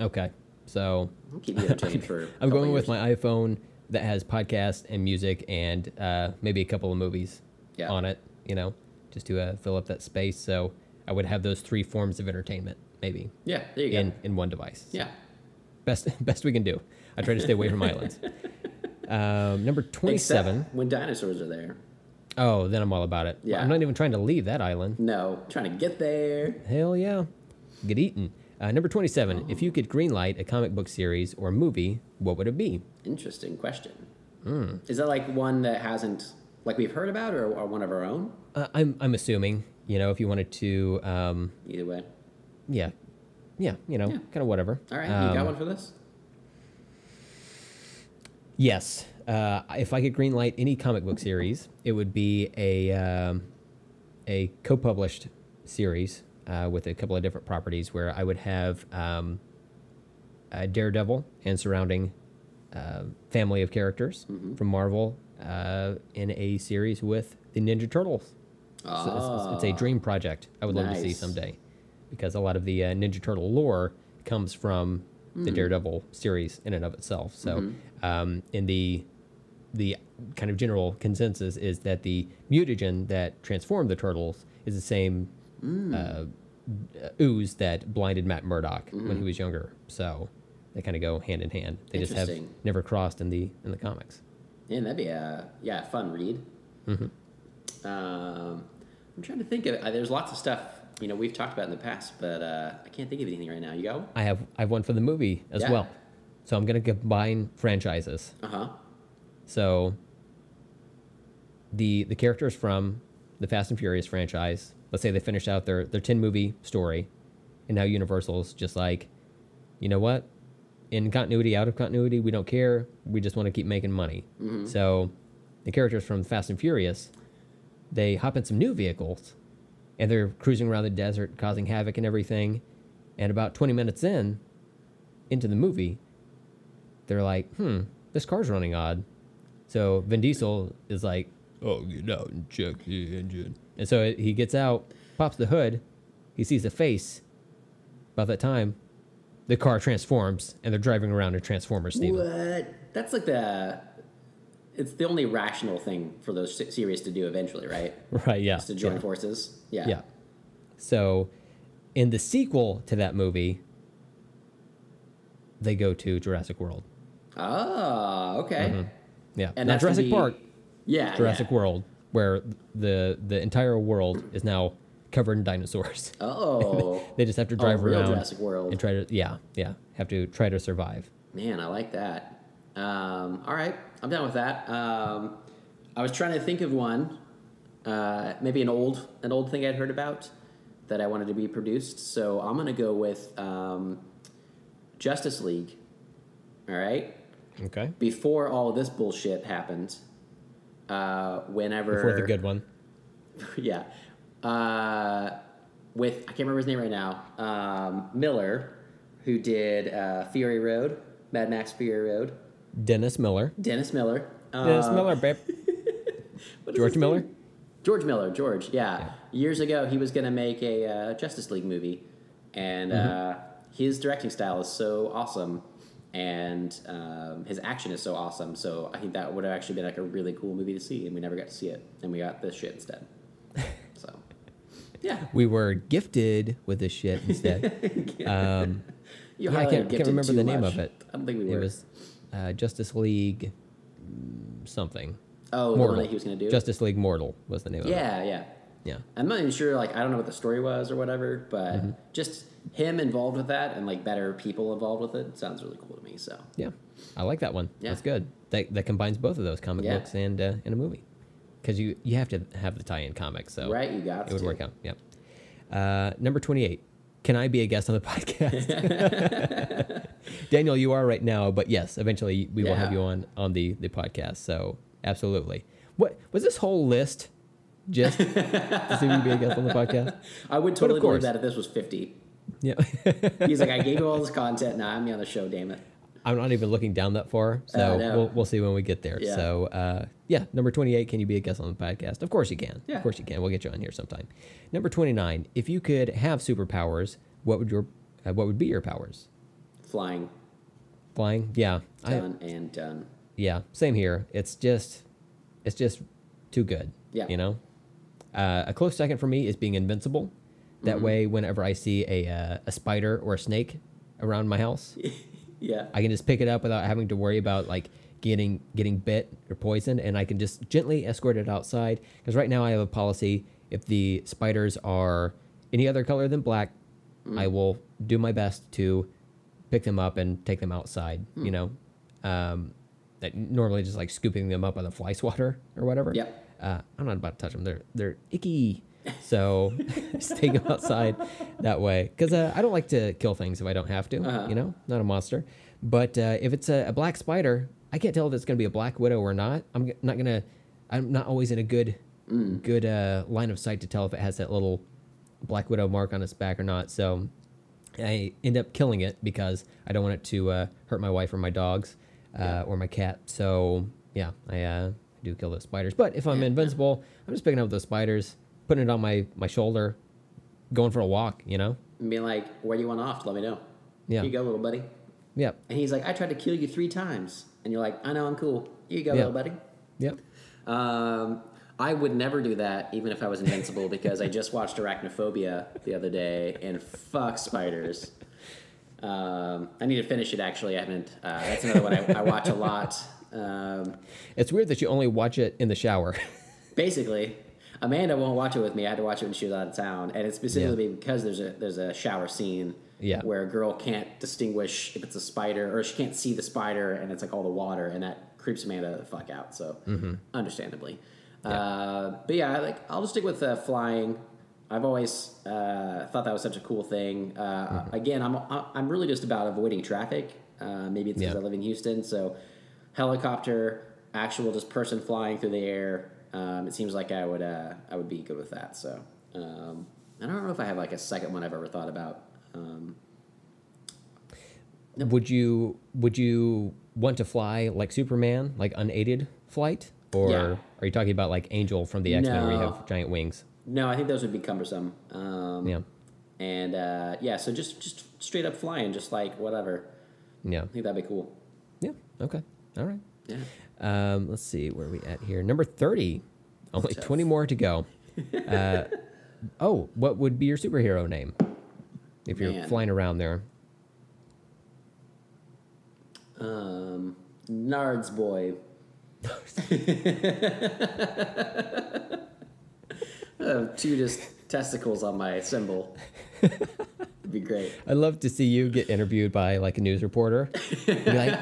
Okay, so I'll keep you entertained for. I'm going with my iPhone that has podcast and music and uh, maybe a couple of movies Yeah. on it. You know, just to uh, fill up that space. So I would have those three forms of entertainment maybe Yeah, there you in go. in one device. Yeah. best best we can do. I try to stay away from islands. Um, number twenty-seven. Except when dinosaurs are there. Oh, then I'm all about it. Yeah. I'm not even trying to leave that island. No, trying to get there. Hell yeah. Get eaten. Uh, number 27. If you could greenlight a comic book series or movie, what would it be? Interesting question. Hmm. Is that like one that hasn't, like we've heard about, or, or one of our own? Uh, I'm, I'm assuming, you know, if you wanted to, um, Either way. Yeah. Yeah, you know, Yeah. kind of whatever. All right, you Um, got one for this? Yes. Uh, if I could greenlight any comic book series, it would be a, um, a co published series uh, with a couple of different properties where I would have um, uh, Daredevil and surrounding uh, family of characters from Marvel uh, in a series with the Ninja Turtles. So it's- it's, a Ah. dream project I would love to see someday because a lot of the uh, Ninja Turtle lore comes from Hmm. the Daredevil series in and of itself. So, Mm-hmm. um, in the the kind of general consensus is that the mutagen that transformed the turtles is the same Hmm. uh, ooze that blinded Matt Murdock when Mm-hmm. he was younger. So they kind of go hand in hand. They just have never crossed in the in the comics. Yeah, that'd be a yeah fun read. Mm-hmm. Um, I'm trying to think of. Uh, there's lots of stuff you know we've talked about in the past, but uh, I can't think of anything right now. You go? I have I have one for the movie as Yeah. well. So I'm gonna combine franchises. Uh huh. So the the characters from the Fast and Furious franchise, let's say they finished out their their 10 movie story and now Universal's just like, you know what? In continuity, out of continuity, we don't care. We just want to keep making money. So the characters from Fast and Furious, they hop in some new vehicles and they're cruising around the desert, causing havoc and everything. And about 20 minutes in, into the movie, they're like, hmm, this car's running odd. So Vin Diesel is like, oh, get out and check the engine. And so he gets out, pops the hood, he sees a face. About that time, the car transforms and they're driving around in Transformers, Steven. What? That's like the. It's the only rational thing for those series to do eventually, right? Right, yeah. Is to join yeah. forces. Yeah. Yeah. So, in the sequel to that movie, they go to Jurassic World. Oh, okay. Mm-hmm. Yeah, And not that's Jurassic be- Park, Yeah. Jurassic yeah. World, where the the entire world is now covered in dinosaurs. Oh. they just have to Oh, drive real around Jurassic World. and try to yeah yeah have to try to survive. Man, I like that. Um, all right, I'm done with that. Um, I was trying to think of one, uh, maybe an old an old thing I'd heard about that I wanted to be produced. So I'm gonna go with um, Justice League. All right, Okay, before all this bullshit happened, uh, whenever before the good one. yeah. Uh, with I can't remember his name right now. Um, Miller, who did uh, Fury Road, Mad Max Fury Road. Dennis Miller. Dennis Miller. Dennis Uh, Miller, babe. George Miller. name? George Miller. George. Yeah. Years ago, he was going to make a uh, Justice League movie, and Mm-hmm. uh, his directing style is so awesome, and um, his action is so awesome. So I think that would have actually been like a really cool movie to see, and we never got to see it, and we got this shit instead. so, yeah. We were gifted with this shit instead. um, You Yeah, I can't, can't remember the name much. of it. I don't think we It were. was uh, Justice League something. oh, the Mortal. one that he was going to do. Justice League Mortal was the name of it. yeah, yeah. Yeah. I'm not even sure. Like, I don't know what the story was or whatever, but Mm-hmm. just him involved with that and like better people involved with it sounds really cool to me. So Yeah. I like that one. Yeah. That's good. That, that combines both of those comic Yeah. books and uh, and a movie. Because you, you have to have the tie in comics. So right, you got it would to. work out. Yep. Uh, number 28. Can I be a guest on the podcast? Daniel, you are right now, but yes, eventually we will have you on on the the podcast. So absolutely. What was this whole list? Just to see if you be a guest on the podcast? I would totally believe that if this was 50. Yeah. He's like, I gave you all this content. Now I'm on the show. Damn it. I'm not even looking down that far, so Uh, no. we'll, we'll see when we get there. Yeah. So, uh, yeah, number 28, can you be a guest on the podcast? Of course you can. Yeah. Of course you can. We'll get you on here sometime. Number 29, if you could have superpowers, what would your uh, what would be your powers? Flying, Flying? Yeah. I, done and done. yeah, same here. It's just it's just too good. Yeah. You know? Uh, a close second for me is being invincible. That Mm-hmm. way whenever I see a uh, a spider or a snake around my house, Yeah. I can just pick it up without having to worry about like getting getting bit or poisoned, and I can just gently escort it outside. Because right now I have a policy: if the spiders are any other color than black, I will do my best to pick them up and take them outside. You know, um, that normally just like scooping them up with a fly swatter or whatever. Yep. Uh, I'm not about to touch them. They're they're icky. So just take them outside that way. Because uh, I don't like to kill things if I don't have to. Uh-huh. You know, not a monster. But uh, if it's a, a black spider, I can't tell if it's going to be a black widow or not. I'm g- not gonna. I'm not always in a good good uh, line of sight to tell if it has that little black widow mark on its back or not. So I end up killing it because I don't want it to uh, hurt my wife or my dogs uh, or my cat. So yeah, I uh, do kill those spiders. But if I'm invincible, I'm just picking up those spiders, putting it on my my shoulder, going for a walk. You know? And being like, where do you want off? Let me know. Yeah. Here you go, little buddy. Yep. And he's like, I tried to kill you three times. And you're like, I know, I'm cool. Here you go, little buddy. Yep. Um, I would never do that, even if I was invincible, because I just watched Arachnophobia the other day, and fuck spiders. Um, I need to finish it. Actually, I haven't. Uh, that's another one I, I watch a lot. Um, It's weird that you only watch it in the shower. basically, Amanda won't watch it with me. I had to watch it when she was out of town, and it's specifically because there's a there's a shower scene. Yeah. Where a girl can't distinguish if it's a spider or she can't see the spider and it's like all the water and that creeps Amanda the fuck out. So understandably, uh, but yeah, like I'll just stick with uh, flying. I've always uh, thought that was such a cool thing. Uh, Again, I'm I'm really just about avoiding traffic. Uh, maybe it's because Yeah. I live in Houston, so helicopter, actual just person flying through the air. Um, it seems like I would uh, I would be good with that. So um, I don't know if I have like a second one I've ever thought about. Um, Would you would you want to fly like Superman, like unaided flight, or Yeah. are you talking about like Angel from the X Men, where you have giant wings? no, I think those would be cumbersome. Um, Yeah, And uh, yeah, so just just straight up flying, just like whatever. yeah, I think that'd be cool. yeah. Okay, all right. Yeah. Um, let's see where are we at here. Number thirty. Only Tough. twenty more to go. Uh, oh, what would be your superhero name if you're flying around there? Um, Nards boy. two just testicles on my symbol. It'd be great. I'd love to see you get interviewed by like a news reporter. Like,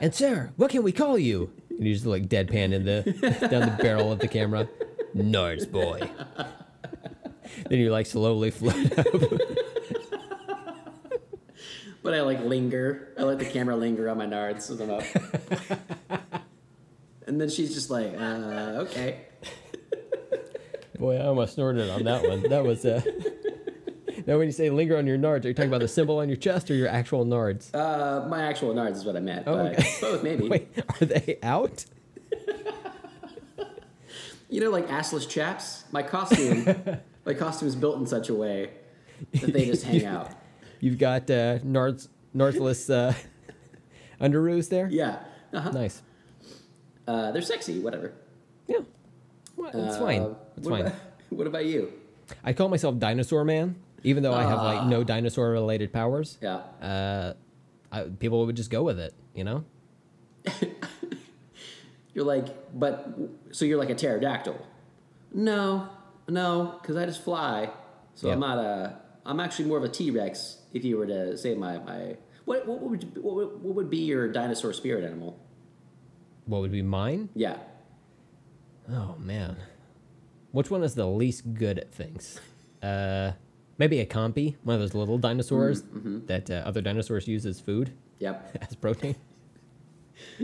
and sir, what can we call you? And you just like deadpan in the down the barrel of the camera. Nards boy. then you like slowly float up. But I like linger. I let the camera linger on my nards with them up. and then she's just like, uh, okay. Boy, I almost snorted on that one. That was uh Now when you say linger on your nards, are you talking about the symbol on your chest or your actual nards? Uh, my actual nards is what I meant. Oh, but okay. both maybe. Wait, are they out? You know, like assless chaps. My costume, my costume is built in such a way that they just hang out. You've got uh nards nardsless uh underoos there? Yeah. Uh-huh. Nice. Uh, they're sexy. Whatever. Yeah. Well, it's Uh, fine. It's what fine. About, what about you? I call myself Dinosaur Man, even though I have like no dinosaur related powers. Yeah. Uh, I, people would just go with it, you know? You're like, but so you're like a pterodactyl? No, no, because I just fly. So I'm Yeah. not a. I'm actually more of a T Rex. If you were to say my my what what would you- what would, what would be your dinosaur spirit animal? What would be mine? Yeah. Oh man, which one is the least good at things? Uh, maybe a compy, one of those little dinosaurs Mm-hmm. that uh, other dinosaurs use as food, Yep. as protein.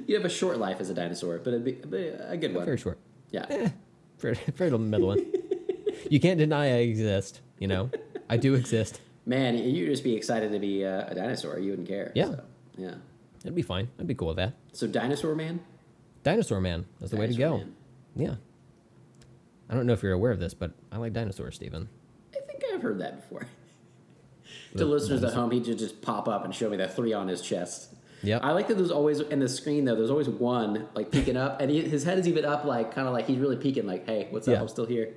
You have a short life as a dinosaur, but it'd be, but a good one. Very short, Yeah. very, very one. you can't deny I exist. You know, I do exist. Man, you'd just be excited to be uh, a dinosaur. You wouldn't care. Yeah. So, yeah. It'd be fine. I'd be cool with that. So dinosaur man. Dinosaur man, that's the way to go. Man. Yeah. I don't know if you're aware of this, but I like dinosaurs, Steven. I think I've heard that before. The- to listeners at home, he would just pop up and show me that three on his chest. Yeah. I like that there's always in the screen though. There's always one like peeking up, and he, his head is even up, like kind of like he's really peeking, like, "Hey, what's up? Yeah. I'm still here."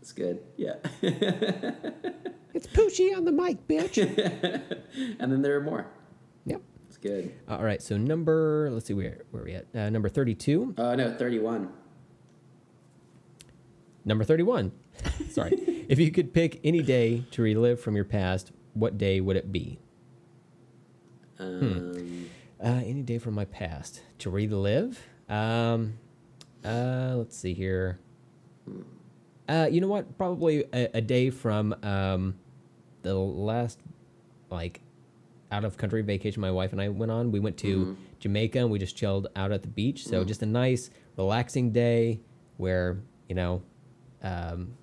It's good, yeah. It's Poochie on the mic, bitch. and then there are more. yep. It's good. All right. So number, let's see where where are we at? Uh, number thirty-two. Oh no, thirty-one. Number thirty-one. Sorry. If you could pick any day to relive from your past, what day would it be? Um, Uh, any day from my past to relive. Um, uh, let's see here. Uh, you know what? Probably a, a day from um, the last like out of country vacation my wife and I went on. We went to Jamaica and we just chilled out at the beach. So just a nice, relaxing day where you know, um,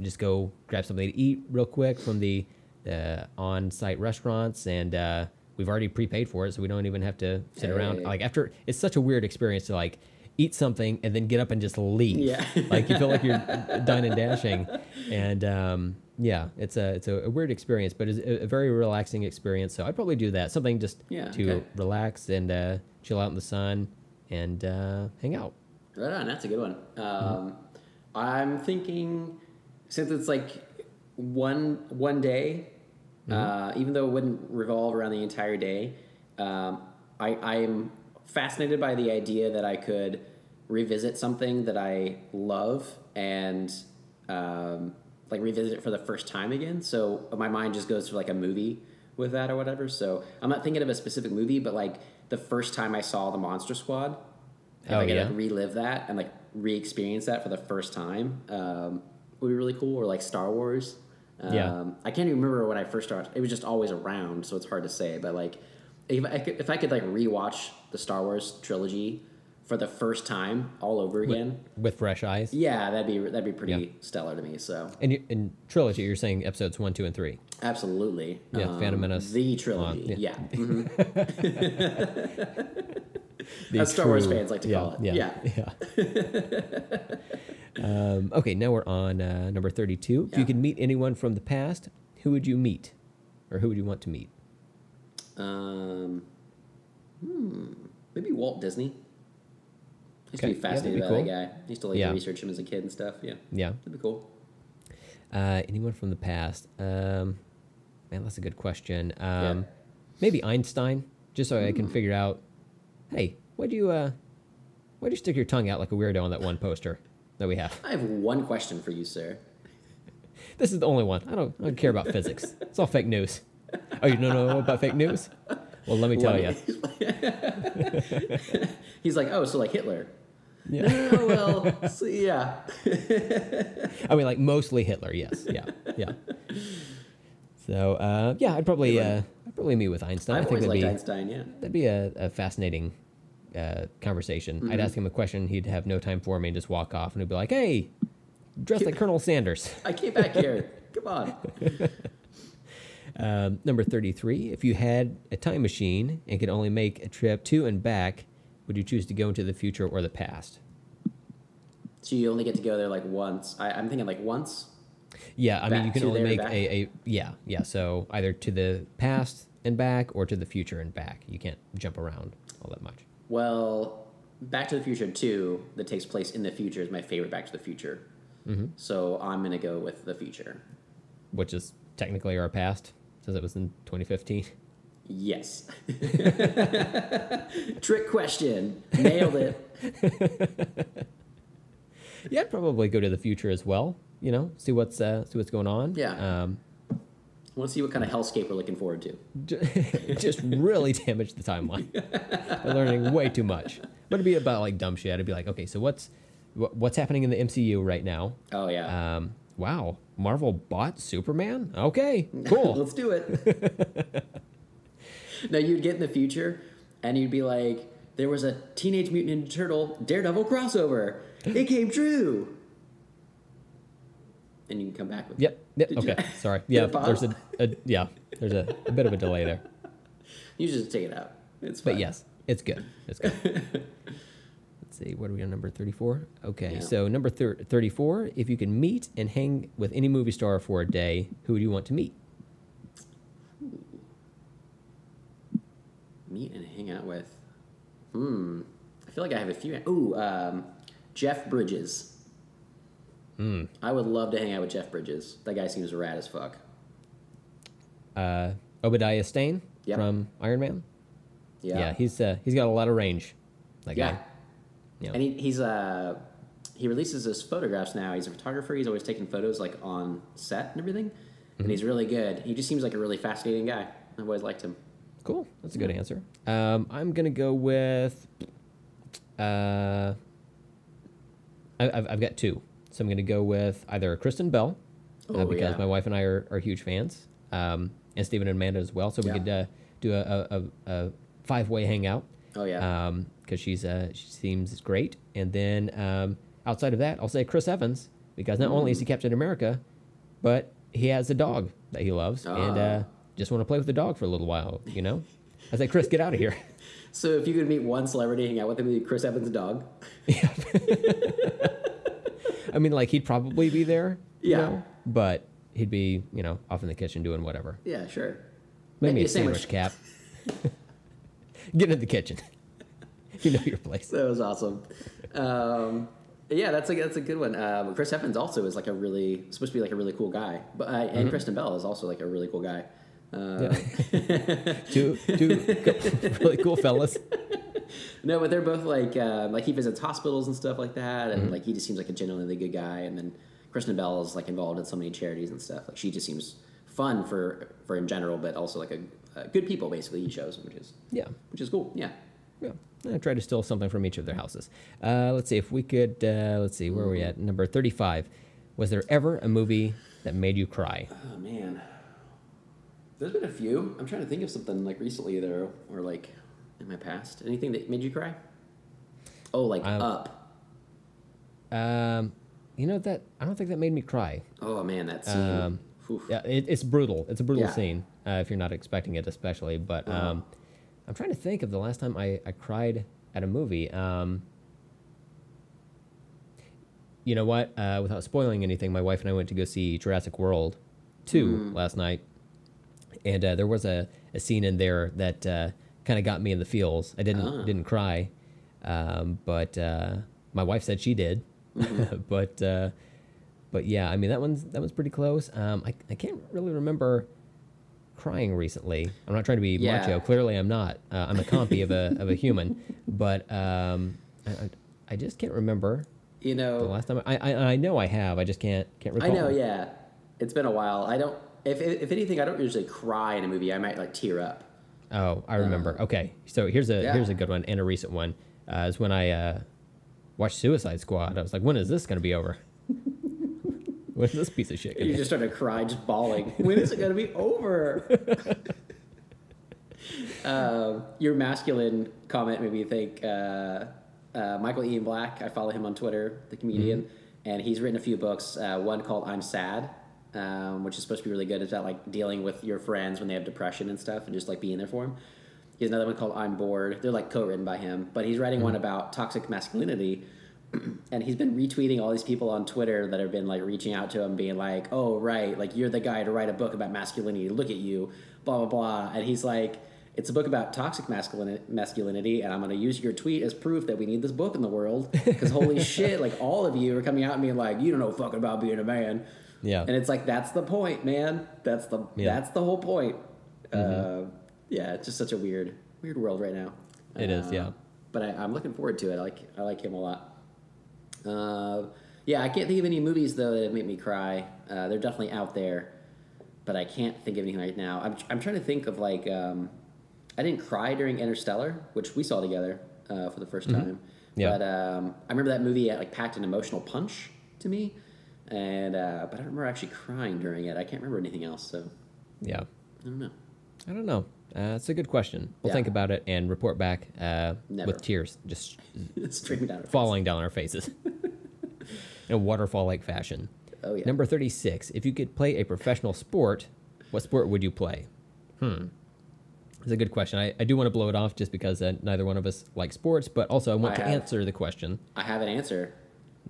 just go grab something to eat real quick from the the on-site restaurants and. Uh, We've already prepaid for it, so we don't even have to sit around. Like after, it's such a weird experience to like eat something and then get up and just leave. Yeah. like you feel like you're done and dashing, and um, yeah, it's a it's a, weird experience, but it's a, a very relaxing experience. So I'd probably do that. Something just Yeah, to okay. relax and uh, chill out in the sun and uh, hang out. Right on, that's a good one. Um, I'm thinking since it's like one one day, uh, even though it wouldn't revolve around the entire day, um, I I'm fascinated by the idea that I could revisit something that I love and um, like revisit it for the first time again. So my mind just goes to like a movie with that or whatever. So I'm not thinking of a specific movie, but like the first time I saw the Monster Squad If Oh, I could yeah? like relive that and like re-experience that for the first time, um, would be really cool. Or like Star Wars. Um, Yeah. I can't even remember when I first started. It was just always around, so it's hard to say. But like, if I could, if I could like rewatch the Star Wars trilogy for the first time all over again, with fresh eyes. yeah, that'd be that'd be pretty Yeah. stellar to me. So And you- in trilogy, you're saying episodes one, two, and three. absolutely, Um, Yeah, Phantom Menace the trilogy. on- yeah, yeah. mhm. As Star Wars fans like to yeah, call it. Yeah. yeah. um, okay, now we're on uh, number 32. If you could meet anyone from the past, who would you meet? Or who would you want to meet? Um, hmm, maybe Walt Disney. I used Okay, to be fascinated be by cool. that guy. I used to like Yeah. research him as a kid and stuff. Yeah, Yeah. that'd be cool. Uh, anyone from the past? Um, man, that's a good question. Um, Yeah. Hmm. Maybe Einstein, just so I can figure out. Hey, why'd you uh, why'd you stick your tongue out like a weirdo on that one poster that we have? I have one question for you, sir. This is the only one. I don't, I don't care about physics. It's all fake news. Oh, you don't know about fake news? Well, let me tell you. He's like, oh, so like Hitler. Yeah. No, no, no, well, so, yeah. I mean, like mostly Hitler. Yes. Yeah. Yeah. So uh, yeah, I'd probably uh, probably meet with Einstein. I've I think that'd be Einstein. Yeah. that'd be a, a fascinating uh, conversation. Mm-hmm. I'd ask him a question. He'd have no time for me and just walk off, and he'd be like, "Hey, dressed like Colonel Sanders." I came back here. Come on. Um, number thirty-three. If you had a time machine and could only make a trip to and back, would you choose to go into the future or the past? So you only get to go there like once. I, I'm thinking like once. Yeah, I mean, you can only make a, a yeah, yeah. So either to the past and back, or to the future and back. You can't jump around all that much. Well, Back to the Future 2, that takes place in the future, is my favorite Back to the Future. Mm-hmm. So I'm going to go with the future. Which is technically our past, since it was in 2015. Yes. Trick question. Nailed it. Yeah, I'd probably go to the future as well. You know, see what's uh, see what's going on. Yeah. Um, want to see what kind of hellscape we're looking forward to. just really damage the timeline. They're learning way too much. But it'd be about like dumb shit. It'd be like, okay, so what's what's happening in the MCU right now? Oh, yeah. Um, wow, Marvel bought Superman. Okay, cool. Let's do it. now, you'd get in the future, and you'd be like, there was a Teenage Mutant Ninja Turtle Daredevil crossover. It came true. And you can come back with it. Yep. Yep. Did you- Okay. Sorry. Yeah. There's a, a yeah. There's a, a bit of a delay there, You just take it out. It's but yes, it's good. It's good. Let's see. What are we on number thirty-four? Okay. Yeah. So number thir- thirty-four. If you could meet and hang with any movie star for a day, who would you want to meet? Meet and hang out with. Hmm. I feel like I have a few. Ooh, um, Jeff Bridges. Hmm. I would love to hang out with Jeff Bridges. That guy seems rad as fuck. Uh, Obadiah Stane Yep. from Iron Man. Yeah. Yeah. he's uh, he's got a lot of range. That yeah. guy. Yeah. And he, he's uh he releases his photographs now. He's a photographer. He's always taking photos like on set and everything. Mm-hmm. And he's really good. He just seems like a really fascinating guy. I've always liked him. Cool. That's a good answer. Um, I'm gonna go with. Uh, I've I've got two, so I'm gonna go with either Kristen Bell, uh, Oh, because yeah. my wife and I are, are huge fans, um, and Stephen and Amanda as well. So we Yeah. could uh, do a, a, a, five way hangout. Oh, yeah. because she's uh, she seems great. And then um, outside of that, I'll say Chris Evans because not only is he Captain America, but he has a dog that he loves, and uh, Ah. just want to play with the dog for a little while. You know, I say, Chris, get out of here. So if you could meet one celebrity, hang out with him, it'd be Chris Evans' dog. I mean, like he'd probably be there, you Yeah. know, but he'd be, you know, off in the kitchen doing whatever. Yeah, sure. Maybe Make me a sandwich, cap. Get in the kitchen. you know your place. That was awesome. Um, yeah, that's a that's a good one. Um, Chris Evans also is like a really supposed to be like a really cool guy, but uh, Mm-hmm. and Kristen Bell is also like a really cool guy. Uh, two, two really cool fellas. No, but they're both like um, like he visits hospitals and stuff like that, Mm-hmm. and like he just seems like a genuinely good guy. And then Kristen Bell is like involved in so many charities and stuff. Like she just seems fun for for in general, but also like a, uh good people basically. He shows, which is Yeah. which is cool. Yeah, Yeah, I try to steal something from each of their houses. Uh, let's see if we could. Uh, let's see where are we at number thirty-five. Was there ever a movie that made you cry? Oh man, there's been a few. I'm trying to think of something like recently there, or like in my past. Anything that made you cry? Oh, like Um, Up. Um, you know that I don't think that made me cry. Oh man, that scene. Um, Yeah, it, it's brutal. It's a brutal Yeah. scene uh, if you're not expecting it, especially. But Uh-huh. um, I'm trying to think of the last time I, I cried at a movie. Um, you know what? Uh, without spoiling anything, my wife and I went to go see Jurassic World 2 Mm. last night. And uh, there was a, a scene in there that uh, kind of got me in the feels. I didn't Ah. didn't cry, um, but uh, my wife said she did. Mm-hmm. but uh, but yeah, I mean that one's that one's pretty close. Um, I I can't really remember crying recently. I'm not trying to be Yeah. macho. Clearly, I'm not. Uh, I'm a compy of a of a human, but um, I, I, just can't remember you know the last time. I, I I know I have. I just can't can't recall I know. Yeah, it's been a while. I don't. If, if if anything, I don't usually cry in a movie. I might like tear up. Oh, I remember. okay, so here's a Uh, yeah. here's a good one and a recent one. Uh, is when I uh, watched Suicide Squad. I was like, when is this going to be over? when is this piece of shit? You just start to cry, just bawling. when is it going to be over? um, your masculine comment made me think. Uh, uh, Michael Ian Black, I follow him on Twitter, the comedian, Mm-hmm. and he's written a few books. Uh, one called "I'm Sad," um, which is supposed to be really good. It's about like dealing with your friends when they have depression and stuff, and just like being there for them. He has another one called "I'm Bored." They're like co-written by him, but he's writing one about toxic masculinity and he's been retweeting all these people on Twitter that have been like reaching out to him, being like, "Oh, right, like you're the guy to write a book about masculinity. Look at you, blah blah blah." And he's like, "It's a book about toxic masculini- masculinity, and I'm going to use your tweet as proof that we need this book in the world because holy shit, like all of you are coming out and being like, you don't know fucking about being a man." Yeah. and it's like that's the point, man. That's the Yeah. that's the whole point. Uh, yeah, it's just such a weird weird world right now. It is, Uh, yeah. But I, I'm looking forward to it. I like I like him a lot. Uh, yeah, I can't think of any movies though that make me cry. Uh, they're definitely out there, but I can't think of anything right now. I'm, I'm trying to think of like um, I didn't cry during Interstellar, which we saw together uh, for the 1st time. Mm-hmm. Yeah. But um, I remember that movie uh, like packed an emotional punch to me, and uh, but I don't remember actually crying during it. I can't remember anything else, so Yeah. I don't know. I don't know. Uh, it's a good question. We'll Yeah. think about it and report back uh, with tears just Streaming down. our face. down our faces in a waterfall like fashion. Oh, yeah. Number 36. If you could play a professional sport, what sport would you play? Hmm. It's a good question. I, I do want to blow it off just because uh, neither one of us like sports, but also I want I to have. answer the question. I have an answer,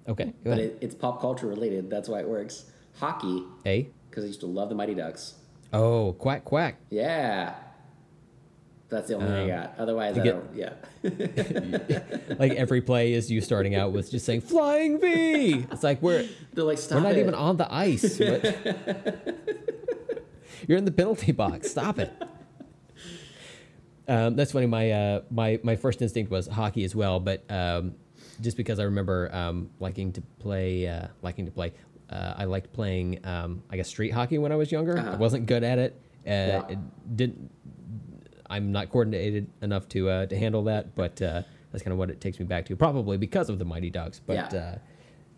Okay, but it, it's pop culture related. That's why it works. Hockey, A. because I used to love the Mighty Ducks. Oh, quack, quack. Yeah. That's the only thing I Um, got. Otherwise, I get- don't. Yeah. Like every play is you starting out with just saying "Flying V." It's like we're They're like, stop we're not it. even on the ice. You're in the penalty box. Stop it. Um, that's funny. My uh, my my first instinct was hockey as well, but um, just because I remember um, liking to play, uh, liking to play, uh, I liked playing. Um, I guess street hockey when I was younger. I Uh-huh. wasn't good at it. Uh, Yeah. it didn't. I'm not coordinated enough to uh, to handle that, but uh, that's kind of what it takes me back to, probably because of the Mighty Ducks. But Yeah.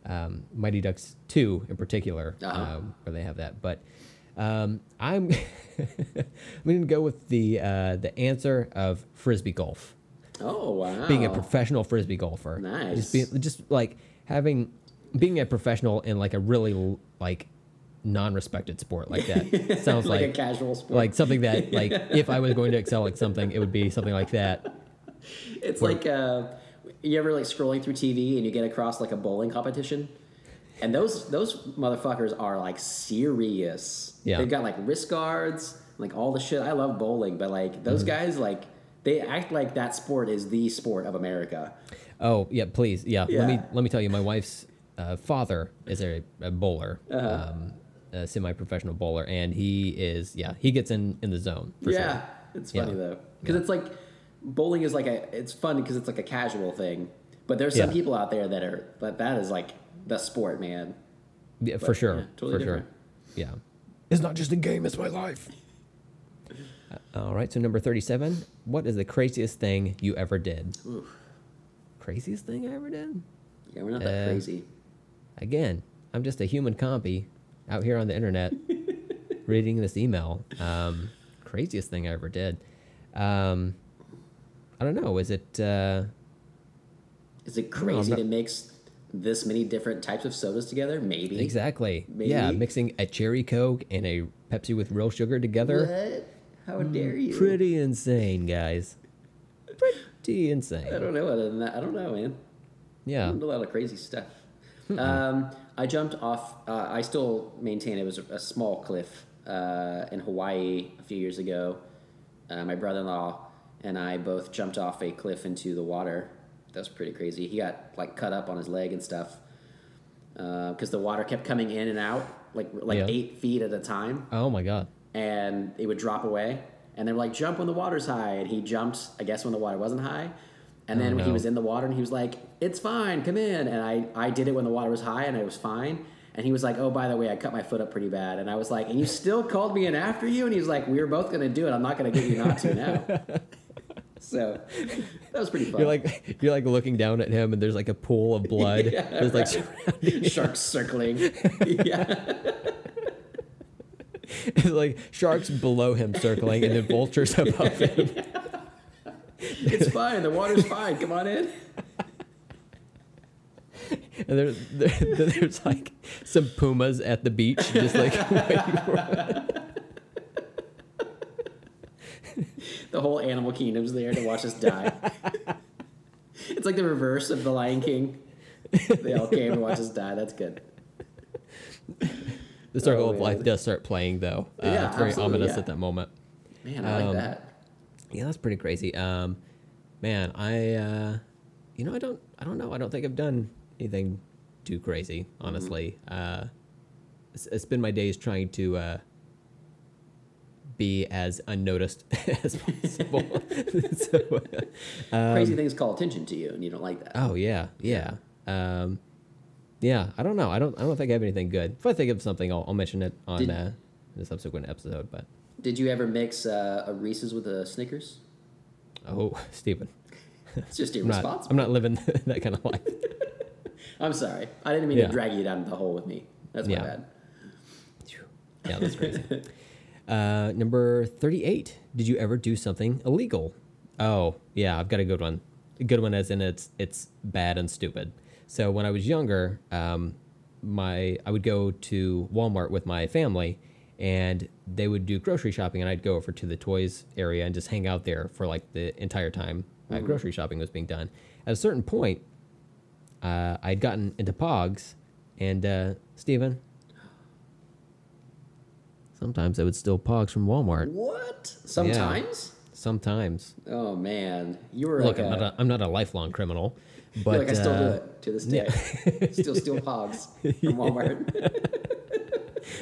uh, um, Mighty Ducks Two in particular, Uh-huh. um, where they have that. But um, I'm I'm going to go with the uh, the answer of frisbee golf. Oh, wow. Being a professional frisbee golfer, Nice. Just being, just like having being a professional in like a really like non-respected sport like that sounds like, like a casual sport. like something that like if I was going to excel at something, it would be something like that. it's like uh, you ever like scrolling through TV and you get across like a bowling competition, and those those motherfuckers are like serious. Yeah. they've got like wrist guards, like all the shit. I love bowling, but like Mm-hmm. those guys, like they act like that sport is the sport of America. Oh yeah, please yeah. Let me let me tell you, my wife's uh, father is a, a bowler, Uh-huh. um, a semi-professional bowler, and he is yeah he gets in in the zone for yeah, sure. it's Yeah. funny though because it's like bowling is like a it's fun because it's like a casual thing, but there's some Yeah. people out there that are but that is like the sport, man. Yeah, for sure, yeah, totally for different. sure. Yeah, it's not just a game; it's my life. All right, so number 37. What is the craziest thing you ever did? Oof. Craziest thing I ever did? Yeah, we're not that Uh, crazy. Again, I'm just a human compy out here on the internet reading this email. Um, craziest thing I ever did. Um, I don't know. Is it. Uh, Is it crazy not- to mix this many different types of sodas together? Maybe. exactly. Yeah, mixing a cherry Coke and a Pepsi with real sugar together. What? How dare you? Pretty insane, guys. Pretty insane. I don't know other than that. I don't know, man. Yeah. a lot of crazy stuff. Um, I jumped off. Uh, I still maintain it was a, a small cliff uh, in Hawaii a few years ago. Uh, my brother-in-law and I both jumped off a cliff into the water. That was pretty crazy. He got like cut up on his leg and stuff because the water kept coming in and out like like Yeah. eight feet at a time Oh my god. And it would drop away. And they were like, jump when the water's high. And he jumped, I guess, when the water wasn't high. And oh, then Oh, when he was in the water and he was like, it's fine, come in. And I, I did it when the water was high and I was fine. And he was like, oh, by the way, I cut my foot up pretty bad. And I was like, and you still called me in after you? And he was like, we were both going to do it. I'm not going to get you not to now. so that was pretty fun. You're like you're like looking down at him, and there's like a pool of blood. Yeah, there's like right. sharks circling. yeah. it's like sharks below him circling, and then vultures above him. It's fine. The water's fine. Come on in. And there, there, there's like some pumas at the beach, just like waiting for The whole animal kingdom's there to watch us die. it's like the reverse of the Lion King. They all came to watch us die. That's good. The circle Oh, of life does start playing though. Uh, Yeah, it's very ominous yeah. at that moment. Man, I like Um, that. Yeah, that's pretty crazy. Um, man, I, uh, you know, I don't, I don't know. I don't think I've done anything too crazy, honestly. Uh, it's, it's been my days trying to uh, be as unnoticed as possible. so, uh, Crazy things call attention to you, and you don't like that. oh yeah, yeah, um, yeah. I don't know. I don't. I don't think I have anything good. If I think of something, I'll, I'll mention it on Did- uh, the subsequent episode. But Did you ever mix uh, a Reese's with a Snickers? oh, Stephen, It's just I'm not, irresponsible. I'm not living that kind of life. I'm sorry. I didn't mean Yeah. to drag you down the hole with me. That's my Yeah. bad. Yeah, that's crazy. uh, number 38. Did you ever do something illegal? Oh, yeah, I've got a good one. A good one as in it's it's bad and stupid. So when I was younger, um, my I would go to Walmart with my family and they would do grocery shopping and I'd go over to the toys area and just hang out there for like the entire time uh, grocery shopping was being done. At a certain point, uh, I'd gotten into Pogs and uh, Steven, Sometimes I would steal Pogs from Walmart. What? Sometimes? Sometimes. Oh man, you were Look, like I'm a, not a, I'm not a lifelong criminal, but like I still do uh, it to this day. still steal hogs from Walmart.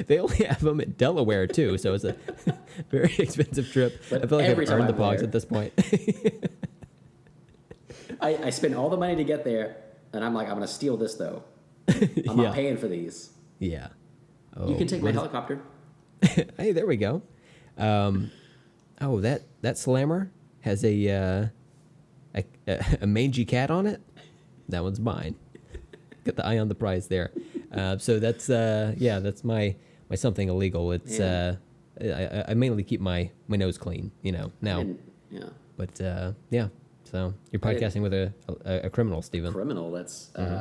they only have them at Delaware too, so it's a very expensive trip. But I feel like I've earned the Pogs there- at this point. I, I spend all the money to get there, and I'm like, I'm gonna steal this though. I'm Yeah. not paying for these. yeah. you Oh, can take my helicopter. hey, there we go. Um, oh, that that slammer has a, uh, a a mangy cat on it. That one's mine. Got the eye on the prize there. Uh, so that's uh, yeah, that's my my something illegal. It's Yeah. uh, I, I- mainly keep my my nose clean, you know. Now, And, yeah, but uh, yeah. So you're podcasting with a, a a criminal, Steven. criminal. That's Mm-hmm.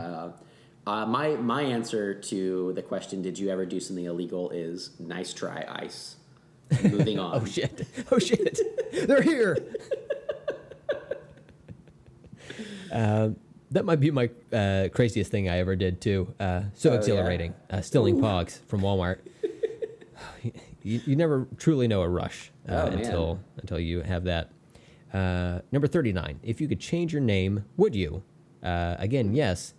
uh, uh, my my answer to the question. Did you ever do something illegal? Is nice try, ice. Moving on. Oh shit! Oh shit! They're here. Um, that might be my uh, craziest thing I ever did too. Uh, so Oh, yeah? exhilarating. Uh, stealing Pogs from Walmart. you, you never truly know a rush uh, Oh, man. until until you have that. Uh, number thirty nine. If you could change your name, would you? Uh, again, yes.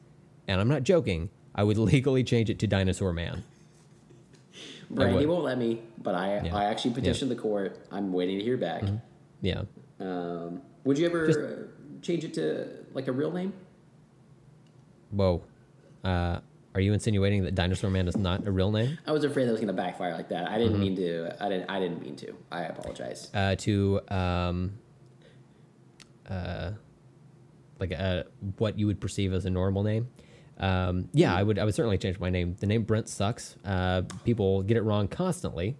And I'm not joking. I would legally change it to Dinosaur Man. Brandy won't let me, but I Yeah. I actually petitioned the court. I'm waiting to hear back. Yeah. Um, would you ever Just- change it to like a real name? Whoa. Uh, are you insinuating that Dinosaur Man is not a real name? I was afraid that was going to backfire like that. I Mm-hmm. didn't mean to. I didn't. I didn't mean to. I apologize. Uh, to um, uh, like uh, what you would perceive as a normal name. Um, yeah, I would. I would certainly change my name. The name Brent sucks. Uh, people get it wrong constantly.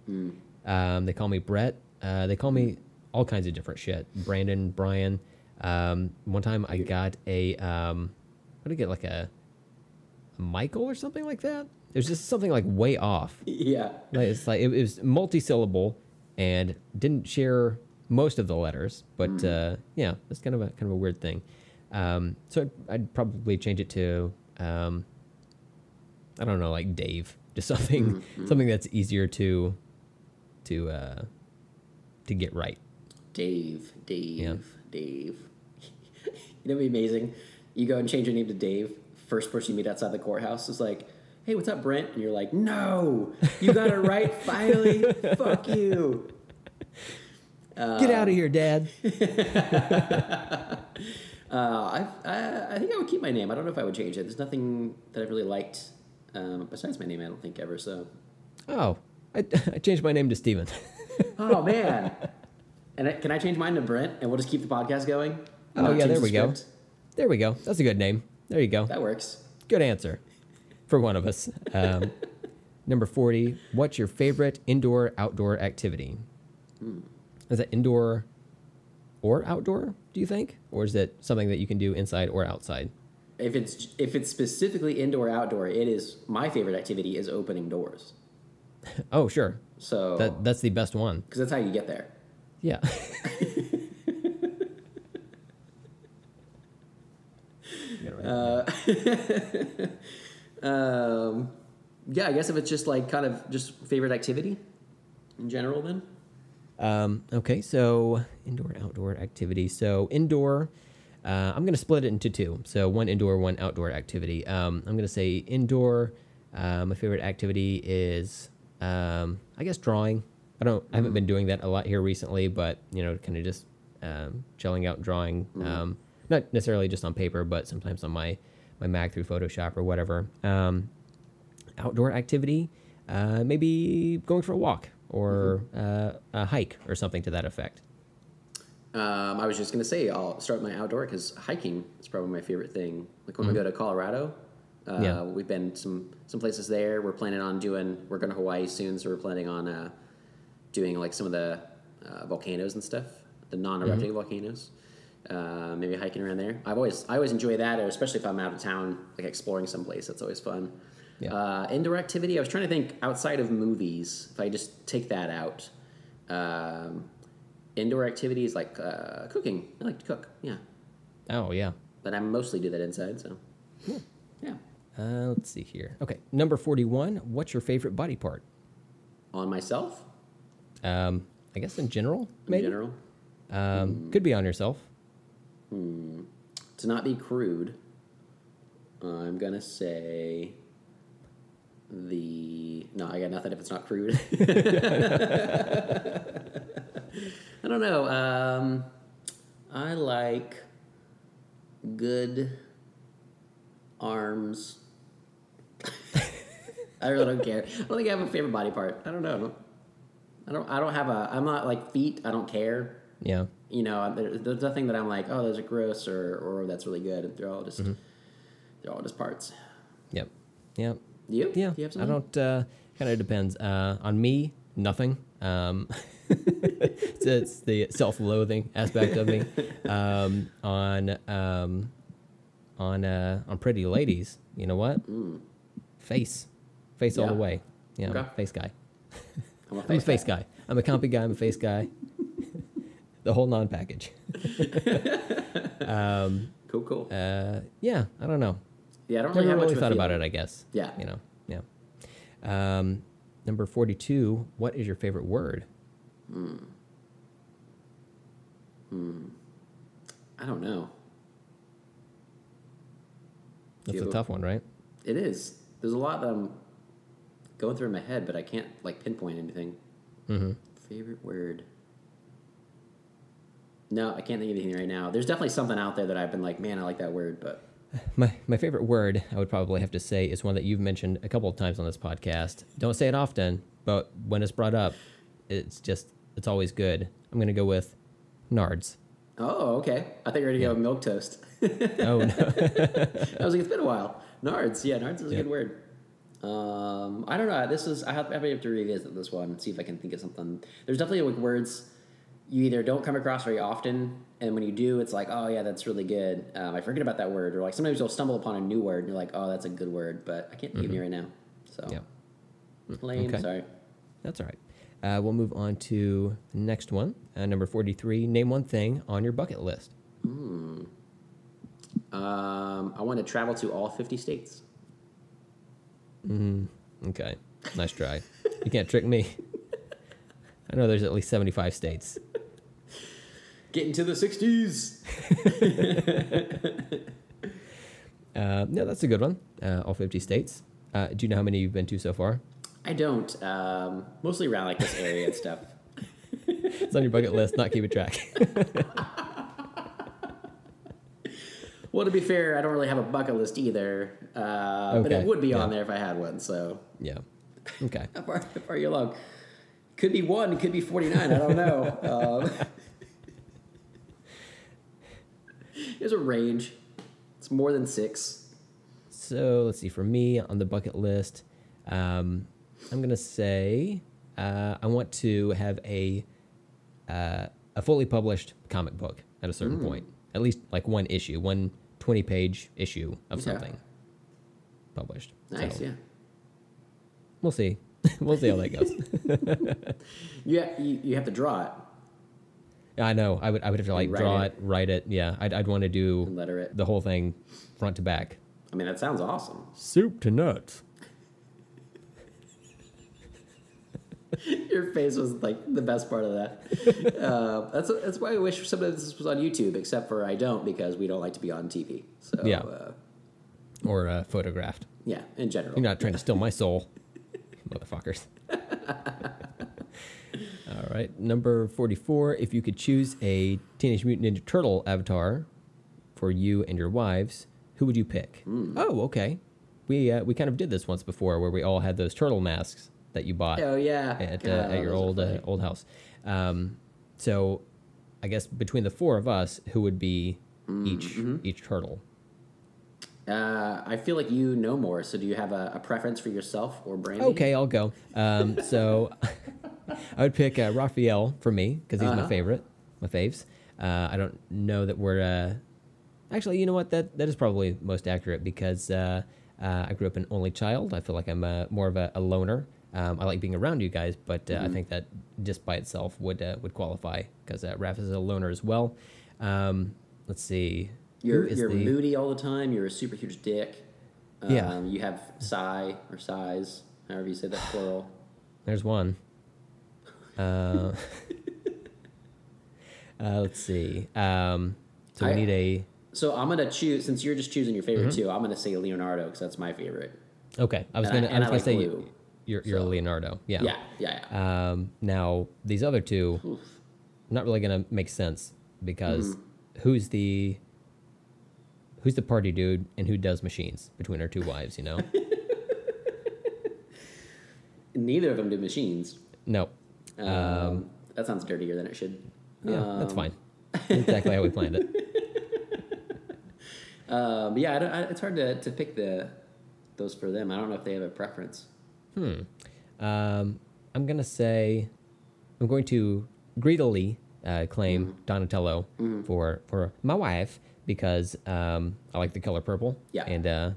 Um, they call me Brett. Uh, they call me all kinds of different shit. Brandon, Brian. Um, one time I got a um, what did I get like a, a Michael or something like that. It was just something like way off. yeah. Like, it's like it, it was multi-syllable and didn't share most of the letters, but uh, yeah, it's kind of a kind of a weird thing. Um, so I'd, I'd probably change it to um, I don't know, like Dave, just something something that's easier to to uh, to get right. Dave. Dave. Yeah. Dave. you know, be amazing. You go and change your name to Dave. First person you meet outside the courthouse is like, "Hey, what's up, Brent?" And you're like, "No, you got it right finally. Fuck you." get out of here, Dad. Uh, I, I I think I would keep my name. I don't know if I would change it. There's nothing that I really liked um, besides my name. I don't think ever. So, oh, I, I changed my name to Steven. oh man. And I, can I change mine to Brent, and we'll just keep the podcast going? Oh, yeah, there the we go. There we go. That's a good name. There you go. That works. Good answer for one of us. Um, number 40. What's your favorite indoor outdoor activity? Is that indoor or outdoor, do you think? Or is it something that you can do inside or outside? If it's if it's specifically indoor outdoor, it is my favorite activity is opening doors. Oh, sure. So That that's the best one. because that's how you get there. Yeah. Um, yeah, I guess if it's just like kind of just favorite activity in general, then Um, okay, so indoor outdoor activity. So indoor, uh, I'm going to split it into two. So one indoor, one outdoor activity. Um, I'm going to say indoor. Uh, my favorite activity is, um, I guess, drawing. I don't. I haven't been doing that a lot here recently, but you know, kind of just um, chilling out, drawing. Um, not necessarily just on paper, but sometimes on my my Mac through Photoshop or whatever. Um, outdoor activity, uh, maybe going for a walk or uh, a hike or something to that effect. um, I was just gonna say I'll start my outdoor because hiking is probably my favorite thing. Like when we go to Colorado, uh, Yeah. we've been some some places there. We're planning on doing. We're going to Hawaii soon, so we're planning on uh, doing like some of the uh, volcanoes and stuff, the non-erupting volcanoes. Uh, maybe hiking around there. I've always I always enjoy that, especially if I'm out of town, like exploring someplace. That's always fun. Yeah. Uh, indoor activity. I was trying to think outside of movies. If I just take that out, um, indoor activities like uh, cooking. I like to cook. Yeah, Oh yeah. but I mostly do that inside. So yeah, Uh, let's see here. Okay, number forty-one. What's your favorite body part? on myself Um, I guess in general, in general. Um, Could be on yourself. To not be crude, I'm gonna say the no. I got nothing if it's not crude. I don't know. Um, I like good arms. I really don't care. I don't think I have a favorite body part. I don't know. I don't. I don't have a. I'm not like feet. I don't care Yeah. You know, there, there's nothing that I'm like, oh, those are gross or or that's really good. They're all just they're all just parts. Yep. Yep. You? Yeah. Do you have I don't. Uh, kind of depends. Uh, on me, nothing. Um, it's, it's the self-loathing aspect of me. Um, on um, on uh, on pretty ladies, you know what? Face, face all the way. Yeah, I'm a Okay. face guy. I'm a I'm a face guy. I'm a compy guy. I'm a face guy. The whole non-package. um, Cool, cool. Uh, yeah, I don't know. yeah, I don't Never really have really much thought about it. I guess. Yeah. You know. Yeah. Um, number forty-two. What is your favorite word? Hmm. Hmm. I don't know. That's a a- tough one, right? It is. There's a lot that I'm going through in my head, but I can't like pinpoint anything. Mm-hmm. Favorite word. No, I can't think of anything right now. There's definitely something out there that I've been like, man, I like that word, but My my favorite word I would probably have to say is one that you've mentioned a couple of times on this podcast. Don't say it often, but when it's brought up, it's just it's always good. I'm gonna go with nards. Oh, okay. I think we're gonna go with milk toast. Oh no. I was like, it's been a while. Nards, yeah, Nards is a Yeah. good word. Um, I don't know. This is I have, I have to revisit this one, and see if I can think of something. There's definitely like words you either don't come across very often, and when you do, it's like, oh yeah, that's really good. Um, I forget about that word, or like sometimes you'll stumble upon a new word, and you're like, oh, that's a good word, but I can't think of it right now. So Yeah. lame. Okay. Sorry. That's all right. Uh, we'll move on to the next one. Uh, number 43. Name one thing on your bucket list. Hmm. Um, I want to travel to all 50 states. Hmm. Okay. Nice try. you can't trick me. I know there's at least 75 states. Get into the 60s. Uh, no, that's a good one. Uh, all 50 states. Uh, do you know how many you've been to so far? I don't. Um, mostly around like this area and stuff. It's on your bucket list, not keeping track. Well, to be fair, I don't really have a bucket list either, uh, but it would be on there if I had one. So yeah. Okay. how far, how far are you along? Could be one, could be forty nine. I don't know. um, there's a range. It's more than six. So let's see. For me on the bucket list, um, I'm gonna say uh, I want to have a uh, a fully published comic book at a certain point. At least like one issue, one 20 page issue of Okay. something published. Nice, So, yeah. We'll see. we'll see how that goes. Ha- you you have to draw it I know. I would I would have to like Write draw it. it, write it. Yeah, I'd I'd want to do letter it. the whole thing front to back. I mean, that sounds awesome. Soup to nuts. Your face was like the best part of that. uh, that's that's why I wish some of this was on YouTube, except for I don't because we don't like to be on TV. So Yeah. uh, Or uh, photographed. yeah, in general. You're not trying to steal my soul, motherfuckers. All right, number 44. If you could choose a Teenage Mutant Ninja Turtle avatar for you and your wives, who would you pick? Oh, okay. We uh, we kind of did this once before, where we all had those turtle masks that you bought Oh yeah, at, God, uh, at your old uh, old house. Um, so, I guess between the four of us, who would be each Mm-hmm. each turtle? Uh, I feel like you know more. So do you have a, a preference for yourself or Brandy? Okay, I'll go. Um, so I would pick uh, Raphael for me because he's my Uh-huh. favorite, my faves. Uh, I don't know that we're. Uh, actually, you know what? That that is probably most accurate because uh, uh, I grew up an only child. I feel like I'm uh, more of a, a loner. Um, I like being around you guys, but uh, Mm-hmm. I think that just by itself would uh, would qualify because uh, Raph is a loner as well. Um, let's see. You're you're the- moody all the time. You're a super huge dick. Um, Yeah. You have sigh or size, however you say that plural. There's one. Uh, uh, let's see. Um, so we I- need a. So I'm gonna choose since you're just choosing your favorite Mm-hmm. two. I'm gonna say Leonardo because that's my favorite. Okay, I was And gonna. I, and was I gonna say blue, you're you're so- Leonardo. Yeah. Yeah, yeah, yeah. Um, now these other two, Oof. not really gonna make sense because Mm-hmm. who's the who's the party dude and who does machines between our two wives? You know. Neither of them do machines. no. Um, that sounds dirtier than it should. Yeah, that's Um, fine. Exactly how we planned it. Um, yeah, I don't, I, it's hard to, to pick the those for them. I don't know if they have a preference. Um, I'm gonna say, I'm going to greedily uh, claim Mm-hmm. Donatello for for my wife because um, I like the color purple. Yeah. And uh,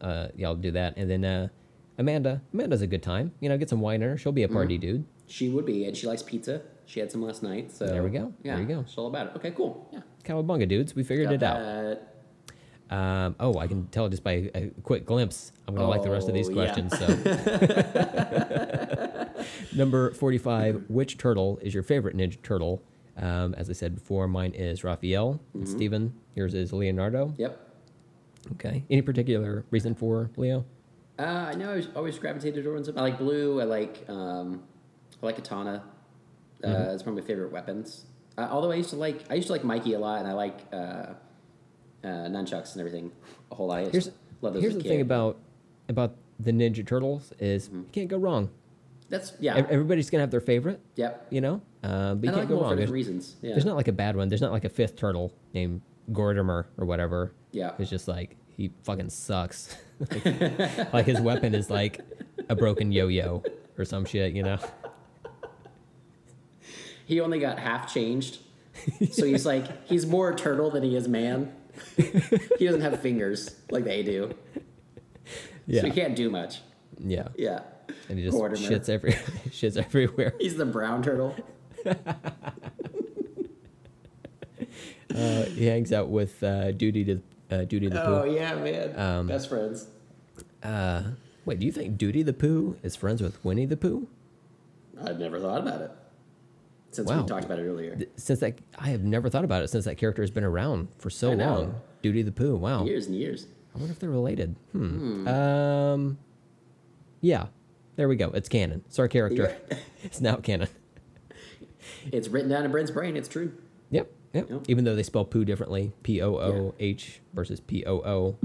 uh, yeah, I'll do that. And then uh, Amanda, Amanda's a good time. You know, get some wine in her. She'll be a party Mm-hmm. dude. She would be, and she likes pizza. She had some last night, so There we go. Yeah, There you go. She's all about it. Okay, cool. Yeah, Cowabunga dudes, we figured Got it out. Um, oh, I can tell just by a quick glimpse. I'm gonna like the rest of these Oh, yeah. questions. So, number forty-five. Which turtle is your favorite Ninja Turtle? Um, as I said before, mine is Raphael. Mm-hmm. And Steven, yours is Leonardo. Yep. Okay. Any particular reason for Leo? Uh, I know I was always gravitated towards them. I like blue. I like um, I like katana. Uh, Mm-hmm. It's one of my favorite weapons. Uh, although I used to like I used to like Mikey a lot, and I like uh, uh, nunchucks and everything a whole lot. I Here's love those here's the a thing about about the Ninja Turtles is Mm-hmm. you can't go wrong. that's yeah, Ev- Everybody's gonna have their favorite, yep. you know. Uh, but you can't like go wrong. for There's, reasons. Yeah. there's not like a bad one. There's not like a fifth turtle named Gordimer or whatever. Yeah. It's just like he fucking sucks. like, like his weapon is like a broken yo-yo or some shit, you know. he only got half changed, so he's like he's more turtle than he is man. he doesn't have fingers like they do, Yeah. so he can't do much. Yeah. Yeah, And he just Gordimer. shits every shits everywhere. He's the brown turtle. Uh, he hangs out with uh, Duty to uh, Duty the Pooh. Oh yeah, man. Um, Best friends. Uh, wait, do you think Duty the Pooh is friends with Winnie the Pooh? I've never thought about it since Wow. we talked about it earlier. Since that, I have never thought about it since that character has been around for so long. Duty the Pooh. Wow. Years and years. I wonder if they're related. Hmm. Um. Yeah. There we go. It's canon. It's our character. it's now canon. It's written down in Brent's brain. It's true. Yep. Yep. Yep. Even though they spell poo differently, P O O H versus P O O.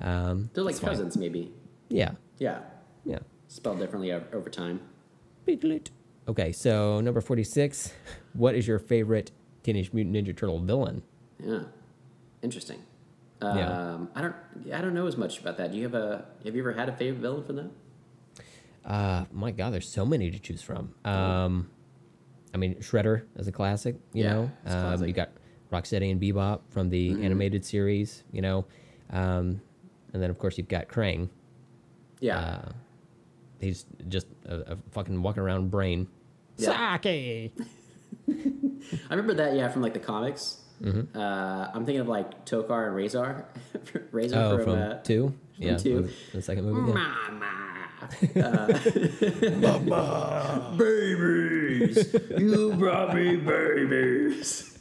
Um, They're like it's fine. cousins, maybe. Yeah. Yeah, Yeah. spelled differently over time. Beetleet. Okay, so number 46. What is your favorite Teenage Mutant Ninja Turtle villain? Yeah, interesting. Um, Yeah. I don't. I don't know as much about that. Do you have a? Have you ever had a favorite villain from that? Uh, my God, there's so many to choose from. Um, I mean, Shredder is a classic. You Yeah, know, um, classic. you got Rocksteady and Bebop from the Mm-hmm. animated series. You know, um, and then of course you've got Krang. Yeah. Uh, he's just a, a fucking walking around brain. Yeah. Sake. I remember that. Yeah, from like the comics. Mm-hmm. Uh, I'm thinking of like Tokka and Rahzar. Rahzar Oh, from, from uh, two. Yeah, two. the- the second movie. Yeah. Mama. babies, you brought me babies.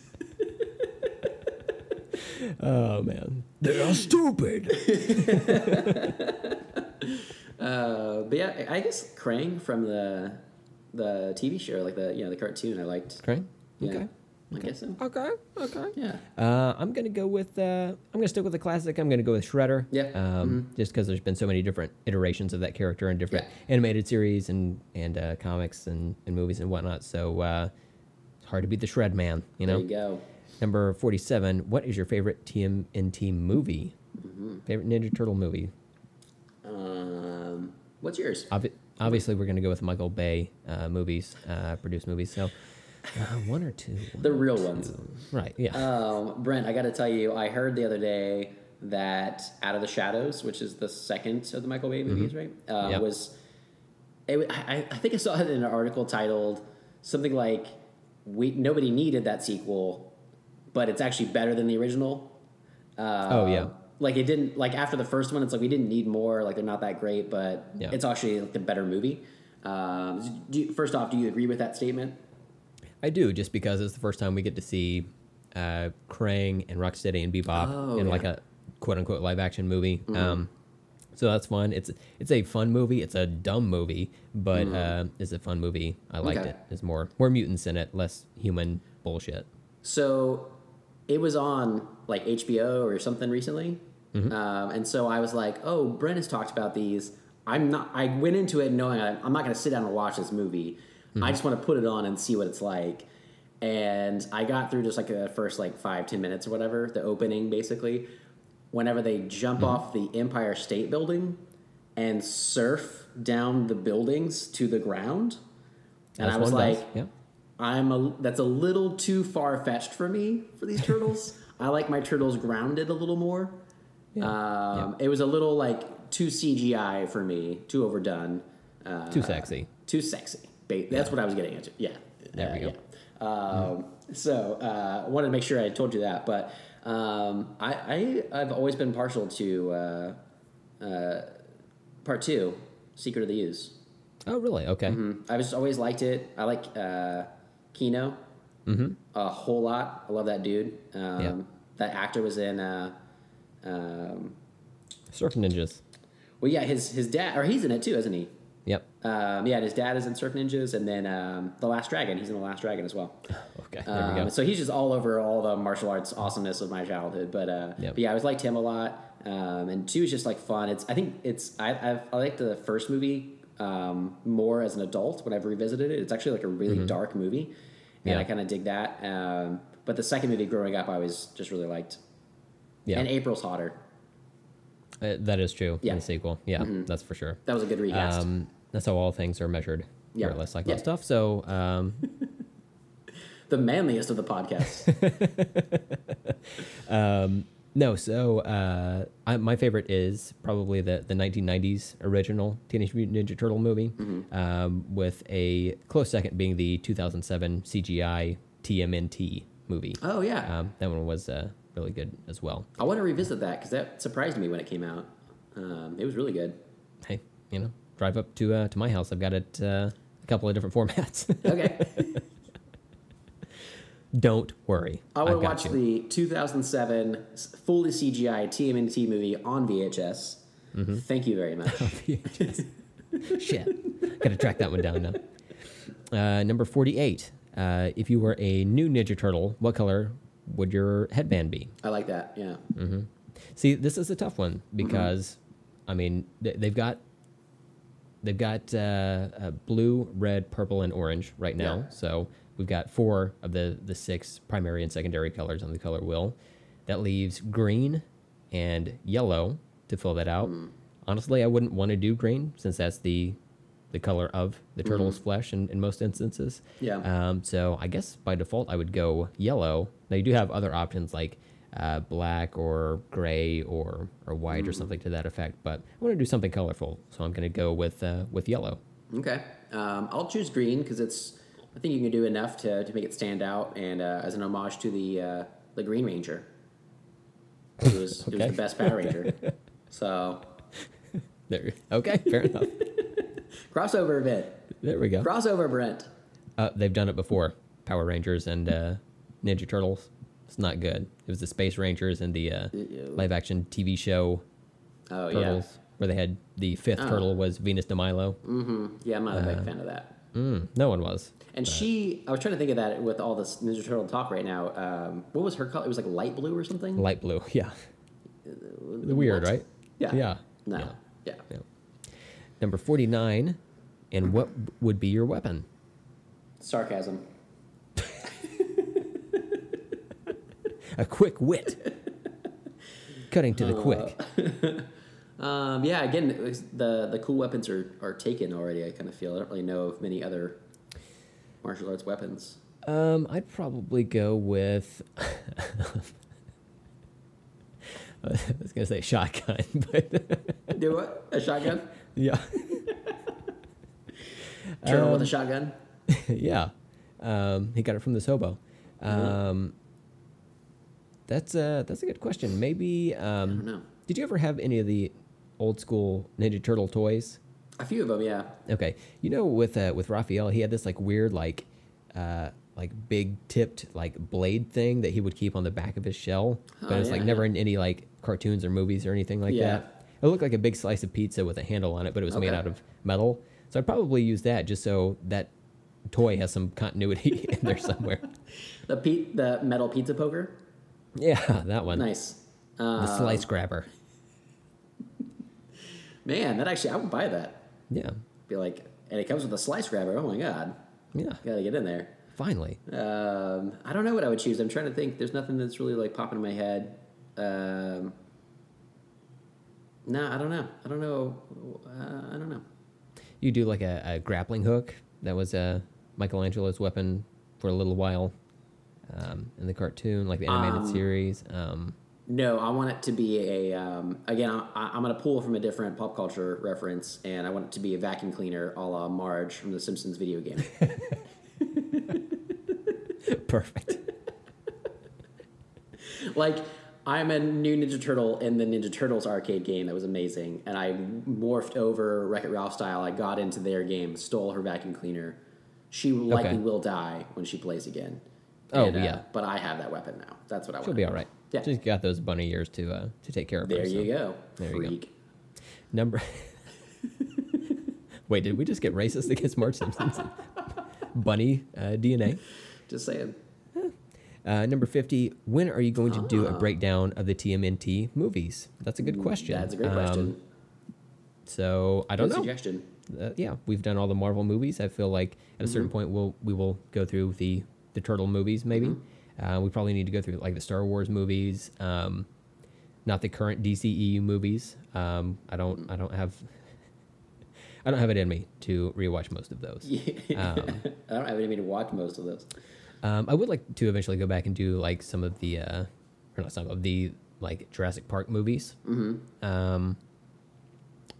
Oh man, they are stupid. Uh, but yeah, I I guess Krang from the the TV show, like the you know the cartoon, I liked. Krang. Yeah, Okay. I guess so. Okay. Okay. Yeah. Uh, I'm gonna go with. Uh, I'm gonna stick with the classic. I'm gonna go with Shredder. Yeah. Mm-hmm. Um, Just because there's been so many different iterations of that character in different Yeah. animated series and and uh, comics and, and movies and whatnot. So uh, it's hard to beat the Shred Man. You know. There you go. Number 47. What is your favorite TMNT movie? Mm-hmm. Favorite Ninja Turtle movie? Um, what's yours? Obvi- obviously, we're gonna go with Michael Bay uh, movies, uh, produced movies. So uh, one or two. The real ones. Right. Yeah. Um, Brent, I got to tell you, I heard the other day that Out of the Shadows, which is the second of the Michael Bay movies, right? Uh, Yep. Was it, I, I think I saw it in an article titled something like "We nobody needed that sequel, but it's actually better than the original." Uh, Oh, yeah. Like it didn't like after the first one, it's like we didn't need more. Like they're not that great, but Yeah. it's actually like a better movie. Um, do you, first off, do you agree with that statement? I do, just because it's the first time we get to see uh, Krang and Rocksteady and Bebop Oh, in yeah. like a quote unquote live action movie. Um, so that's fun. It's it's a fun movie. It's a dumb movie, but uh, it's a fun movie. I liked Okay. it. There's more more mutants in it, less human bullshit. So it was on like HBO or something recently. Um, and so I was like, oh, Brent has talked about these. I'm not, I went into it knowing I, I'm not going to sit down and watch this movie. I just want to put it on and see what it's like. And I got through just like the first like five, ten minutes or whatever, the opening basically. Whenever they jump off the Empire State Building and surf down the buildings to the ground. And As I was like, yeah. I'm a that's a little too far fetched for me for these turtles. I like my turtles grounded a little more. Um, It was a little like too CGI for me, too overdone, uh, Too sexy. too sexy. That's what I was getting into. Yeah, There we go. yeah. Um, So uh, I wanted to make sure I told you that, but um, I, I I've always been partial to uh, uh, part two, Secret of the Ooze. Oh, really? Okay. I just always liked it. I like uh, Keno a whole lot. I love that dude. Um, Mm-hmm. Yeah. That actor was in. Uh, um, Surf Ninjas. well, yeah, his his dad, or he's in it too, isn't he? Yep. Um, yeah, and his dad is in Surf Ninjas, and then um, the Last Dragon. He's in the Last Dragon as well. Okay. There we Um, go. so he's just all over all the martial arts awesomeness of my childhood. But, uh, Yep. but yeah, I always liked him a lot. Um, and two is just like fun. It's I think it's I I've, I like the first movie um, more as an adult when I've revisited it. It's actually like a really dark movie, and Mm-hmm. Yeah. I kind of dig that. Um, but the second movie, growing up, I always just really liked. Yeah. And April's hotter. Uh, that is true. Yeah. In the sequel. Yeah, that's for sure. That was a good recast. Um, that's how all things are measured. Yeah. Yeah. Less like Yeah. that stuff. So, um, the manliest of the podcasts. no, so uh, I, my favorite is probably the, the 1990s original Teenage Mutant Ninja Turtle movie, Mm-hmm. um, with a close second being the 2007 CGI TMNT movie. oh yeah, Um, that one was uh, really good as well. I want to revisit that because that surprised me when it came out. Um, it was really good. Hey, you know, drive up to uh, to my house. I've got it uh, a couple of different formats. Okay. Don't worry. I want to watch you. the 2007 fully CGI TMNT movie on VHS. Mm-hmm. Thank you very much. Shit. Got to track that one down now. Uh, number 48. Uh, if you were a new Ninja Turtle, what color would your headband be? I like that. Yeah. See, this is a tough one because, I mean, they've got they've got uh, uh, blue, red, purple, and orange right now. Yeah. So we've got four of the the six primary and secondary colors on the color wheel. That leaves green and yellow to fill that out. Mm. Honestly, I wouldn't want to do green since that's the the color of the turtle's Mm-hmm. flesh in, in most instances. Yeah. Um, so I guess by default I would go yellow. Now you do have other options like uh, black or gray or or white Mm-hmm. or something to that effect, but I want to do something colorful, so I'm going to go with uh, with yellow. Okay. Um, I'll choose green because it's. I think you can do enough to, to make it stand out, and uh, as an homage to the uh, the Green Ranger, it was, it was the best Power Ranger. So There. Okay, fair enough. crossover event, There we go. crossover Brent. Uh, they've done it before. Power Rangers and uh, Ninja Turtles. It's not good. It was the Space Rangers and the uh, live action TV show Oh Turtles, where they had the fifth Oh. turtle was Venus de Milo. yeah, mm-hmm. yeah. I'm not a Uh, big fan of that. Mm, no one was. And she, I was trying to think of that with all this Ninja Turtle talk right now. Um, what was her color? It was like light blue or something. Light blue. Yeah. Weird, What? right? Yeah. Yeah. No. Yeah. Yeah. Yeah. Number 49. And what would be your weapon? Sarcasm. A quick wit. Cutting to the quick. Um, yeah. Again, the the cool weapons are are taken already. I kind of feel. I don't really know of many other martial arts weapons. Um, I'd probably go with. I was gonna say shotgun, but Do what? A shotgun? Yeah, Turtle Um, with a shotgun? yeah. Um, he got it from this hobo. Um, that's a that's a good question. Maybe. Um, I don't know. Did you ever have any of the old school Ninja Turtle toys? A few of them, yeah. Okay, you know with uh, with Raphael, he had this like weird like uh, like big tipped like blade thing that he would keep on the back of his shell, but Oh, it's like never yeah. in any like cartoons or movies or anything like Yeah. that. It looked like a big slice of pizza with a handle on it, but it was made out of metal. So I'd probably use that just so that toy has some continuity in there somewhere. The pe- the metal pizza poker. Yeah, that one. Nice. The Uh, slice grabber. Man, that actually, I would buy that. Yeah, Be like, and it comes with a slice grabber. Oh my god, yeah. gotta get in there. Finally, Um, I don't know what I would choose. I'm trying to think. There's nothing that's really like popping in my head. Um, no, I don't know. I don't know. Uh, I don't know. you do like a, a grappling hook. That was uh, Michelangelo's weapon for a little while um, in the cartoon, like the animated Um, series. Um, No, I want it to be a. Um, again, I, I'm going to pull from a different pop culture reference, and I want it to be a vacuum cleaner, a la Marge from the Simpsons video game. perfect. like I'm a new Ninja Turtle in the Ninja Turtles arcade game that was amazing, and I morphed over Wreck It Ralph style. I got into their game, stole her vacuum cleaner. She likely Okay. will die when she plays again. Oh, And, uh, yeah. but I have that weapon now. That's what I want. She'll be all right. Yeah. She's got those bunny ears to uh, to take care of her. There so. you go, There you go. Number Wait, did we just get racist against Marge Simpson? bunny uh, DNA? Just saying. Uh, number 50, when are you going to do a breakdown of the TMNT movies? That's a good question. That's a great Um, question. so I don't Good know. suggestion. Uh, yeah, we've done all the Marvel movies. I feel like at a certain Mm-hmm. point we'll we will go through the the turtle movies. Maybe Mm-hmm. uh, we probably need to go through like the Star Wars movies, um, not the current DCEU movies. Um, I don't I don't have I don't have it in me to rewatch most of those. Um, I don't have any to watch most of those. Um, I would like to eventually go back and do like some of the, uh, or not some of the like Jurassic Park movies. Mm-hmm. Um,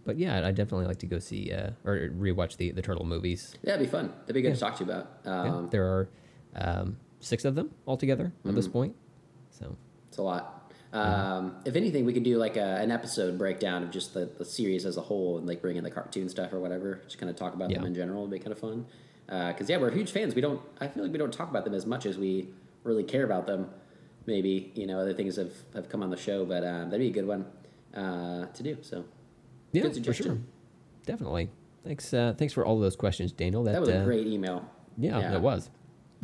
but yeah, I definitely like to go see uh, or rewatch the the turtle movies. Yeah, it'd be fun. That'd be good Yeah. to talk to you about. Yeah, Um, there are um, six of them altogether at this point. So It's a lot. Um, if anything, we could do like a, an episode breakdown of just the, the series as a whole and like bring in the cartoon stuff or whatever. Just kind of talk about them in general. It'd be kind of fun. Because yeah, we're huge fans. We don't. I feel like we don't talk about them as much as we really care about them. Maybe you know other things have, have come on the show, but um, that'd be a good one uh, to do. So yeah, Good for sure, definitely. Thanks, uh, thanks for all those questions, Daniel. That, that was a uh, great email. Yeah, it was.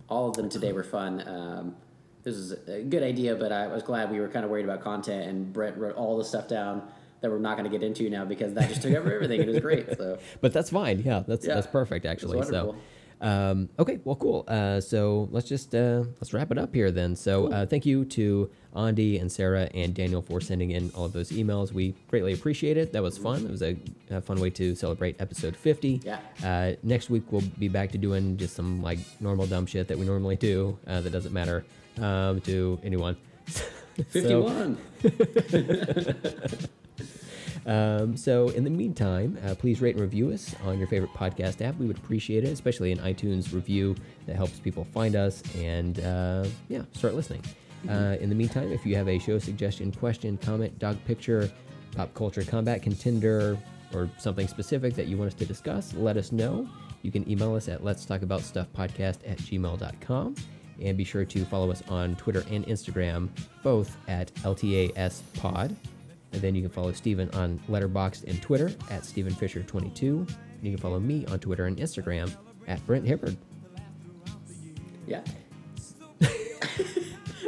all of them today were fun. Um, this is a good idea, but I was glad we were kind of worried about content, and Brent wrote all the stuff down that we're not going to get into now because that just took over everything. It was great. So But that's fine. Yeah, that's Yeah, that's perfect actually. So. Um, okay, well, cool. Uh, so let's just uh, let's wrap it up here then. So uh, thank you to Andy and Sarah and Daniel for sending in all of those emails. We greatly appreciate it. That was fun. It was a, a fun way to celebrate episode fifty. Yeah. Uh, next week we'll be back to doing just some like normal dumb shit that we normally do uh, that doesn't matter um, to anyone. So- fifty-one. um, so, in the meantime, uh, please rate and review us on your favorite podcast app. We would appreciate it, especially an iTunes review that helps people find us and, uh, yeah, start listening. Uh, in the meantime, if you have a show suggestion, question, comment, dog picture, pop culture combat contender, or something specific that you want us to discuss, let us know. You can email us at let's talk about stuff podcast at gmail.com. And be sure to follow us on Twitter and Instagram, both at LTAS Pod. And then you can follow Steven on Letterboxd and Twitter at Steven Fisher22. And you can follow me on Twitter and Instagram at Brent Hibbard. Yeah.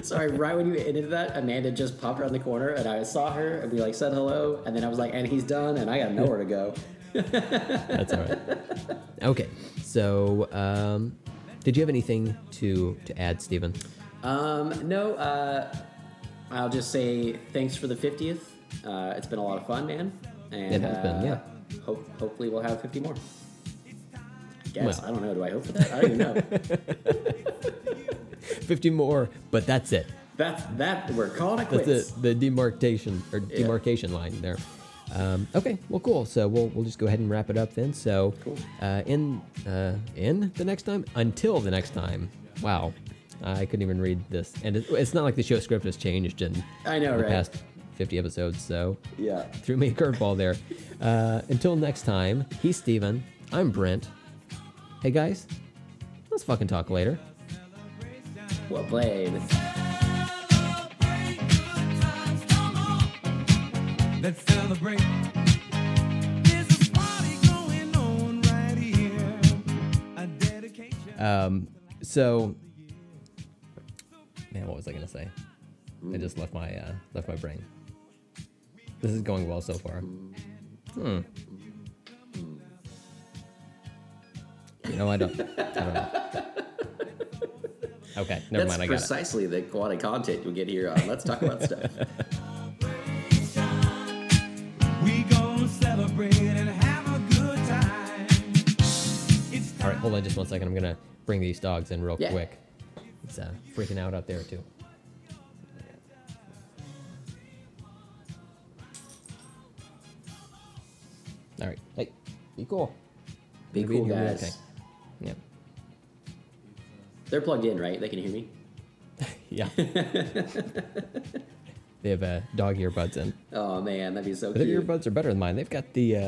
Sorry, right when you ended that, Amanda just popped around the corner, and I saw her, and we like said hello, and then I was like, and he's done, and I got nowhere to go. That's all right. Okay, so um, did you have anything to to add, Steven? Um, no, uh, I'll just say thanks for the 50th. Uh, it's been a lot of fun, man. And, It has been, uh, yeah. Hope, hopefully we'll have 50 more. Guess. Well. I don't know. Do I hope for that? I don't even know. 50 more, but that's it. That's that. We're calling it That's quits. the, the demarcation or demarcation line there. Um, okay, well, cool. So we'll we'll just go ahead and wrap it up then. So, Cool. uh, in uh, in the next time, until the next time. Wow, I couldn't even read this, and it, it's not like the show script has changed in I know, the right? past 50 episodes. So Yeah. threw me a curveball there. Uh, until next time, he's Steven. I'm Brent. Hey guys, let's fucking talk later. Well played. Let's celebrate. There's a party going on right here. A dedication. Um, so, man, what was I gonna say? I just left my uh, left my brain. This is going well so far. Hmm. You know, I don't. I don't know. Okay, never That's mind. I got it. precisely the quality content you'll get here on Let's Talk About Stuff. We gonna celebrate and have a good time. It's All right, hold on just one second. I'm gonna bring these dogs in real Yeah. quick. It's uh, freaking out out there too. All right, hey, be cool. Be cool, in here real guys. Yep. They're plugged in, right? They can hear me. Yeah. they have uh, dog earbuds in. Oh man, that'd be so But their cute. earbuds are better than mine. They've got the uh,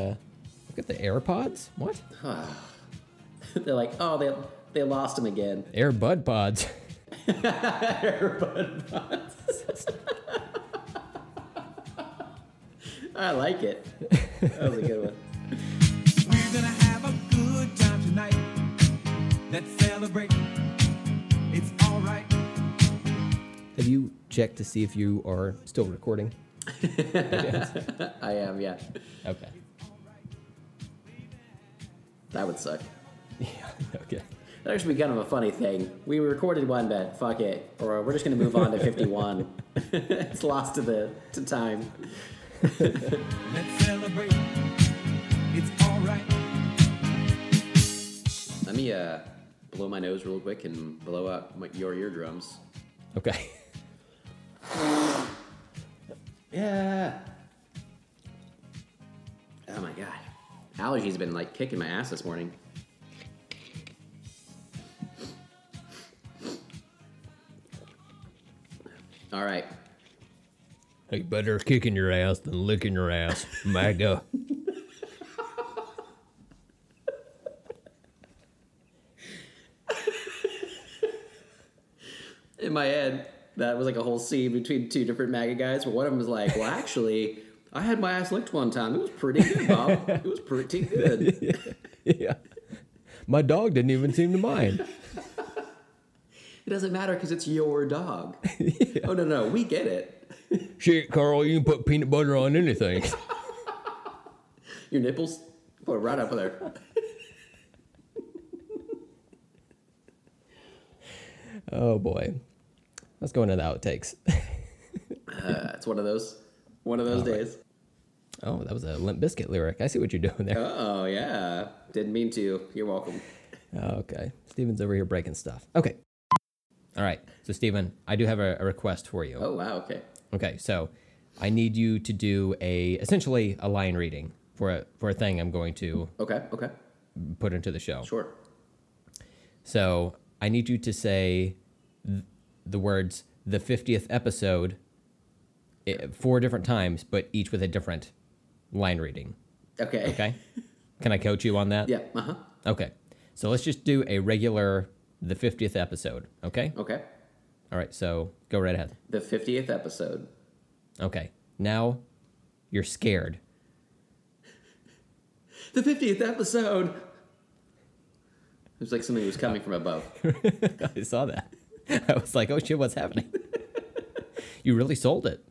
they've got the AirPods. What? They're like, oh, they they lost them again. Airbud pods. Airbud pods. I like it. That was a good one. We're gonna have a Let's celebrate. It's alright. Have you checked to see if you are still recording? I am, yeah. Okay. That would suck. Yeah. Okay. That actually be kind of a funny thing. We recorded one, but fuck it, or we're just gonna move on to fifty-one. it's lost to the to time. Let's celebrate. It's alright. Let me uh, blow my nose real quick and blow out my, your eardrums. Okay. Yeah. Oh my god, allergies have been like kicking my ass this morning. All right. Hey, better kicking your ass than licking your ass, MAGA. in my head, that was like a whole scene between two different MAGA guys. But one of them was like, "Well, actually, I had my ass licked one time. It was pretty good, Bob. It was pretty good." yeah. My dog didn't even seem to mind. It doesn't matter because it's your dog. Oh no, no, we get it. Shit, Carl, you can put peanut butter on anything. Your nipples, put it right up there. oh boy. Let's go into the outtakes. Uh, it's one of those, one of those days. Oh, that was a Limp Bizkit lyric. I see what you're doing there. Oh yeah, didn't mean to. You're welcome. Okay. Steven's over here breaking stuff. Okay. All right. So, Steven, I do have a, a request for you. Oh wow, okay. Okay. So, I need you to do a essentially a line reading for a for a thing I'm going to Okay, okay, put into the show. sure. So, I need you to say th- the words the 50th episode eh, four different times, but each with a different line reading. Okay. Okay. Can I coach you on that? Yeah. Uh huh. Okay. So let's just do a regular the 50th episode. Okay. Okay. All right. So go right ahead. The fiftieth episode. Okay. Now you're scared. The fiftieth episode. It was like something was coming from above. I saw that. I was like, oh shit, what's happening? you really sold it.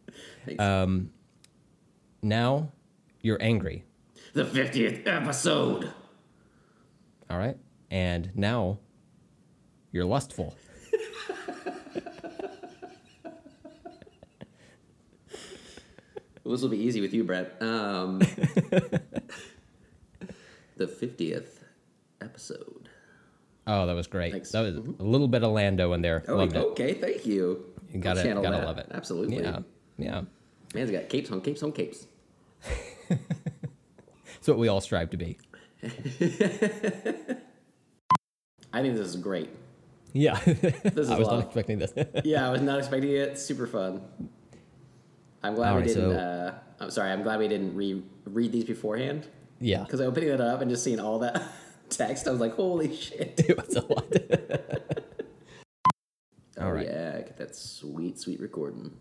Thanks. Um, now you're angry. the fiftieth episode. All right. And now you're lustful. Well, this will be easy with you, Brent. Um, the fiftieth episode. Oh, that was great. Thanks. That was a little bit of Lando in there. Oh, Loved it. okay. Thank you. You gotta, channel gotta that. love it. Absolutely. Yeah. Yeah. Man's got capes on capes on capes. It's what we all strive to be. I think this is great. Yeah. This is I was not expecting this. Yeah, I was not expecting it. Super fun. I'm glad All we right, didn't. so- Uh, I'm sorry. I'm glad we didn't re- read these beforehand yeah. because I opening it up and just seeing all that text, I was like, "Holy shit!" It was a lot. Oh All right. yeah, get that sweet, sweet recording.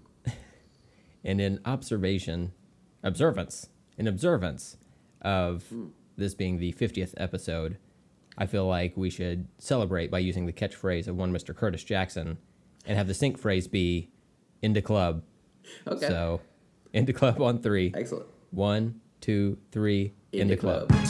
and in observation, observance, in observance of this being the 50th episode, I feel like we should celebrate by using the catchphrase of one Mr. Curtis Jackson and have the sync phrase be In da Club. Okay. So, In da Club on three. Excellent. One, two, three, into, club. I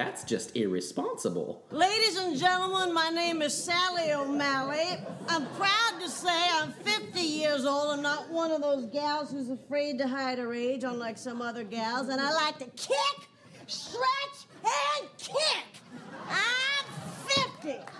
That's just irresponsible. Ladies and gentlemen, my name is Sally O'Malley. I'm proud to say I'm 50 years old. I'm not one of those gals who's afraid to hide her age, unlike some other gals. And I like to kick, stretch, and kick. I'm 50.